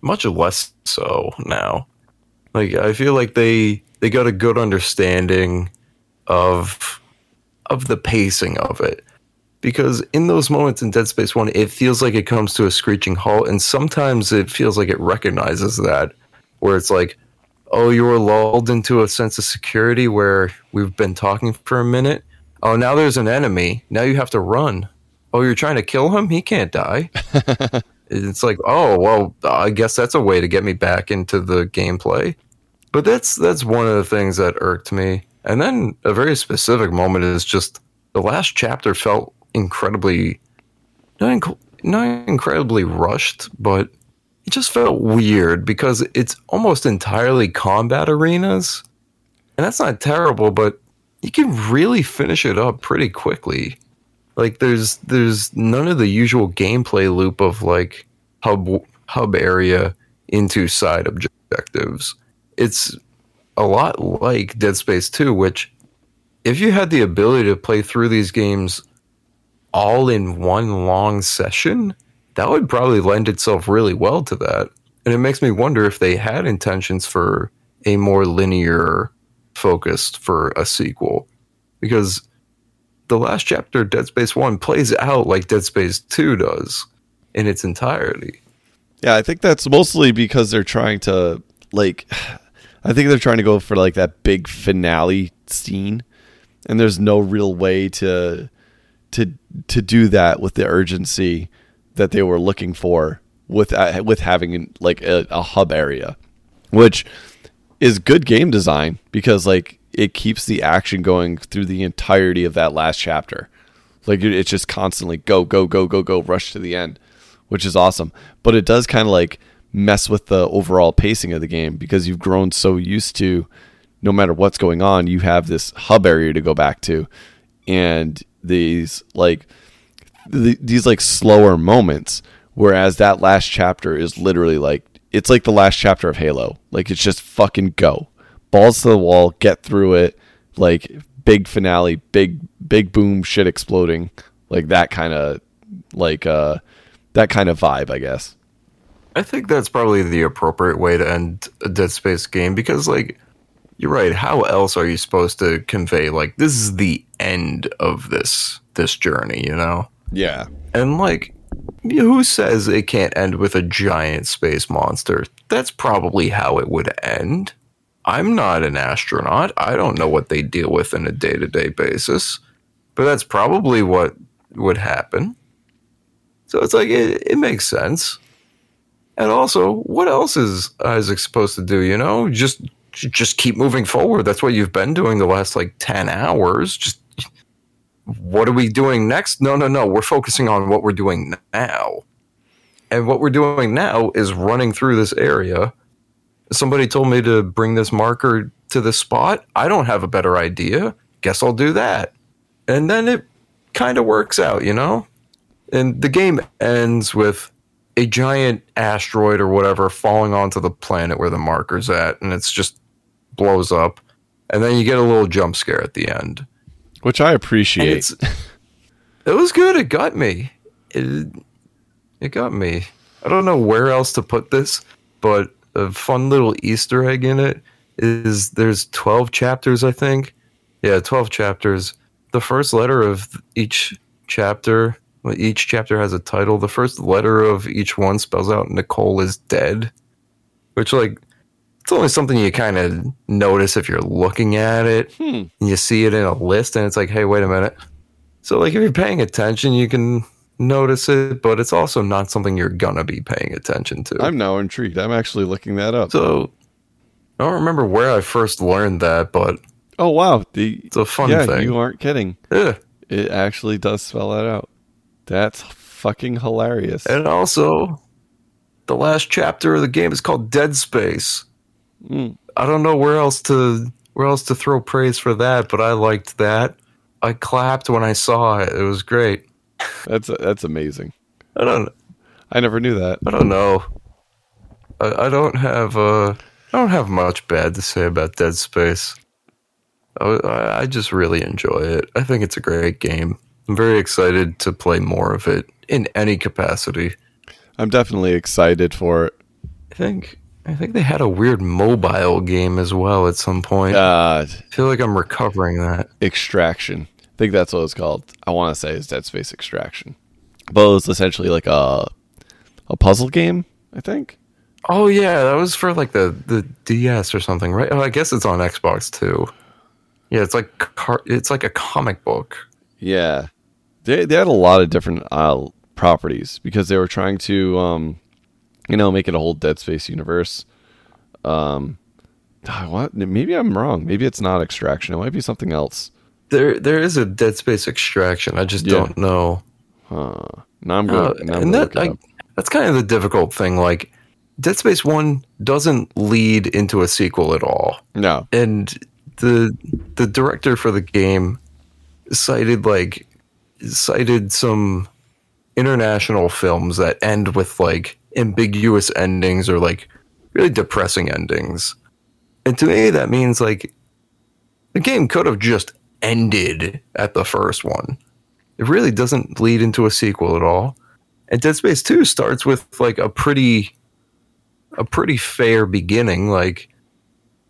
much less so now. Like I feel like they they got a good understanding of of the pacing of it. Because in those moments in Dead Space 1, it feels like it comes to a screeching halt and sometimes it feels like it recognizes that where it's like oh, you were lulled into a sense of security where we've been talking for a minute. Oh, now there's an enemy. Now you have to run. Oh, you're trying to kill him? He can't die. [LAUGHS] it's like, oh, well, I guess that's a way to get me back into the gameplay. But that's that's one of the things that irked me. And then a very specific moment is just the last chapter felt incredibly not, inc- not incredibly rushed, but it just felt weird because it's almost entirely combat arenas. And that's not terrible, but you can really finish it up pretty quickly. Like there's there's none of the usual gameplay loop of like hub hub area into side objectives. It's a lot like Dead Space 2, which if you had the ability to play through these games all in one long session, that would probably lend itself really well to that. And it makes me wonder if they had intentions for a more linear focused for a sequel. Because the last chapter, Dead Space 1, plays out like Dead Space 2 does in its entirety. Yeah, I think that's mostly because they're trying to like [SIGHS] I think they're trying to go for like that big finale scene and there's no real way to to to do that with the urgency that they were looking for with uh, with having like a, a hub area, which is good game design because like it keeps the action going through the entirety of that last chapter. Like it's just constantly go go go go go rush to the end, which is awesome. But it does kind of like mess with the overall pacing of the game because you've grown so used to no matter what's going on, you have this hub area to go back to and these like the, these like slower moments whereas that last chapter is literally like it's like the last chapter of halo like it's just fucking go balls to the wall get through it like big finale big big boom shit exploding like that kind of like uh that kind of vibe i guess I think that's probably the appropriate way to end a Dead Space game because, like, you're right. How else are you supposed to convey like this is the end of this this journey? You know? yeah And like, who says it can't end with a giant space monster? That's probably how it would end. I'm not an astronaut. I don't know what they deal with on a day to day basis, but that's probably what would happen. So it's like it, it makes sense. And also, what else is Isaac supposed to do? You know, just just keep moving forward. That's what you've been doing the last like ten hours. Just what are we doing next? No, no, no. We're focusing on what we're doing now. And what we're doing now is running through this area. Somebody told me to bring this marker to this spot. I don't have a better idea. Guess I'll do that. And then it kind of works out, you know? And the game ends with a giant asteroid or whatever falling onto the planet where the marker's at, and it's just blows up. And then you get a little jump scare at the end. which i appreciate it's it was good. It got me. It it got me. I don't know where else to put this, but a fun little Easter egg in it is there's 12 chapters, I think. Yeah, 12 chapters. The first letter of each chapter, each chapter has a title. The first letter of each one spells out Nicole is dead, which like it's only something you kind of notice if you're looking at it. Hmm. And you see it in a list, and it's like, hey, wait a minute. So, like, if you're paying attention, you can notice it, but it's also not something you're gonna be paying attention to. i'm now intrigued i'm actually looking that up so, I don't remember where I first learned that, but oh wow the it's a fun yeah thing. you aren't kidding yeah. it actually does spell that out that's fucking hilarious And also, the last chapter of the game is called Dead Space. Mm. I don't know where else to where else to throw praise for that, but I liked that. I clapped when I saw it. It was great. That's that's amazing I don't i never knew that I don't know. I, I don't have uh I don't have much bad to say about Dead Space. I, I just really enjoy it. I think it's a great game. I'm very excited to play more of it in any capacity. I'm definitely excited for it. I think I think they had a weird mobile game as well at some point. Uh, I feel like I'm recovering that. Extraction. I think that's what it's called. I want to say is Dead Space Extraction. But it was essentially like a a puzzle game, I think. Oh yeah, that was for like the the DS or something, right? Oh, I guess it's on Xbox too. Yeah, it's like car- it's like a comic book. Yeah. They they had a lot of different uh, properties because they were trying to um you know, make it a whole Dead Space universe. Um what? Maybe I'm wrong. Maybe it's not Extraction. It might be something else. There there is a Dead Space Extraction. I just Yeah. don't know. Huh. Now I'm Uh, going. I'm and that I, that's kind of the difficult thing. Like Dead Space One doesn't lead into a sequel at all. No. and the the director for the game cited like cited some international films that end with like ambiguous endings or like really depressing endings. And to me that means like the game could have just ended at the first one. It really doesn't lead into a sequel at all. And Dead Space 2 starts with like a pretty a pretty fair beginning like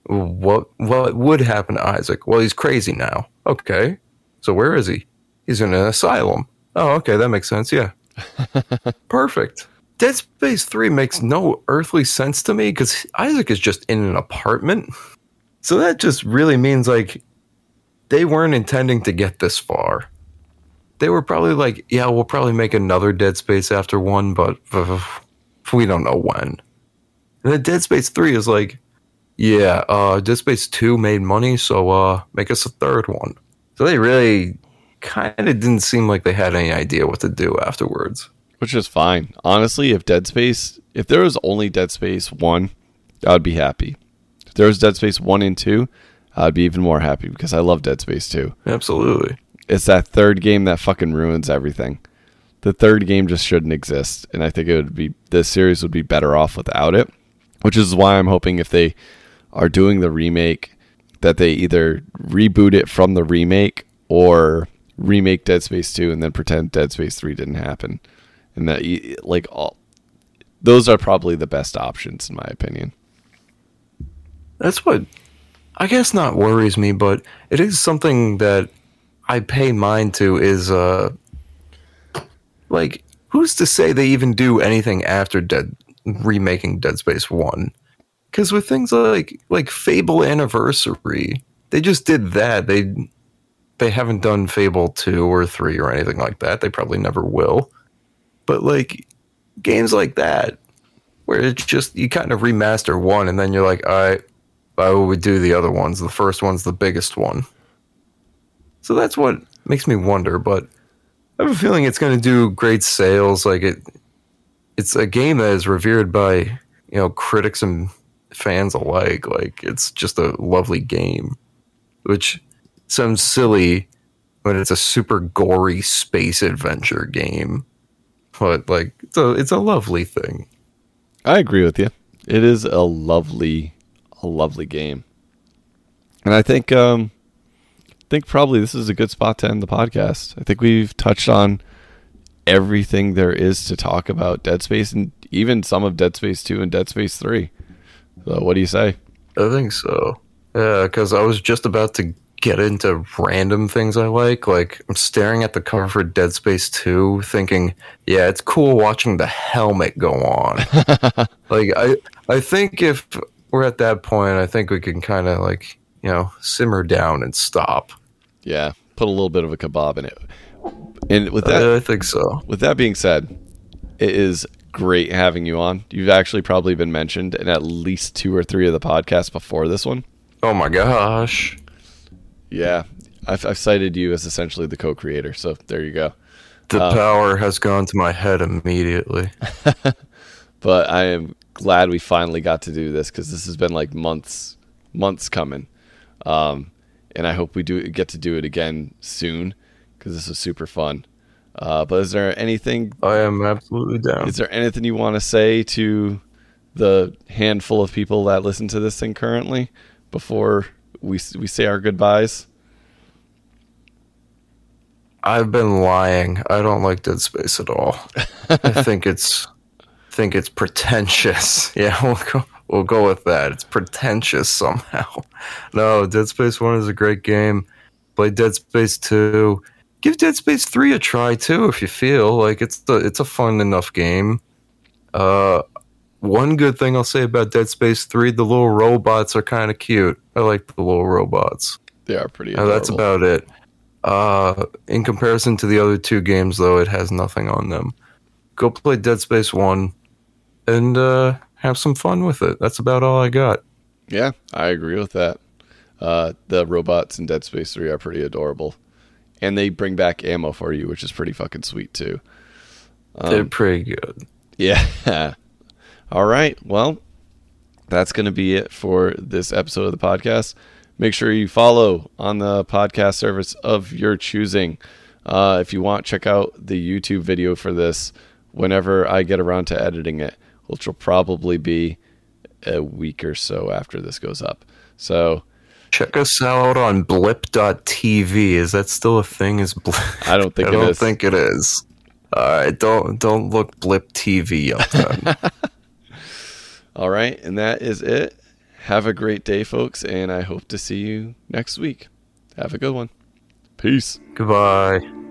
what what would happen to Isaac? Well, he's crazy now. Okay. So where is he? He's in an asylum. Oh, okay, that makes sense. Yeah. [LAUGHS] Perfect. Dead Space 3 makes no earthly sense to me cuz Isaac is just in an apartment. So that just really means like they weren't intending to get this far. They were probably like, yeah, we'll probably make another Dead Space after 1, but [SIGHS] we don't know when. And then Dead Space 3 is like, yeah, uh, Dead Space 2 made money, so uh, make us a third one. So they really kind of didn't seem like they had any idea what to do afterwards. Which is fine. Honestly, if Dead Space, if there was only Dead Space 1, I'd be happy. If there was Dead Space 1 and 2, I'd be even more happy because I love Dead Space 2. Absolutely. It's that third game that fucking ruins everything. The third game just shouldn't exist, and I think it would be the series would be better off without it. Which is why I'm hoping if they are doing the remake, that they either reboot it from the remake or remake Dead Space 2 and then pretend Dead Space 3 didn't happen. And that like all those are probably the best options in my opinion. That's what I guess not worries me, but it is something that I pay mind to is uh like who's to say they even do anything after Dead remaking Dead Space 1? Cuz with things like like Fable Anniversary, they just did that. They they haven't done Fable 2 or 3 or anything like that. They probably never will. But like games like that where it's just you kind of remaster one and then you're like, all right, why would we do the other ones? The first one's the biggest one. So that's what makes me wonder, but I have a feeling it's going to do great sales. Like it, it's a game that is revered by you know critics and fans alike. Like it's just a lovely game, which sounds silly when it's a super gory space adventure game, but like it's a it's a lovely thing. I agree with you. It is a lovely, a lovely game, and I think, um, I think probably this is a good spot to end the podcast. I think we've touched on everything there is to talk about Dead Space, and even some of Dead Space Two and Dead Space Three. So, what do you say? I think so. Yeah, because I was just about to get into random things I like. Like, I'm staring at the cover for Dead Space 2, thinking, yeah, it's cool watching the helmet go on. [LAUGHS] like, I, I think if we're at that point, I think we can kind of, like, you know, simmer down and stop. Yeah, put a little bit of a kebab in it. And with that, Uh, I think so. With that being said, it is great having you on. You've actually probably been mentioned in at least two or three of the podcasts before this one. Oh my gosh. Yeah, I've, I've cited you as essentially the co-creator, so there you go. The power has gone to my head immediately. [LAUGHS] But I am glad we finally got to do this because this has been like months, months coming, um, and I hope we do get to do it again soon because this was super fun. Uh, but is there anything I am absolutely down. Is there anything you want to say to the handful of people that listen to this thing currently before we we say our goodbyes? I've been lying. I don't like Dead Space at all. [LAUGHS] I think it's think it's pretentious. [LAUGHS] Yeah, we'll go, we'll go with that. It's pretentious somehow. [LAUGHS] No, Dead Space 1 is a great game. Play Dead Space 2. Give Dead Space 3 a try too if you feel like it's a, it's a fun enough game. Uh one good thing I'll say about Dead Space 3, the little robots are kind of cute. I like the little robots. They are pretty. Uh, that's about it. Uh, in comparison to the other two games, though, it has nothing on them. Go play Dead Space 1 and uh, have some fun with it. That's about all I got. Yeah, I agree with that. Uh, the robots in Dead Space 3 are pretty adorable. And they bring back ammo for you, which is pretty fucking sweet too. They're Um, pretty good. yeah. [LAUGHS] All right. Well, that's going to be it for this episode of the podcast. Make sure you follow on the podcast service of your choosing. Uh, if you want, check out the YouTube video for this whenever I get around to editing it, which will probably be a week or so after this goes up. So Check us out on blip.tv. Is that still a thing? Is blip? I don't think [LAUGHS] I it don't is. think it is. All right, don't don't look blip TV up then. [LAUGHS] All right. And that is it. Have a great day, folks. And I hope to see you next week. Have a good one. Peace. Goodbye.